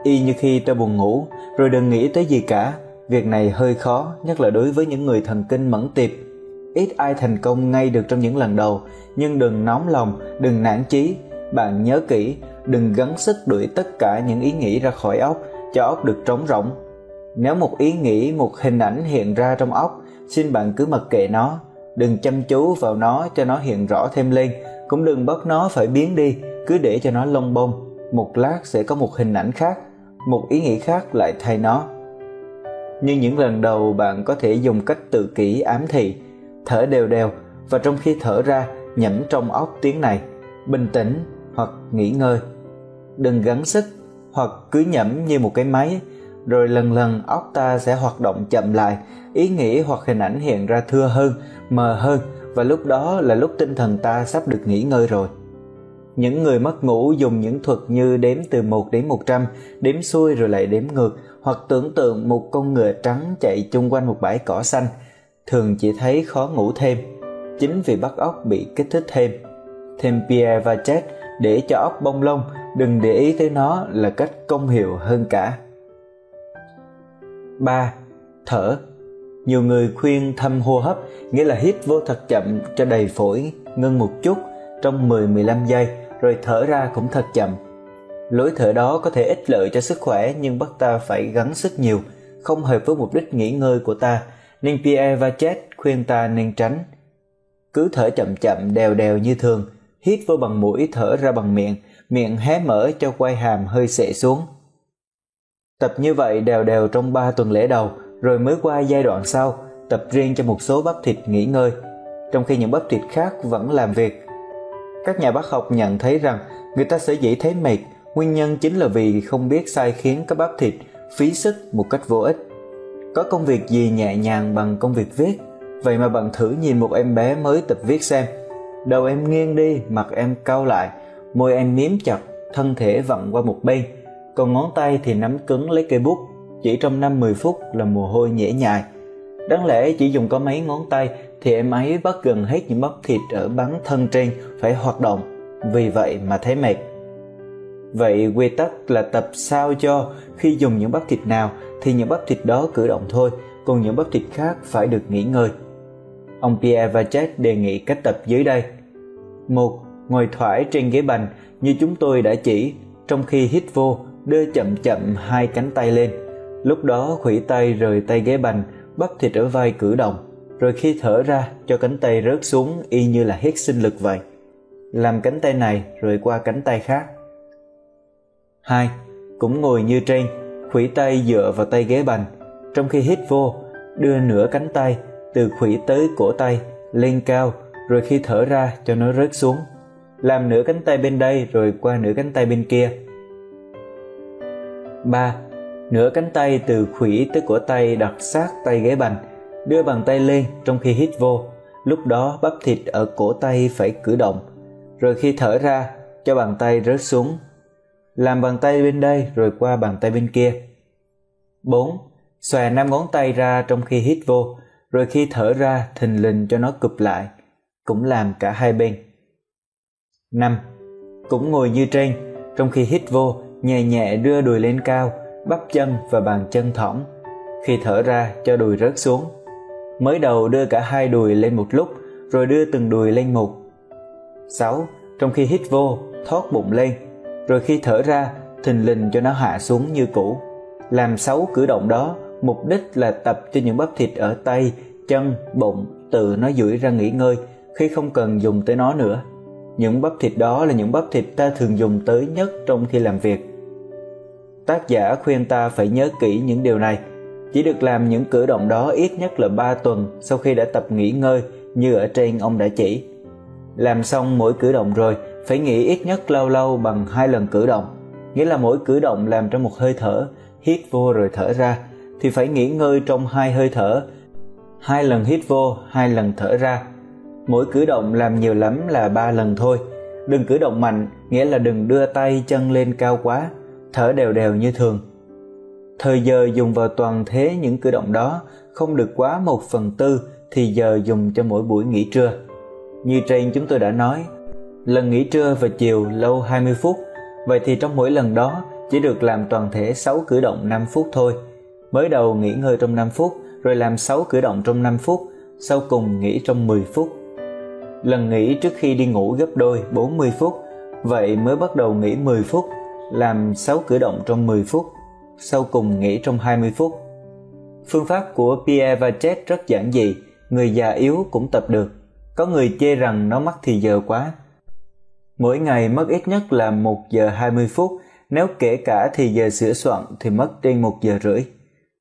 Y như khi ta buồn ngủ, rồi đừng nghĩ tới gì cả. Việc này hơi khó, nhất là đối với những người thần kinh mẫn tiệp. Ít ai thành công ngay được trong những lần đầu, nhưng đừng nóng lòng, đừng nản chí. Bạn nhớ kỹ, đừng gắng sức đuổi tất cả những ý nghĩ ra khỏi óc, cho óc được trống rỗng. Nếu một ý nghĩ, một hình ảnh hiện ra trong óc, xin bạn cứ mặc kệ nó đừng chăm chú vào nó cho nó hiện rõ thêm lên, cũng đừng bắt nó phải biến đi, cứ để cho nó lông bông. Một lát sẽ có một hình ảnh khác, một ý nghĩ khác lại thay nó. Như những lần đầu bạn có thể dùng cách tự kỷ ám thị, thở đều đều, và trong khi thở ra, nhẩm trong óc tiếng này, bình tĩnh hoặc nghỉ ngơi. Đừng gắng sức hoặc cứ nhẩm như một cái máy, rồi lần lần óc ta sẽ hoạt động chậm lại ý nghĩ hoặc hình ảnh hiện ra thưa hơn mờ hơn và lúc đó là lúc tinh thần ta sắp được nghỉ ngơi rồi những người mất ngủ dùng những thuật như đếm từ 1 đến 100, đếm xuôi rồi lại đếm ngược, hoặc tưởng tượng một con ngựa trắng chạy chung quanh một bãi cỏ xanh, thường chỉ thấy khó ngủ thêm, chính vì bắt óc bị kích thích thêm. Thêm Pierre và Chet để cho óc bông lông, đừng để ý tới nó là cách công hiệu hơn cả. 3. Thở nhiều người khuyên thâm hô hấp, nghĩa là hít vô thật chậm cho đầy phổi, ngưng một chút trong 10-15 giây, rồi thở ra cũng thật chậm. Lối thở đó có thể ích lợi cho sức khỏe nhưng bắt ta phải gắng sức nhiều, không hợp với mục đích nghỉ ngơi của ta nên Pierre Vachet khuyên ta nên tránh. Cứ thở chậm chậm đều đều như thường, hít vô bằng mũi thở ra bằng miệng, miệng hé mở cho quai hàm hơi sệ xuống. Tập như vậy đều đều trong 3 tuần lễ đầu, rồi mới qua giai đoạn sau, tập riêng cho một số bắp thịt nghỉ ngơi, trong khi những bắp thịt khác vẫn làm việc. Các nhà bác học nhận thấy rằng người ta sẽ dễ thấy mệt, nguyên nhân chính là vì không biết sai khiến các bắp thịt phí sức một cách vô ích có công việc gì nhẹ nhàng bằng công việc viết Vậy mà bạn thử nhìn một em bé mới tập viết xem. Đầu em nghiêng đi, mặt em cau lại, môi em miếm chặt, thân thể vặn qua một bên, còn ngón tay thì nắm cứng lấy cây bút. Chỉ trong 5-10 phút là mồ hôi nhễ nhại. Đáng lẽ chỉ dùng có mấy ngón tay thì em ấy bắt gần hết những bắp thịt ở bắn thân trên phải hoạt động, vì vậy mà thấy mệt. Vậy quy tắc là tập sao cho khi dùng những bắp thịt nào thì những bắp thịt đó cử động thôi, còn những bắp thịt khác phải được nghỉ ngơi. Ông Pierre Vachet đề nghị cách tập dưới đây. một Ngồi thoải trên ghế bành như chúng tôi đã chỉ, trong khi hít vô, đưa chậm chậm hai cánh tay lên. Lúc đó khủy tay rời tay ghế bành, bắp thịt ở vai cử động, rồi khi thở ra cho cánh tay rớt xuống y như là hết sinh lực vậy. Làm cánh tay này rồi qua cánh tay khác. hai Cũng ngồi như trên, khủy tay dựa vào tay ghế bành, trong khi hít vô, đưa nửa cánh tay từ khủy tới cổ tay lên cao, rồi khi thở ra cho nó rớt xuống. Làm nửa cánh tay bên đây rồi qua nửa cánh tay bên kia. 3. Nửa cánh tay từ khuỷu tới cổ tay đặt sát tay ghế bành, đưa bàn tay lên trong khi hít vô, lúc đó bắp thịt ở cổ tay phải cử động, rồi khi thở ra cho bàn tay rớt xuống làm bàn tay bên đây rồi qua bàn tay bên kia. 4. Xòe năm ngón tay ra trong khi hít vô, rồi khi thở ra thình lình cho nó cụp lại, cũng làm cả hai bên. 5. Cũng ngồi như trên, trong khi hít vô, nhẹ nhẹ đưa đùi lên cao, bắp chân và bàn chân thõng. Khi thở ra cho đùi rớt xuống. Mới đầu đưa cả hai đùi lên một lúc, rồi đưa từng đùi lên một. 6. Trong khi hít vô, thoát bụng lên, rồi khi thở ra thình lình cho nó hạ xuống như cũ làm sáu cử động đó mục đích là tập cho những bắp thịt ở tay chân bụng tự nó duỗi ra nghỉ ngơi khi không cần dùng tới nó nữa những bắp thịt đó là những bắp thịt ta thường dùng tới nhất trong khi làm việc tác giả khuyên ta phải nhớ kỹ những điều này. Chỉ được làm những cử động đó ít nhất là 3 tuần sau khi đã tập nghỉ ngơi như ở trên ông đã chỉ. Làm xong mỗi cử động rồi, phải nghỉ ít nhất lâu lâu bằng hai lần cử động. Nghĩa là mỗi cử động làm trong một hơi thở, hít vô rồi thở ra, thì phải nghỉ ngơi trong hai hơi thở. Hai lần hít vô, hai lần thở ra. Mỗi cử động làm nhiều lắm là ba lần thôi. Đừng cử động mạnh, nghĩa là đừng đưa tay chân lên cao quá thở đều đều như thường thời giờ dùng vào toàn thế những cử động đó không được quá một phần tư thì giờ dùng cho mỗi buổi nghỉ trưa như trên chúng tôi đã nói lần nghỉ trưa và chiều lâu 20 phút, vậy thì trong mỗi lần đó chỉ được làm toàn thể 6 cử động 5 phút thôi. Mới đầu nghỉ ngơi trong 5 phút, rồi làm 6 cử động trong 5 phút, sau cùng nghỉ trong 10 phút. Lần nghỉ trước khi đi ngủ gấp đôi 40 phút, vậy mới bắt đầu nghỉ 10 phút, làm 6 cử động trong 10 phút, sau cùng nghỉ trong 20 phút. Phương pháp của Pierre Vachet rất giản dị, người già yếu cũng tập được. Có người chê rằng nó mất thì giờ quá, Mỗi ngày mất ít nhất là 1 giờ 20 phút, nếu kể cả thì giờ sửa soạn thì mất trên 1 giờ rưỡi.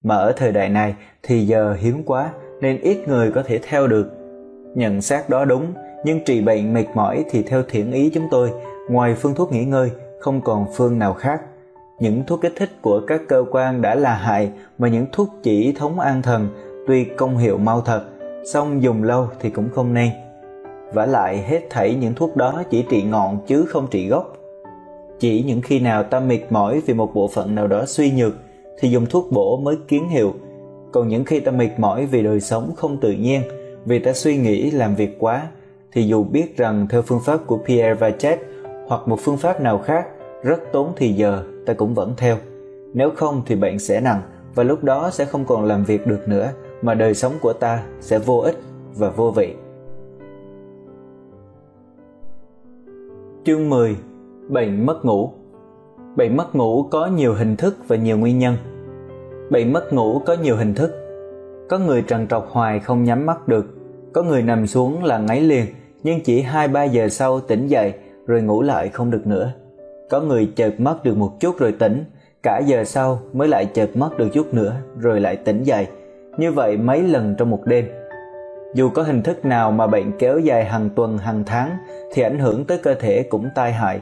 Mà ở thời đại này thì giờ hiếm quá nên ít người có thể theo được. Nhận xét đó đúng, nhưng trị bệnh mệt mỏi thì theo thiện ý chúng tôi, ngoài phương thuốc nghỉ ngơi, không còn phương nào khác. Những thuốc kích thích của các cơ quan đã là hại mà những thuốc chỉ thống an thần tuy công hiệu mau thật, song dùng lâu thì cũng không nên. Vả lại hết thảy những thuốc đó chỉ trị ngọn chứ không trị gốc. Chỉ những khi nào ta mệt mỏi vì một bộ phận nào đó suy nhược thì dùng thuốc bổ mới kiến hiệu. Còn những khi ta mệt mỏi vì đời sống không tự nhiên vì ta suy nghĩ làm việc quá thì dù biết rằng theo phương pháp của Pierre Vachet hoặc một phương pháp nào khác rất tốn thì giờ ta cũng vẫn theo nếu không thì bệnh sẽ nặng và lúc đó sẽ không còn làm việc được nữa mà đời sống của ta sẽ vô ích và vô vị Chương 10 Bệnh mất ngủ Bệnh mất ngủ có nhiều hình thức và nhiều nguyên nhân. Bệnh mất ngủ có nhiều hình thức. Có người trằn trọc hoài không nhắm mắt được, có người nằm xuống là ngáy liền nhưng chỉ 2-3 giờ sau tỉnh dậy rồi ngủ lại không được nữa. Có người chợt mất được một chút rồi tỉnh, cả giờ sau mới lại chợt mất được chút nữa rồi lại tỉnh dậy. Như vậy mấy lần trong một đêm dù có hình thức nào mà bệnh kéo dài hàng tuần hàng tháng thì ảnh hưởng tới cơ thể cũng tai hại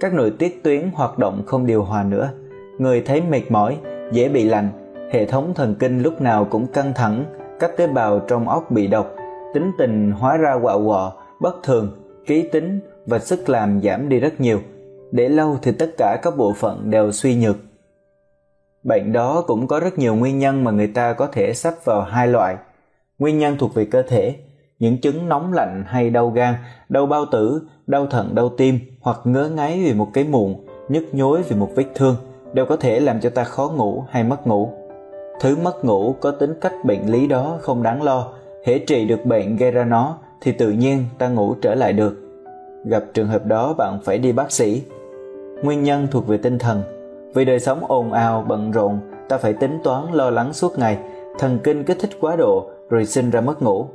các nội tiết tuyến hoạt động không điều hòa nữa người thấy mệt mỏi dễ bị lạnh hệ thống thần kinh lúc nào cũng căng thẳng các tế bào trong óc bị độc, tính tình hóa ra quạo quọ, bất thường, ký tính và sức làm giảm đi rất nhiều. Để lâu thì tất cả các bộ phận đều suy nhược. Bệnh đó cũng có rất nhiều nguyên nhân mà người ta có thể sắp vào hai loại. Nguyên nhân thuộc về cơ thể, những chứng nóng lạnh hay đau gan, đau bao tử, đau thận, đau tim hoặc ngứa ngáy vì một cái mụn, nhức nhối vì một vết thương đều có thể làm cho ta khó ngủ hay mất ngủ. Thứ mất ngủ có tính cách bệnh lý đó không đáng lo, hễ trị được bệnh gây ra nó thì tự nhiên ta ngủ trở lại được. Gặp trường hợp đó bạn phải đi bác sĩ. Nguyên nhân thuộc về tinh thần. Vì đời sống ồn ào, bận rộn, ta phải tính toán lo lắng suốt ngày, thần kinh kích thích quá độ rồi sinh ra mất ngủ.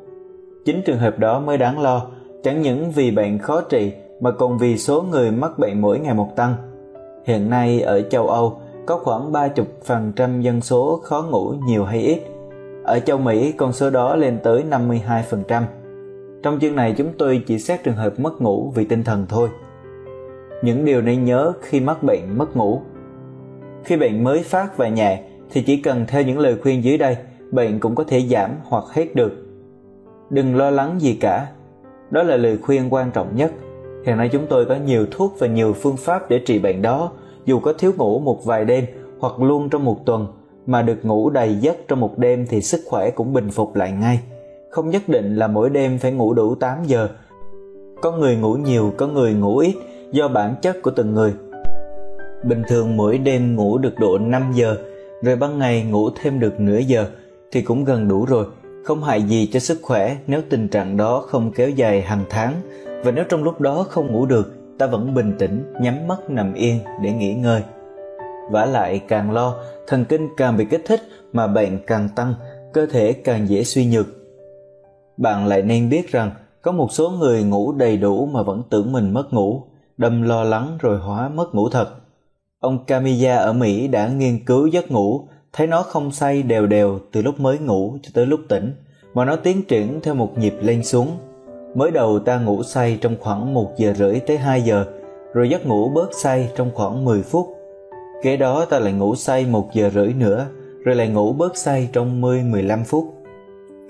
Chính trường hợp đó mới đáng lo, chẳng những vì bệnh khó trị mà còn vì số người mắc bệnh mỗi ngày một tăng. Hiện nay ở châu Âu có khoảng 30% dân số khó ngủ nhiều hay ít. Ở châu Mỹ con số đó lên tới 52%. Trong chương này chúng tôi chỉ xét trường hợp mất ngủ vì tinh thần thôi. Những điều nên nhớ khi mắc bệnh mất ngủ. Khi bệnh mới phát và nhẹ thì chỉ cần theo những lời khuyên dưới đây, bệnh cũng có thể giảm hoặc hết được. Đừng lo lắng gì cả. Đó là lời khuyên quan trọng nhất. Hiện nay chúng tôi có nhiều thuốc và nhiều phương pháp để trị bệnh đó, dù có thiếu ngủ một vài đêm hoặc luôn trong một tuần mà được ngủ đầy giấc trong một đêm thì sức khỏe cũng bình phục lại ngay. Không nhất định là mỗi đêm phải ngủ đủ 8 giờ. Có người ngủ nhiều, có người ngủ ít do bản chất của từng người. Bình thường mỗi đêm ngủ được độ 5 giờ, rồi ban ngày ngủ thêm được nửa giờ thì cũng gần đủ rồi. Không hại gì cho sức khỏe nếu tình trạng đó không kéo dài hàng tháng và nếu trong lúc đó không ngủ được, ta vẫn bình tĩnh, nhắm mắt nằm yên để nghỉ ngơi. Vả lại càng lo, thần kinh càng bị kích thích mà bệnh càng tăng, cơ thể càng dễ suy nhược. Bạn lại nên biết rằng có một số người ngủ đầy đủ mà vẫn tưởng mình mất ngủ, đâm lo lắng rồi hóa mất ngủ thật. Ông Kamiya ở Mỹ đã nghiên cứu giấc ngủ, thấy nó không say đều đều từ lúc mới ngủ cho tới lúc tỉnh, mà nó tiến triển theo một nhịp lên xuống. Mới đầu ta ngủ say trong khoảng 1 giờ rưỡi tới 2 giờ, rồi giấc ngủ bớt say trong khoảng 10 phút. Kế đó ta lại ngủ say 1 giờ rưỡi nữa, rồi lại ngủ bớt say trong 10-15 phút.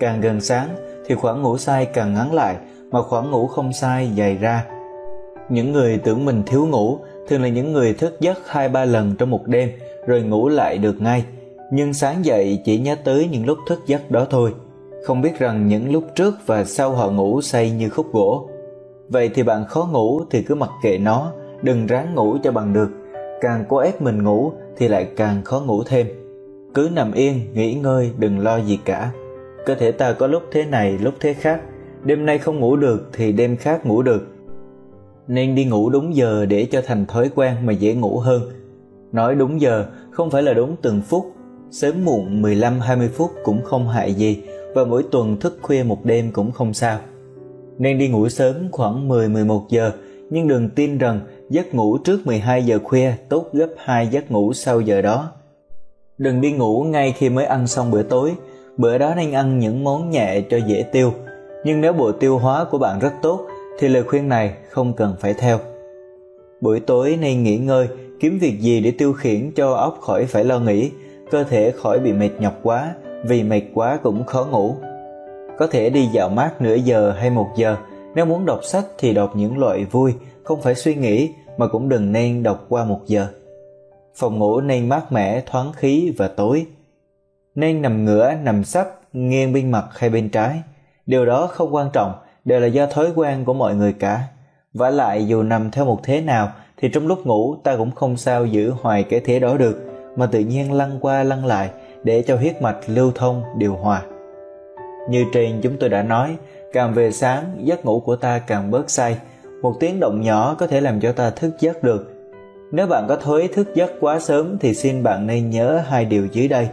Càng gần sáng thì khoảng ngủ say càng ngắn lại, mà khoảng ngủ không say dày ra. Những người tưởng mình thiếu ngủ thường là những người thức giấc 2-3 lần trong một đêm rồi ngủ lại được ngay, nhưng sáng dậy chỉ nhớ tới những lúc thức giấc đó thôi không biết rằng những lúc trước và sau họ ngủ say như khúc gỗ. Vậy thì bạn khó ngủ thì cứ mặc kệ nó, đừng ráng ngủ cho bằng được. Càng cố ép mình ngủ thì lại càng khó ngủ thêm. Cứ nằm yên, nghỉ ngơi, đừng lo gì cả. Cơ thể ta có lúc thế này, lúc thế khác. Đêm nay không ngủ được thì đêm khác ngủ được. Nên đi ngủ đúng giờ để cho thành thói quen mà dễ ngủ hơn. Nói đúng giờ không phải là đúng từng phút, sớm muộn 15-20 phút cũng không hại gì và mỗi tuần thức khuya một đêm cũng không sao. Nên đi ngủ sớm khoảng 10-11 giờ, nhưng đừng tin rằng giấc ngủ trước 12 giờ khuya tốt gấp 2 giấc ngủ sau giờ đó. Đừng đi ngủ ngay khi mới ăn xong bữa tối, bữa đó nên ăn những món nhẹ cho dễ tiêu. Nhưng nếu bộ tiêu hóa của bạn rất tốt thì lời khuyên này không cần phải theo. Buổi tối nên nghỉ ngơi, kiếm việc gì để tiêu khiển cho óc khỏi phải lo nghĩ, cơ thể khỏi bị mệt nhọc quá vì mệt quá cũng khó ngủ. Có thể đi dạo mát nửa giờ hay một giờ, nếu muốn đọc sách thì đọc những loại vui, không phải suy nghĩ mà cũng đừng nên đọc qua một giờ. Phòng ngủ nên mát mẻ, thoáng khí và tối. Nên nằm ngửa, nằm sấp, nghiêng bên mặt hay bên trái. Điều đó không quan trọng, đều là do thói quen của mọi người cả. Và lại dù nằm theo một thế nào thì trong lúc ngủ ta cũng không sao giữ hoài cái thế đó được, mà tự nhiên lăn qua lăn lại để cho huyết mạch lưu thông điều hòa. Như trên chúng tôi đã nói, càng về sáng giấc ngủ của ta càng bớt say, một tiếng động nhỏ có thể làm cho ta thức giấc được. Nếu bạn có thói thức giấc quá sớm thì xin bạn nên nhớ hai điều dưới đây.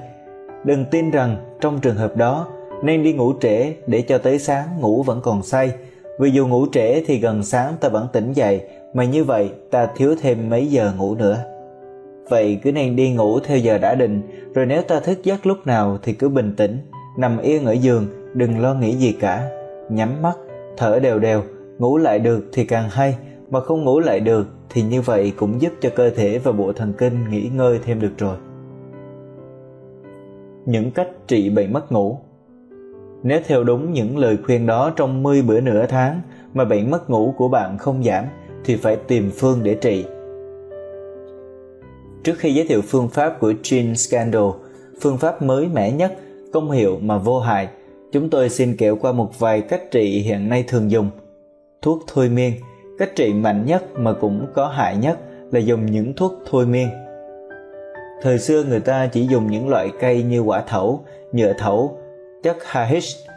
Đừng tin rằng trong trường hợp đó nên đi ngủ trễ để cho tới sáng ngủ vẫn còn say, vì dù ngủ trễ thì gần sáng ta vẫn tỉnh dậy, mà như vậy ta thiếu thêm mấy giờ ngủ nữa. Vậy cứ nên đi ngủ theo giờ đã định, rồi nếu ta thức giấc lúc nào thì cứ bình tĩnh, nằm yên ở giường, đừng lo nghĩ gì cả. Nhắm mắt, thở đều đều, ngủ lại được thì càng hay, mà không ngủ lại được thì như vậy cũng giúp cho cơ thể và bộ thần kinh nghỉ ngơi thêm được rồi. Những cách trị bệnh mất ngủ nếu theo đúng những lời khuyên đó trong 10 bữa nửa tháng mà bệnh mất ngủ của bạn không giảm thì phải tìm phương để trị. Trước khi giới thiệu phương pháp của Gene Scandal, phương pháp mới mẻ nhất, công hiệu mà vô hại, chúng tôi xin kể qua một vài cách trị hiện nay thường dùng. Thuốc thôi miên, cách trị mạnh nhất mà cũng có hại nhất là dùng những thuốc thôi miên. Thời xưa người ta chỉ dùng những loại cây như quả thẩu, nhựa thẩu, chất HH.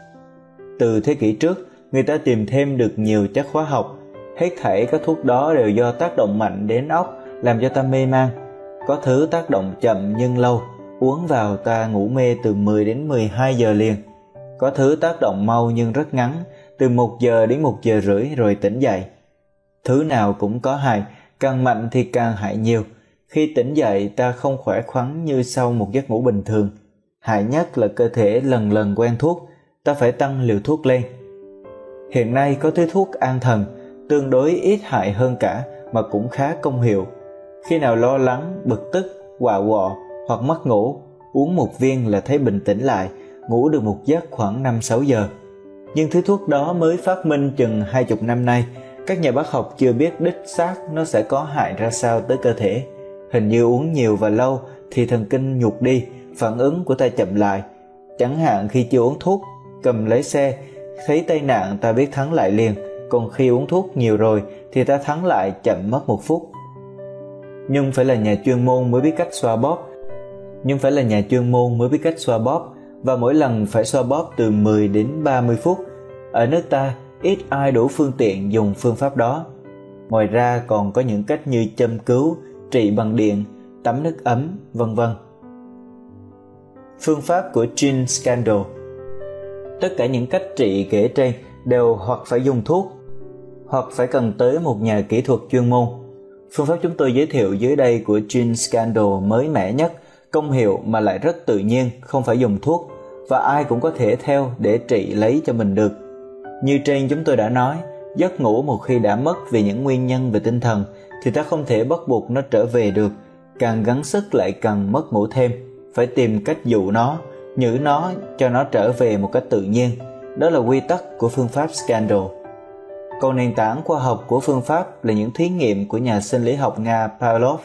Từ thế kỷ trước, người ta tìm thêm được nhiều chất hóa học. Hết thảy các thuốc đó đều do tác động mạnh đến óc, làm cho ta mê man. Có thứ tác động chậm nhưng lâu, uống vào ta ngủ mê từ 10 đến 12 giờ liền. Có thứ tác động mau nhưng rất ngắn, từ 1 giờ đến 1 giờ rưỡi rồi tỉnh dậy. Thứ nào cũng có hại, càng mạnh thì càng hại nhiều. Khi tỉnh dậy ta không khỏe khoắn như sau một giấc ngủ bình thường. Hại nhất là cơ thể lần lần quen thuốc, ta phải tăng liều thuốc lên. Hiện nay có thứ thuốc an thần, tương đối ít hại hơn cả mà cũng khá công hiệu. Khi nào lo lắng, bực tức, quạ quọ hoặc mất ngủ, uống một viên là thấy bình tĩnh lại, ngủ được một giấc khoảng 5-6 giờ. Nhưng thứ thuốc đó mới phát minh chừng hai chục năm nay, các nhà bác học chưa biết đích xác nó sẽ có hại ra sao tới cơ thể. Hình như uống nhiều và lâu thì thần kinh nhục đi, phản ứng của ta chậm lại. Chẳng hạn khi chưa uống thuốc, cầm lấy xe, thấy tai nạn ta biết thắng lại liền, còn khi uống thuốc nhiều rồi thì ta thắng lại chậm mất một phút. Nhưng phải là nhà chuyên môn mới biết cách xoa bóp. Nhưng phải là nhà chuyên môn mới biết cách xoa bóp và mỗi lần phải xoa bóp từ 10 đến 30 phút. Ở nước ta, ít ai đủ phương tiện dùng phương pháp đó. Ngoài ra còn có những cách như châm cứu, trị bằng điện, tắm nước ấm, vân vân. Phương pháp của Jean Scandal Tất cả những cách trị kể trên đều hoặc phải dùng thuốc hoặc phải cần tới một nhà kỹ thuật chuyên môn. Phương pháp chúng tôi giới thiệu dưới đây của Jean Scandal mới mẻ nhất, công hiệu mà lại rất tự nhiên, không phải dùng thuốc và ai cũng có thể theo để trị lấy cho mình được. Như trên chúng tôi đã nói, giấc ngủ một khi đã mất vì những nguyên nhân về tinh thần thì ta không thể bắt buộc nó trở về được, càng gắng sức lại càng mất ngủ thêm, phải tìm cách dụ nó, nhử nó cho nó trở về một cách tự nhiên. Đó là quy tắc của phương pháp Scandal. Còn nền tảng khoa học của phương pháp là những thí nghiệm của nhà sinh lý học Nga Pavlov.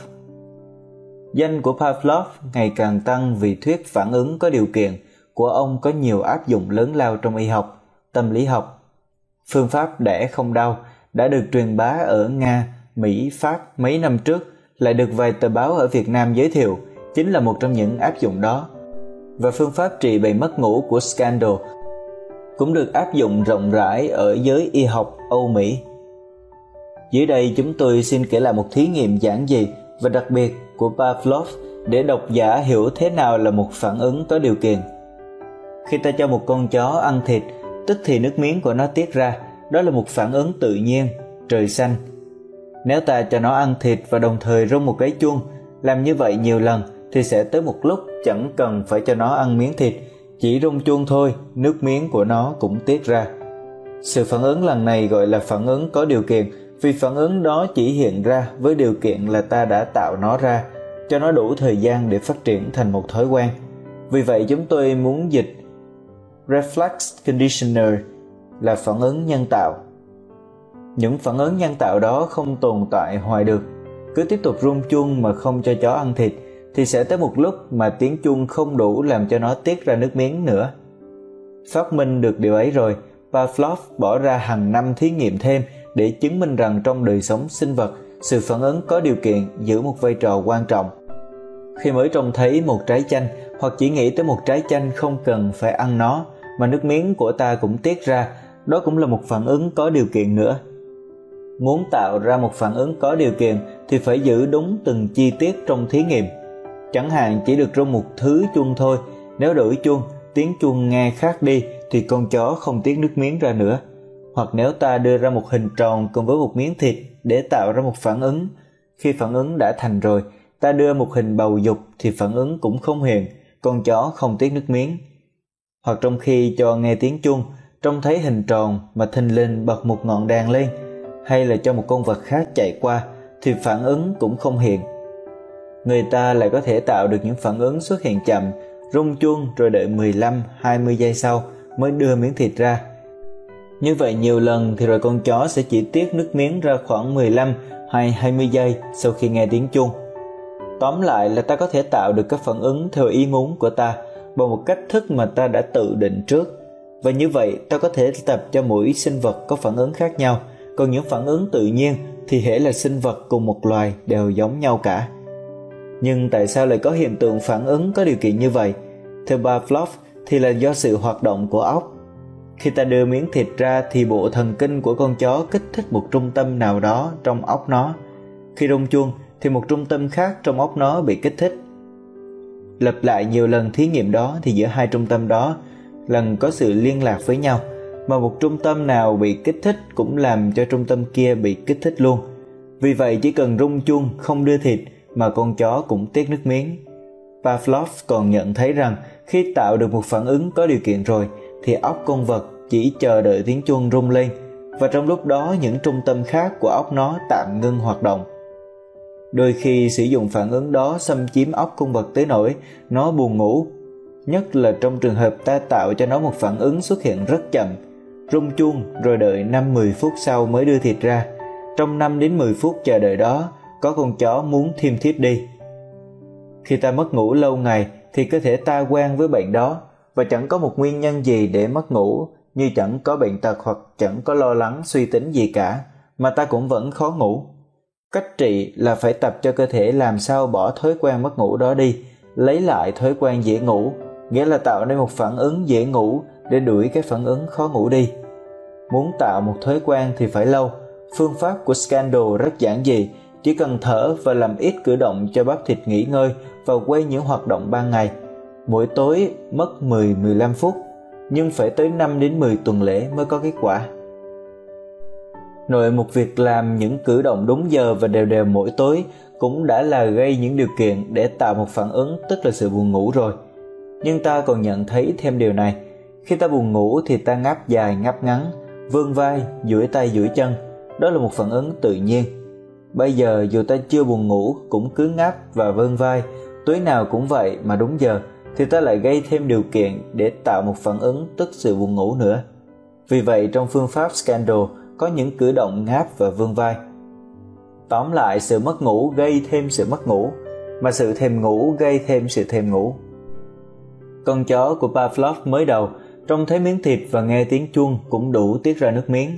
Danh của Pavlov ngày càng tăng vì thuyết phản ứng có điều kiện của ông có nhiều áp dụng lớn lao trong y học, tâm lý học. Phương pháp đẻ không đau đã được truyền bá ở Nga, Mỹ, Pháp mấy năm trước, lại được vài tờ báo ở Việt Nam giới thiệu, chính là một trong những áp dụng đó. Và phương pháp trị bệnh mất ngủ của Scandal cũng được áp dụng rộng rãi ở giới y học Âu Mỹ. Dưới đây chúng tôi xin kể lại một thí nghiệm giản dị và đặc biệt của Pavlov để độc giả hiểu thế nào là một phản ứng có điều kiện. Khi ta cho một con chó ăn thịt, tức thì nước miếng của nó tiết ra, đó là một phản ứng tự nhiên, trời xanh. Nếu ta cho nó ăn thịt và đồng thời rung một cái chuông, làm như vậy nhiều lần thì sẽ tới một lúc chẳng cần phải cho nó ăn miếng thịt, chỉ rung chuông thôi, nước miếng của nó cũng tiết ra. Sự phản ứng lần này gọi là phản ứng có điều kiện vì phản ứng đó chỉ hiện ra với điều kiện là ta đã tạo nó ra, cho nó đủ thời gian để phát triển thành một thói quen. Vì vậy chúng tôi muốn dịch reflex conditioner là phản ứng nhân tạo. Những phản ứng nhân tạo đó không tồn tại hoài được. Cứ tiếp tục rung chuông mà không cho chó ăn thịt thì sẽ tới một lúc mà tiếng chuông không đủ làm cho nó tiết ra nước miếng nữa. Phát minh được điều ấy rồi, Pavlov bỏ ra hàng năm thí nghiệm thêm để chứng minh rằng trong đời sống sinh vật, sự phản ứng có điều kiện giữ một vai trò quan trọng. Khi mới trông thấy một trái chanh hoặc chỉ nghĩ tới một trái chanh không cần phải ăn nó mà nước miếng của ta cũng tiết ra, đó cũng là một phản ứng có điều kiện nữa. Muốn tạo ra một phản ứng có điều kiện thì phải giữ đúng từng chi tiết trong thí nghiệm. Chẳng hạn chỉ được rung một thứ chuông thôi, nếu đổi chuông, tiếng chuông nghe khác đi thì con chó không tiết nước miếng ra nữa. Hoặc nếu ta đưa ra một hình tròn cùng với một miếng thịt để tạo ra một phản ứng, khi phản ứng đã thành rồi, ta đưa một hình bầu dục thì phản ứng cũng không hiện, con chó không tiết nước miếng. Hoặc trong khi cho nghe tiếng chuông, trông thấy hình tròn mà thình lình bật một ngọn đèn lên, hay là cho một con vật khác chạy qua thì phản ứng cũng không hiện. Người ta lại có thể tạo được những phản ứng xuất hiện chậm, rung chuông rồi đợi 15-20 giây sau mới đưa miếng thịt ra. Như vậy nhiều lần thì rồi con chó sẽ chỉ tiết nước miếng ra khoảng 15 hay 20 giây sau khi nghe tiếng chuông. Tóm lại là ta có thể tạo được các phản ứng theo ý muốn của ta bằng một cách thức mà ta đã tự định trước. Và như vậy ta có thể tập cho mỗi sinh vật có phản ứng khác nhau, còn những phản ứng tự nhiên thì hễ là sinh vật cùng một loài đều giống nhau cả. Nhưng tại sao lại có hiện tượng phản ứng có điều kiện như vậy? Theo bà Pavlov thì là do sự hoạt động của óc. Khi ta đưa miếng thịt ra, thì bộ thần kinh của con chó kích thích một trung tâm nào đó trong óc nó. Khi rung chuông, thì một trung tâm khác trong óc nó bị kích thích. Lặp lại nhiều lần thí nghiệm đó, thì giữa hai trung tâm đó, lần có sự liên lạc với nhau, mà một trung tâm nào bị kích thích cũng làm cho trung tâm kia bị kích thích luôn. Vì vậy, chỉ cần rung chuông, không đưa thịt mà con chó cũng tiết nước miếng. Pavlov còn nhận thấy rằng khi tạo được một phản ứng có điều kiện rồi thì óc con vật chỉ chờ đợi tiếng chuông rung lên và trong lúc đó những trung tâm khác của óc nó tạm ngưng hoạt động. Đôi khi sử dụng phản ứng đó xâm chiếm óc con vật tới nỗi nó buồn ngủ, nhất là trong trường hợp ta tạo cho nó một phản ứng xuất hiện rất chậm, rung chuông rồi đợi 5-10 phút sau mới đưa thịt ra. Trong 5 đến 10 phút chờ đợi đó, có con chó muốn thêm thiếp đi. Khi ta mất ngủ lâu ngày thì cơ thể ta quen với bệnh đó và chẳng có một nguyên nhân gì để mất ngủ như chẳng có bệnh tật hoặc chẳng có lo lắng suy tính gì cả mà ta cũng vẫn khó ngủ. Cách trị là phải tập cho cơ thể làm sao bỏ thói quen mất ngủ đó đi, lấy lại thói quen dễ ngủ, nghĩa là tạo nên một phản ứng dễ ngủ để đuổi cái phản ứng khó ngủ đi. Muốn tạo một thói quen thì phải lâu. Phương pháp của Scandal rất giản dị, chỉ cần thở và làm ít cử động cho bắp thịt nghỉ ngơi và quay những hoạt động ban ngày. Mỗi tối mất 10-15 phút, nhưng phải tới 5 đến 10 tuần lễ mới có kết quả. Nội một việc làm những cử động đúng giờ và đều đều mỗi tối cũng đã là gây những điều kiện để tạo một phản ứng tức là sự buồn ngủ rồi. Nhưng ta còn nhận thấy thêm điều này, khi ta buồn ngủ thì ta ngáp dài ngáp ngắn, vươn vai, duỗi tay duỗi chân, đó là một phản ứng tự nhiên Bây giờ dù ta chưa buồn ngủ cũng cứ ngáp và vươn vai, tối nào cũng vậy mà đúng giờ thì ta lại gây thêm điều kiện để tạo một phản ứng tức sự buồn ngủ nữa. Vì vậy trong phương pháp Scandal có những cử động ngáp và vươn vai. Tóm lại sự mất ngủ gây thêm sự mất ngủ, mà sự thèm ngủ gây thêm sự thèm ngủ. Con chó của Pavlov mới đầu trông thấy miếng thịt và nghe tiếng chuông cũng đủ tiết ra nước miếng.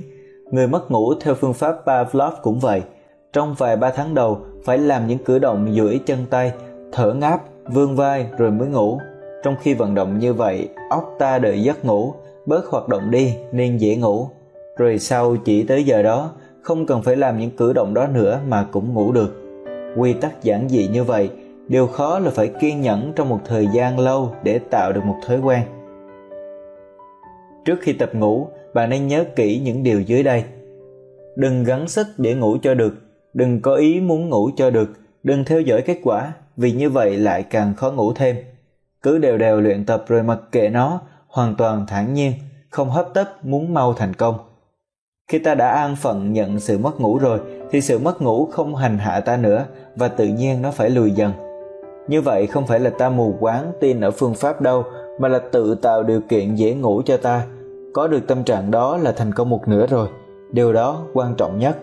Người mất ngủ theo phương pháp Pavlov cũng vậy – trong vài ba tháng đầu phải làm những cử động duỗi chân tay, thở ngáp, vươn vai rồi mới ngủ. Trong khi vận động như vậy, óc ta đợi giấc ngủ, bớt hoạt động đi nên dễ ngủ. Rồi sau chỉ tới giờ đó, không cần phải làm những cử động đó nữa mà cũng ngủ được. Quy tắc giản dị như vậy, điều khó là phải kiên nhẫn trong một thời gian lâu để tạo được một thói quen. Trước khi tập ngủ, bạn nên nhớ kỹ những điều dưới đây. Đừng gắng sức để ngủ cho được, đừng có ý muốn ngủ cho được, đừng theo dõi kết quả, vì như vậy lại càng khó ngủ thêm. Cứ đều đều luyện tập rồi mặc kệ nó, hoàn toàn thản nhiên, không hấp tấp muốn mau thành công. Khi ta đã an phận nhận sự mất ngủ rồi thì sự mất ngủ không hành hạ ta nữa và tự nhiên nó phải lùi dần. Như vậy không phải là ta mù quáng tin ở phương pháp đâu mà là tự tạo điều kiện dễ ngủ cho ta. Có được tâm trạng đó là thành công một nửa rồi. Điều đó quan trọng nhất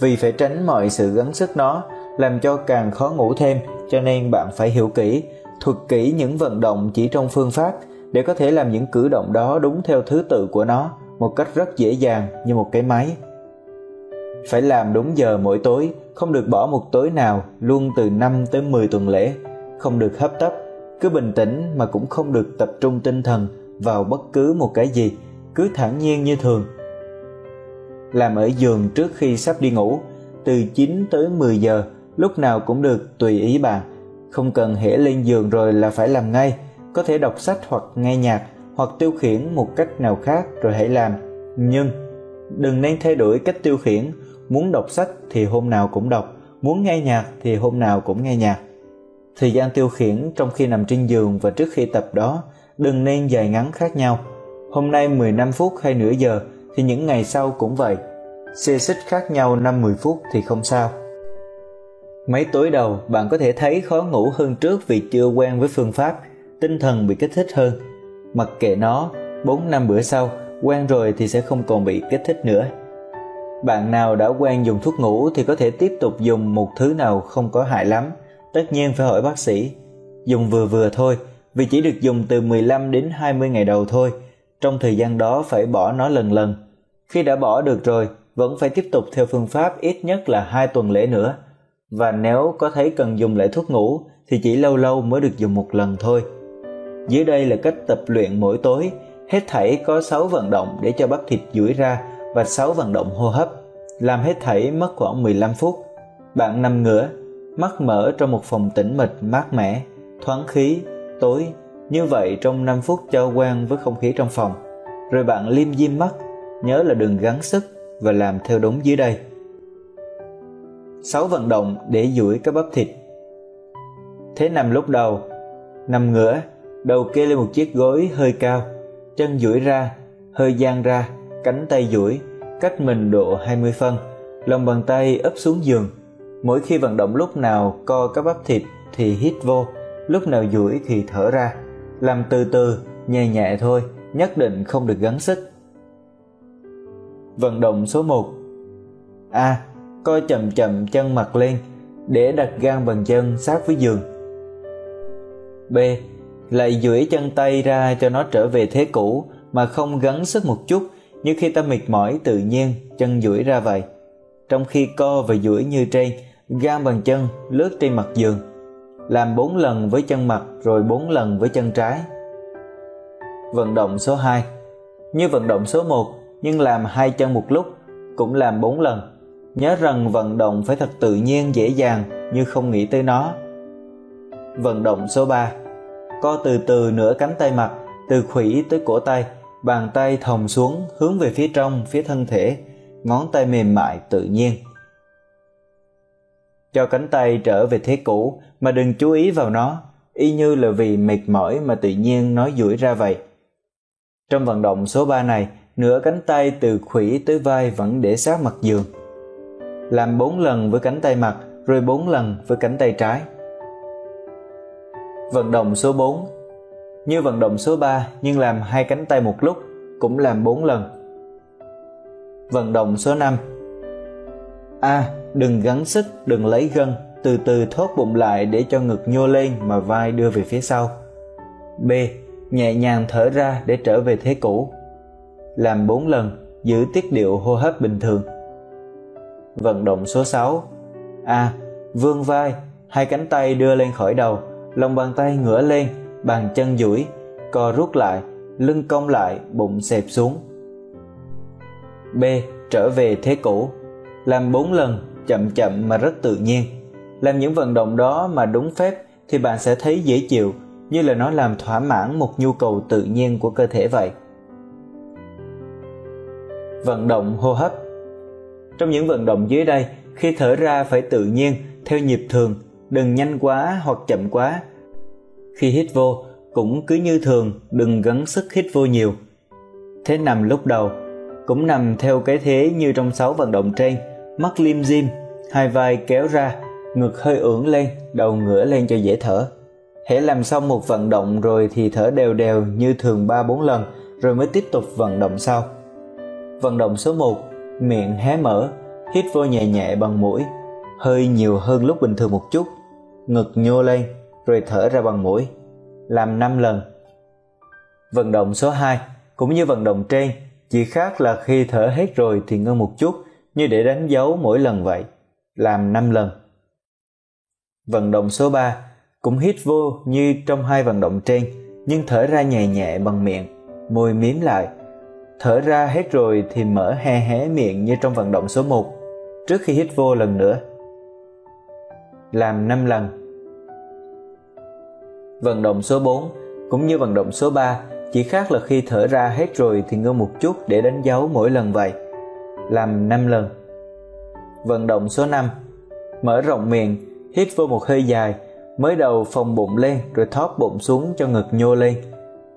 vì phải tránh mọi sự gắng sức nó làm cho càng khó ngủ thêm, cho nên bạn phải hiểu kỹ, thuật kỹ những vận động chỉ trong phương pháp để có thể làm những cử động đó đúng theo thứ tự của nó một cách rất dễ dàng như một cái máy. Phải làm đúng giờ mỗi tối, không được bỏ một tối nào, luôn từ 5 tới 10 tuần lễ, không được hấp tấp, cứ bình tĩnh mà cũng không được tập trung tinh thần vào bất cứ một cái gì, cứ thản nhiên như thường làm ở giường trước khi sắp đi ngủ, từ 9 tới 10 giờ, lúc nào cũng được tùy ý bạn. Không cần hễ lên giường rồi là phải làm ngay, có thể đọc sách hoặc nghe nhạc hoặc tiêu khiển một cách nào khác rồi hãy làm. Nhưng đừng nên thay đổi cách tiêu khiển, muốn đọc sách thì hôm nào cũng đọc, muốn nghe nhạc thì hôm nào cũng nghe nhạc. Thời gian tiêu khiển trong khi nằm trên giường và trước khi tập đó đừng nên dài ngắn khác nhau. Hôm nay 15 phút hay nửa giờ thì những ngày sau cũng vậy. Xê xích khác nhau 5-10 phút thì không sao. Mấy tối đầu bạn có thể thấy khó ngủ hơn trước vì chưa quen với phương pháp, tinh thần bị kích thích hơn. mặc kệ nó, 4 năm bữa sau, quen rồi thì sẽ không còn bị kích thích nữa. Bạn nào đã quen dùng thuốc ngủ thì có thể tiếp tục dùng một thứ nào không có hại lắm. Tất nhiên phải hỏi bác sĩ. Dùng vừa vừa thôi, vì chỉ được dùng từ 15 đến 20 ngày đầu thôi. Trong thời gian đó phải bỏ nó lần lần. Khi đã bỏ được rồi, vẫn phải tiếp tục theo phương pháp ít nhất là 2 tuần lễ nữa. Và nếu có thấy cần dùng lại thuốc ngủ thì chỉ lâu lâu mới được dùng một lần thôi. Dưới đây là cách tập luyện mỗi tối, hết thảy có 6 vận động để cho bắp thịt duỗi ra và 6 vận động hô hấp. Làm hết thảy mất khoảng 15 phút. Bạn nằm ngửa, mắt mở trong một phòng tĩnh mịch mát mẻ, thoáng khí, tối. Như vậy trong 5 phút cho quan với không khí trong phòng. Rồi bạn liêm diêm mắt, nhớ là đừng gắng sức và làm theo đúng dưới đây. 6 vận động để duỗi các bắp thịt. Thế nằm lúc đầu, nằm ngửa, đầu kê lên một chiếc gối hơi cao, chân duỗi ra, hơi dang ra, cánh tay duỗi, cách mình độ 20 phân, lòng bàn tay ấp xuống giường. Mỗi khi vận động lúc nào co các bắp thịt thì hít vô, lúc nào duỗi thì thở ra. Làm từ từ, nhẹ nhẹ thôi, nhất định không được gắng sức. Vận động số 1 A. Co chậm chậm chân mặt lên để đặt gan bàn chân sát với giường. B. Lại duỗi chân tay ra cho nó trở về thế cũ mà không gắng sức một chút như khi ta mệt mỏi tự nhiên chân duỗi ra vậy. Trong khi co và duỗi như trên, gan bàn chân lướt trên mặt giường. Làm 4 lần với chân mặt, rồi 4 lần với chân trái. Vận động số 2 Như vận động số 1 nhưng làm hai chân một lúc, cũng làm 4 lần. Nhớ rằng vận động phải thật tự nhiên, dễ dàng, như không nghĩ tới nó. Vận động số 3 Co từ từ nửa cánh tay mặt, từ khuỷu tới cổ tay, bàn tay thòng xuống, hướng về phía trong, phía thân thể, ngón tay mềm mại tự nhiên cho cánh tay trở về thế cũ mà đừng chú ý vào nó. Y như là vì mệt mỏi mà tự nhiên nó duỗi ra vậy. Trong vận động số 3 này nửa cánh tay từ khuỷu tới vai vẫn để sát mặt giường. Làm 4 lần với cánh tay mặt rồi 4 lần với cánh tay trái. Vận động số 4 như vận động số 3 nhưng làm hai cánh tay một lúc, cũng làm 4 lần. Vận động số 5 A. À, đừng gắng sức, đừng lấy gân, từ từ thốt bụng lại để cho ngực nhô lên mà vai đưa về phía sau. B. Nhẹ nhàng thở ra để trở về thế cũ. Làm 4 lần, giữ tiết điệu hô hấp bình thường. Vận động số 6 A. Vươn vai, hai cánh tay đưa lên khỏi đầu, lòng bàn tay ngửa lên bàn chân duỗi co rút lại lưng cong lại bụng xẹp xuống b trở về thế cũ làm 4 lần chậm chậm mà rất tự nhiên. Làm những vận động đó mà đúng phép thì bạn sẽ thấy dễ chịu, như là nó làm thỏa mãn một nhu cầu tự nhiên của cơ thể vậy. Vận động hô hấp. Trong những vận động dưới đây, khi thở ra phải tự nhiên, theo nhịp thường, đừng nhanh quá hoặc chậm quá. Khi hít vô, cũng cứ như thường, đừng gắng sức hít vô nhiều. Thế nằm lúc đầu, cũng nằm theo cái thế như trong sáu vận động trên mắt lim dim hai vai kéo ra ngực hơi ưỡn lên đầu ngửa lên cho dễ thở. Hễ làm xong một vận động rồi thì thở đều đều như thường ba bốn lần rồi mới tiếp tục vận động sau. Vận động số 1 miệng hé mở hít vô nhẹ nhẹ bằng mũi hơi nhiều hơn lúc bình thường một chút. Ngực nhô lên rồi thở ra bằng mũi, làm 5 lần. Vận động số 2 cũng như vận động trên, chỉ khác là khi thở hết rồi thì ngưng một chút như để đánh dấu mỗi lần vậy, làm 5 lần. Vận động số 3 cũng hít vô như trong hai vận động trên, nhưng thở ra nhẹ nhẹ bằng miệng, môi miếm lại. Thở ra hết rồi thì mở hé hé miệng như trong vận động số 1, trước khi hít vô lần nữa. Làm 5 lần Vận động số 4 cũng như vận động số 3 chỉ khác là khi thở ra hết rồi thì ngưng một chút để đánh dấu mỗi lần vậy. Làm 5 lần. Vận động số 5 Mở rộng miệng, hít vô một hơi dài, mới đầu phồng bụng lên rồi thóp bụng xuống cho ngực nhô lên.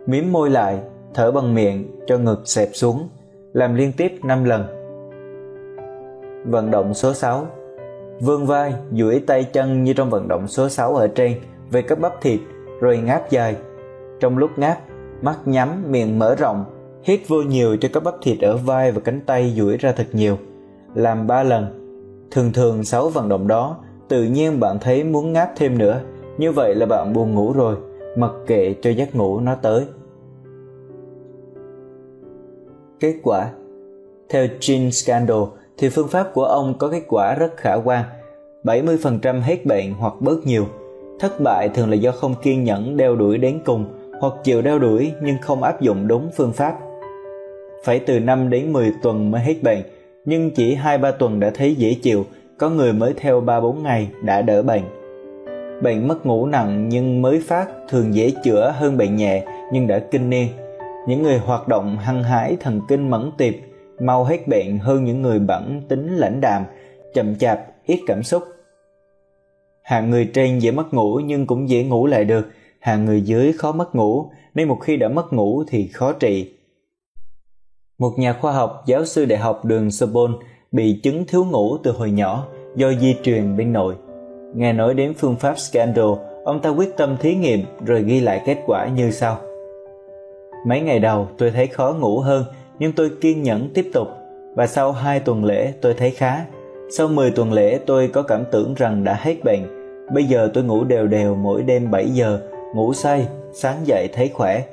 Miếm môi lại, thở bằng miệng cho ngực xẹp xuống, làm liên tiếp 5 lần. Vận động số 6 Vươn vai, duỗi tay chân như trong vận động số 6 ở trên về các bắp thịt rồi ngáp dài. Trong lúc ngáp, mắt nhắm, miệng mở rộng, hít vô nhiều cho các bắp thịt ở vai và cánh tay duỗi ra thật nhiều. Làm ba lần. Thường thường sáu vận động đó, tự nhiên bạn thấy muốn ngáp thêm nữa, như vậy là bạn buồn ngủ rồi, mặc kệ cho giấc ngủ nó tới. Kết quả Theo Gene Scandal thì phương pháp của ông có kết quả rất khả quan, 70% hết bệnh hoặc bớt nhiều. Thất bại thường là do không kiên nhẫn đeo đuổi đến cùng hoặc chịu đeo đuổi nhưng không áp dụng đúng phương pháp. Phải từ 5 đến 10 tuần mới hết bệnh, nhưng chỉ 2-3 tuần đã thấy dễ chịu, có người mới theo 3-4 ngày đã đỡ bệnh. Bệnh mất ngủ nặng nhưng mới phát thường dễ chữa hơn bệnh nhẹ nhưng đã kinh niên. Những người hoạt động hăng hái thần kinh mẫn tiệp mau hết bệnh hơn những người bẩn tính lãnh đạm, chậm chạp, ít cảm xúc. Hạng người trên dễ mất ngủ nhưng cũng dễ ngủ lại được, hạng người dưới khó mất ngủ, nên một khi đã mất ngủ thì khó trị. Một nhà khoa học giáo sư đại học đường Sorbonne bị chứng thiếu ngủ từ hồi nhỏ do di truyền bên nội. Nghe nói đến phương pháp Scandal, ông ta quyết tâm thí nghiệm rồi ghi lại kết quả như sau. Mấy ngày đầu tôi thấy khó ngủ hơn nhưng tôi kiên nhẫn tiếp tục và sau 2 tuần lễ tôi thấy khá. Sau 10 tuần lễ tôi có cảm tưởng rằng đã hết bệnh. Bây giờ tôi ngủ đều đều mỗi đêm 7 giờ, ngủ say, sáng dậy thấy khỏe.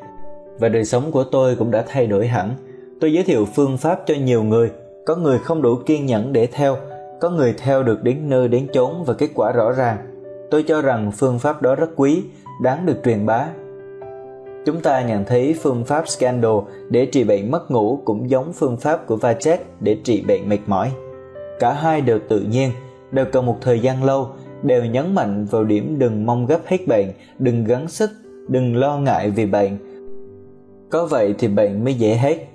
Và đời sống của tôi cũng đã thay đổi hẳn. Tôi giới thiệu phương pháp cho nhiều người, có người không đủ kiên nhẫn để theo, có người theo được đến nơi đến chốn và kết quả rõ ràng. Tôi cho rằng phương pháp đó rất quý, đáng được truyền bá Chúng ta nhận thấy phương pháp Scandal để trị bệnh mất ngủ cũng giống phương pháp của Vachet để trị bệnh mệt mỏi. Cả hai đều tự nhiên, đều cần một thời gian lâu, đều nhấn mạnh vào điểm đừng mong gấp hết bệnh, đừng gắng sức, đừng lo ngại vì bệnh. Có vậy thì bệnh mới dễ hết.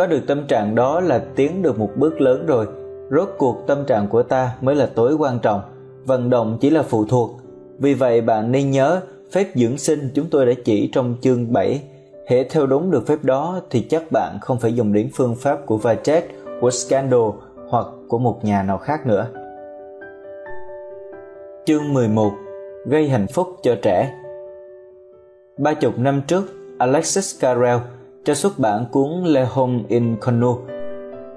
Có được tâm trạng đó là tiến được một bước lớn rồi. Rốt cuộc tâm trạng của ta mới là tối quan trọng. Vận động chỉ là phụ thuộc. Vì vậy bạn nên nhớ Phép dưỡng sinh chúng tôi đã chỉ trong chương 7. Hễ theo đúng được phép đó thì chắc bạn không phải dùng đến phương pháp của Vachet, của Scandal hoặc của một nhà nào khác nữa. Chương 11 Gây hạnh phúc cho trẻ Ba chục năm trước, Alexis Carrel cho xuất bản cuốn Le Homme Inconnu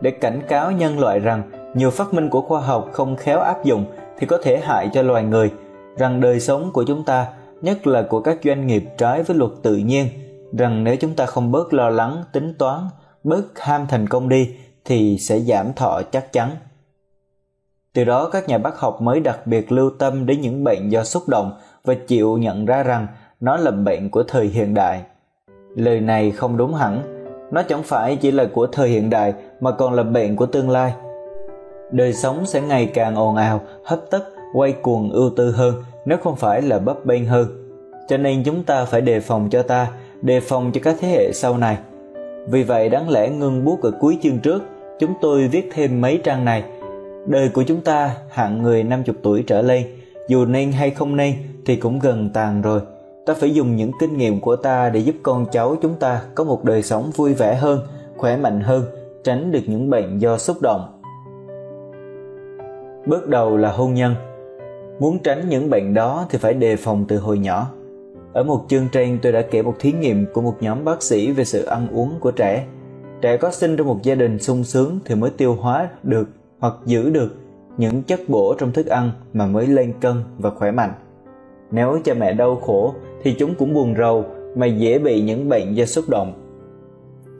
để cảnh cáo nhân loại rằng nhiều phát minh của khoa học không khéo áp dụng thì có thể hại cho loài người, rằng đời sống của chúng ta nhất là của các doanh nghiệp trái với luật tự nhiên rằng nếu chúng ta không bớt lo lắng tính toán bớt ham thành công đi thì sẽ giảm thọ chắc chắn. Từ đó các nhà bác học mới đặc biệt lưu tâm đến những bệnh do xúc động và chịu nhận ra rằng nó là bệnh của thời hiện đại lời này không đúng hẳn. Nó chẳng phải chỉ là của thời hiện đại, mà còn là bệnh của tương lai. Đời sống sẽ ngày càng ồn ào, hấp tấp, quay cuồng ưu tư hơn, nếu không phải là bấp bênh hơn. Cho nên chúng ta phải đề phòng cho ta, đề phòng cho các thế hệ sau này. Vì vậy, đáng lẽ ngưng bút ở cuối chương trước, chúng tôi viết thêm mấy trang này. Đời của chúng ta, hạng người 50 tuổi trở lên, dù nên hay không nên thì cũng gần tàn rồi ta phải dùng những kinh nghiệm của ta để giúp con cháu chúng ta có một đời sống vui vẻ hơn, khỏe mạnh hơn, tránh được những bệnh do xúc động bước đầu là hôn nhân Muốn tránh những bệnh đó thì phải đề phòng từ hồi nhỏ. Ở một chương trên, tôi đã kể một thí nghiệm của một nhóm bác sĩ về sự ăn uống của trẻ. Trẻ có sinh trong một gia đình sung sướng thì mới tiêu hóa được hoặc giữ được những chất bổ trong thức ăn mà mới lên cân và khỏe mạnh. Nếu cha mẹ đau khổ, thì chúng cũng buồn rầu mà dễ bị những bệnh do xúc động.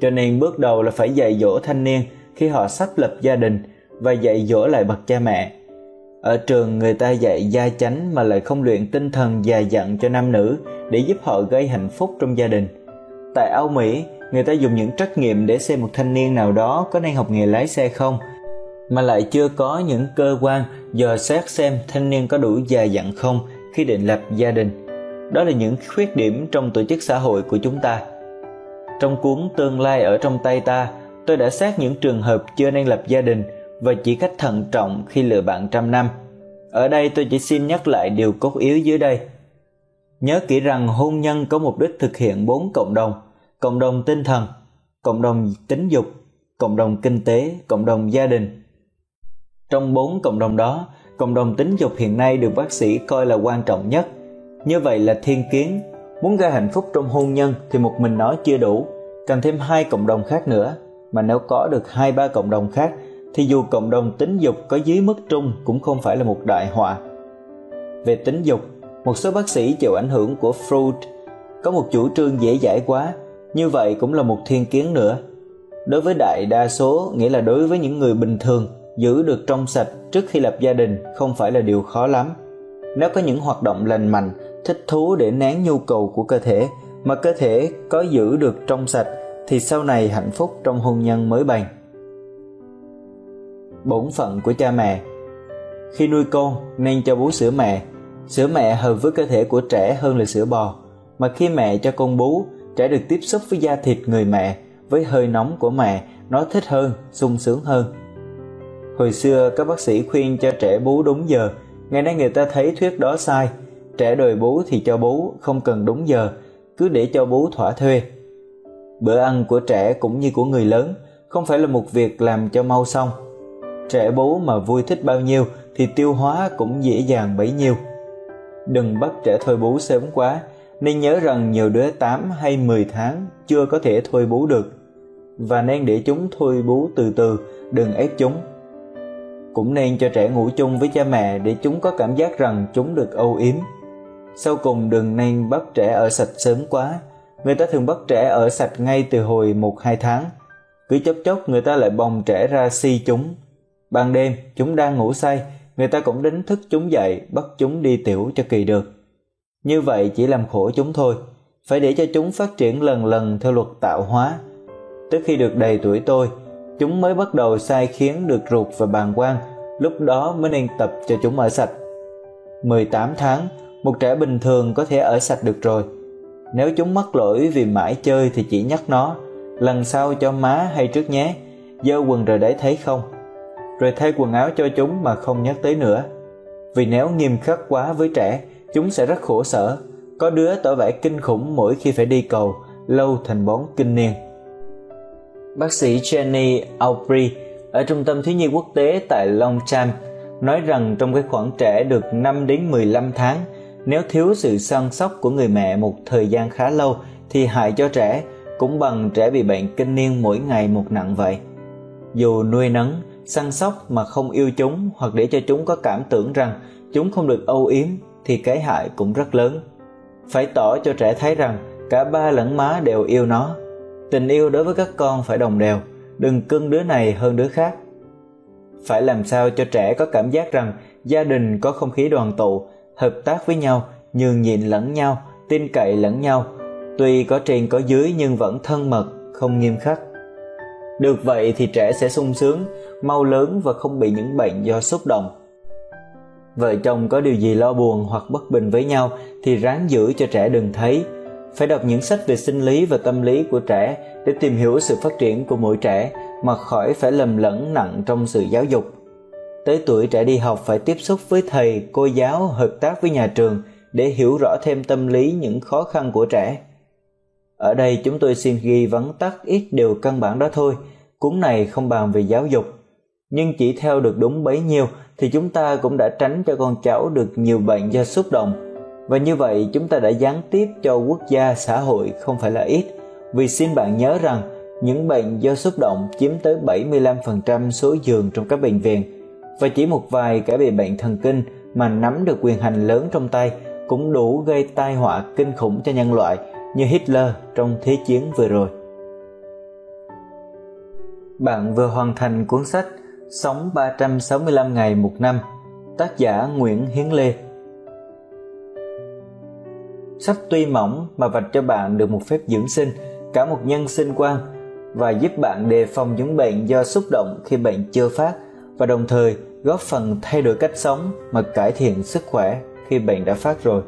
Cho nên bước đầu là phải dạy dỗ thanh niên khi họ sắp lập gia đình và dạy dỗ lại bậc cha mẹ ở trường người ta dạy gia chánh mà lại không luyện tinh thần già dặn cho nam nữ để giúp họ gây hạnh phúc trong gia đình tại âu mỹ, người ta dùng những trắc nghiệm để xem một thanh niên nào đó có nên học nghề lái xe không, mà lại chưa có những cơ quan dò xét xem thanh niên có đủ già dặn không khi định lập gia đình đó là những khuyết điểm trong tổ chức xã hội của chúng ta trong cuốn tương lai ở trong tay ta tôi đã xét những trường hợp chưa nên lập gia đình và chỉ cách thận trọng khi lựa bạn trăm năm. Ở đây tôi chỉ xin nhắc lại điều cốt yếu dưới đây. Nhớ kỹ rằng hôn nhân có mục đích thực hiện bốn cộng đồng, cộng đồng tinh thần, cộng đồng tính dục, cộng đồng kinh tế, cộng đồng gia đình. Trong bốn cộng đồng đó, cộng đồng tính dục hiện nay được bác sĩ coi là quan trọng nhất. Như vậy là thiên kiến, muốn gây hạnh phúc trong hôn nhân thì một mình nó chưa đủ. Cần thêm hai cộng đồng khác nữa. Mà nếu có được hai ba cộng đồng khác thì dù cộng đồng tính dục có dưới mức trung cũng không phải là một đại họa. Về tính dục một số bác sĩ chịu ảnh hưởng của freud. Có một chủ trương dễ dãi quá. Như vậy cũng là một thiên kiến nữa. Đối với đại đa số nghĩa là đối với những người bình thường giữ được trong sạch trước khi lập gia đình không phải là điều khó lắm. Nếu có những hoạt động lành mạnh, thích thú để nén nhu cầu của cơ thể, mà cơ thể có giữ được trong sạch thì sau này hạnh phúc trong hôn nhân mới bền. Bổn phận của cha mẹ. Khi nuôi con, nên cho bú sữa mẹ. Sữa mẹ hợp với cơ thể của trẻ hơn là sữa bò, mà khi mẹ cho con bú, trẻ được tiếp xúc với da thịt người mẹ, với hơi nóng của mẹ, nó thích hơn, sung sướng hơn hồi xưa các bác sĩ khuyên cho trẻ bú đúng giờ. Ngày nay người ta thấy thuyết đó sai. Trẻ đòi bú thì cho bú, không cần đúng giờ. Cứ để cho bú thỏa thuê. Bữa ăn của trẻ cũng như của người lớn, không phải là một việc làm cho mau xong. Trẻ bú mà vui thích bao nhiêu thì tiêu hóa cũng dễ dàng bấy nhiêu. Đừng bắt trẻ thôi bú sớm quá, nên nhớ rằng nhiều đứa 8 hay 10 tháng chưa có thể thôi bú được. Và nên để chúng thôi bú từ từ, đừng ép chúng cũng nên cho trẻ ngủ chung với cha mẹ để chúng có cảm giác rằng chúng được âu yếm. Sau cùng, đừng nên bắt trẻ ở sạch sớm quá. Người ta thường bắt trẻ ở sạch ngay từ hồi một, hai tháng. Cứ chốc chốc, người ta lại bồng trẻ ra si chúng. Ban đêm, chúng đang ngủ say, người ta cũng đánh thức chúng dậy, bắt chúng đi tiểu cho kỳ được. Như vậy chỉ làm khổ chúng thôi. Phải để cho chúng phát triển lần lần theo luật tạo hóa. Tới khi được đầy tuổi tôi chúng mới bắt đầu sai khiến được ruột và bàng quang lúc đó mới nên tập cho chúng ở sạch. 18 tháng, một trẻ bình thường có thể ở sạch được rồi. Nếu chúng mắc lỗi vì mãi chơi thì chỉ nhắc nó, lần sau cho má hay trước nhé. Dơ quần rồi đấy thấy không? Rồi thay quần áo cho chúng mà không nhắc tới nữa. Vì nếu nghiêm khắc quá với trẻ, chúng sẽ rất khổ sở. Có đứa tỏ vẻ kinh khủng mỗi khi phải đi cầu, lâu thành bón kinh niên bác sĩ Jenny Aubrey ở trung tâm thiếu nhi quốc tế tại Longchamp nói rằng trong cái khoảng trẻ được 5 đến 15 tháng, nếu thiếu sự săn sóc của người mẹ một thời gian khá lâu thì hại cho trẻ cũng bằng trẻ bị bệnh kinh niên mỗi ngày một nặng vậy. Dù nuôi nấng, săn sóc mà không yêu chúng hoặc để cho chúng có cảm tưởng rằng chúng không được âu yếm thì cái hại cũng rất lớn. Phải tỏ cho trẻ thấy rằng cả ba lẫn má đều yêu nó tình yêu đối với các con phải đồng đều, đừng cưng đứa này hơn đứa khác. Phải làm sao cho trẻ có cảm giác rằng gia đình có không khí đoàn tụ, hợp tác với nhau, nhường nhịn lẫn nhau, tin cậy lẫn nhau. Tuy có trên có dưới nhưng vẫn thân mật, không nghiêm khắc. Được vậy thì trẻ sẽ sung sướng, mau lớn và không bị những bệnh do xúc động. Vợ chồng có điều gì lo buồn hoặc bất bình với nhau thì ráng giữ cho trẻ đừng thấy phải đọc những sách về sinh lý và tâm lý của trẻ để tìm hiểu sự phát triển của mỗi trẻ mà khỏi phải lầm lẫn nặng trong sự giáo dục. Tới tuổi trẻ đi học phải tiếp xúc với thầy, cô giáo, hợp tác với nhà trường để hiểu rõ thêm tâm lý những khó khăn của trẻ. Ở đây chúng tôi xin ghi vắn tắt ít điều căn bản đó thôi, cuốn này không bàn về giáo dục. Nhưng chỉ theo được đúng bấy nhiêu thì chúng ta cũng đã tránh cho con cháu được nhiều bệnh do xúc động và như vậy chúng ta đã gián tiếp cho quốc gia xã hội không phải là ít vì xin bạn nhớ rằng những bệnh do xúc động chiếm tới 75% số giường trong các bệnh viện và chỉ một vài kẻ bị bệnh thần kinh mà nắm được quyền hành lớn trong tay cũng đủ gây tai họa kinh khủng cho nhân loại như Hitler trong Thế chiến vừa rồi. Bạn vừa hoàn thành cuốn sách Sống 365 ngày một năm, tác giả Nguyễn Hiến Lê. Sách tuy mỏng mà vạch cho bạn được một phép dưỡng sinh, cả một nhân sinh quan và giúp bạn đề phòng những bệnh do xúc động khi bệnh chưa phát và đồng thời góp phần thay đổi cách sống mà cải thiện sức khỏe khi bệnh đã phát rồi.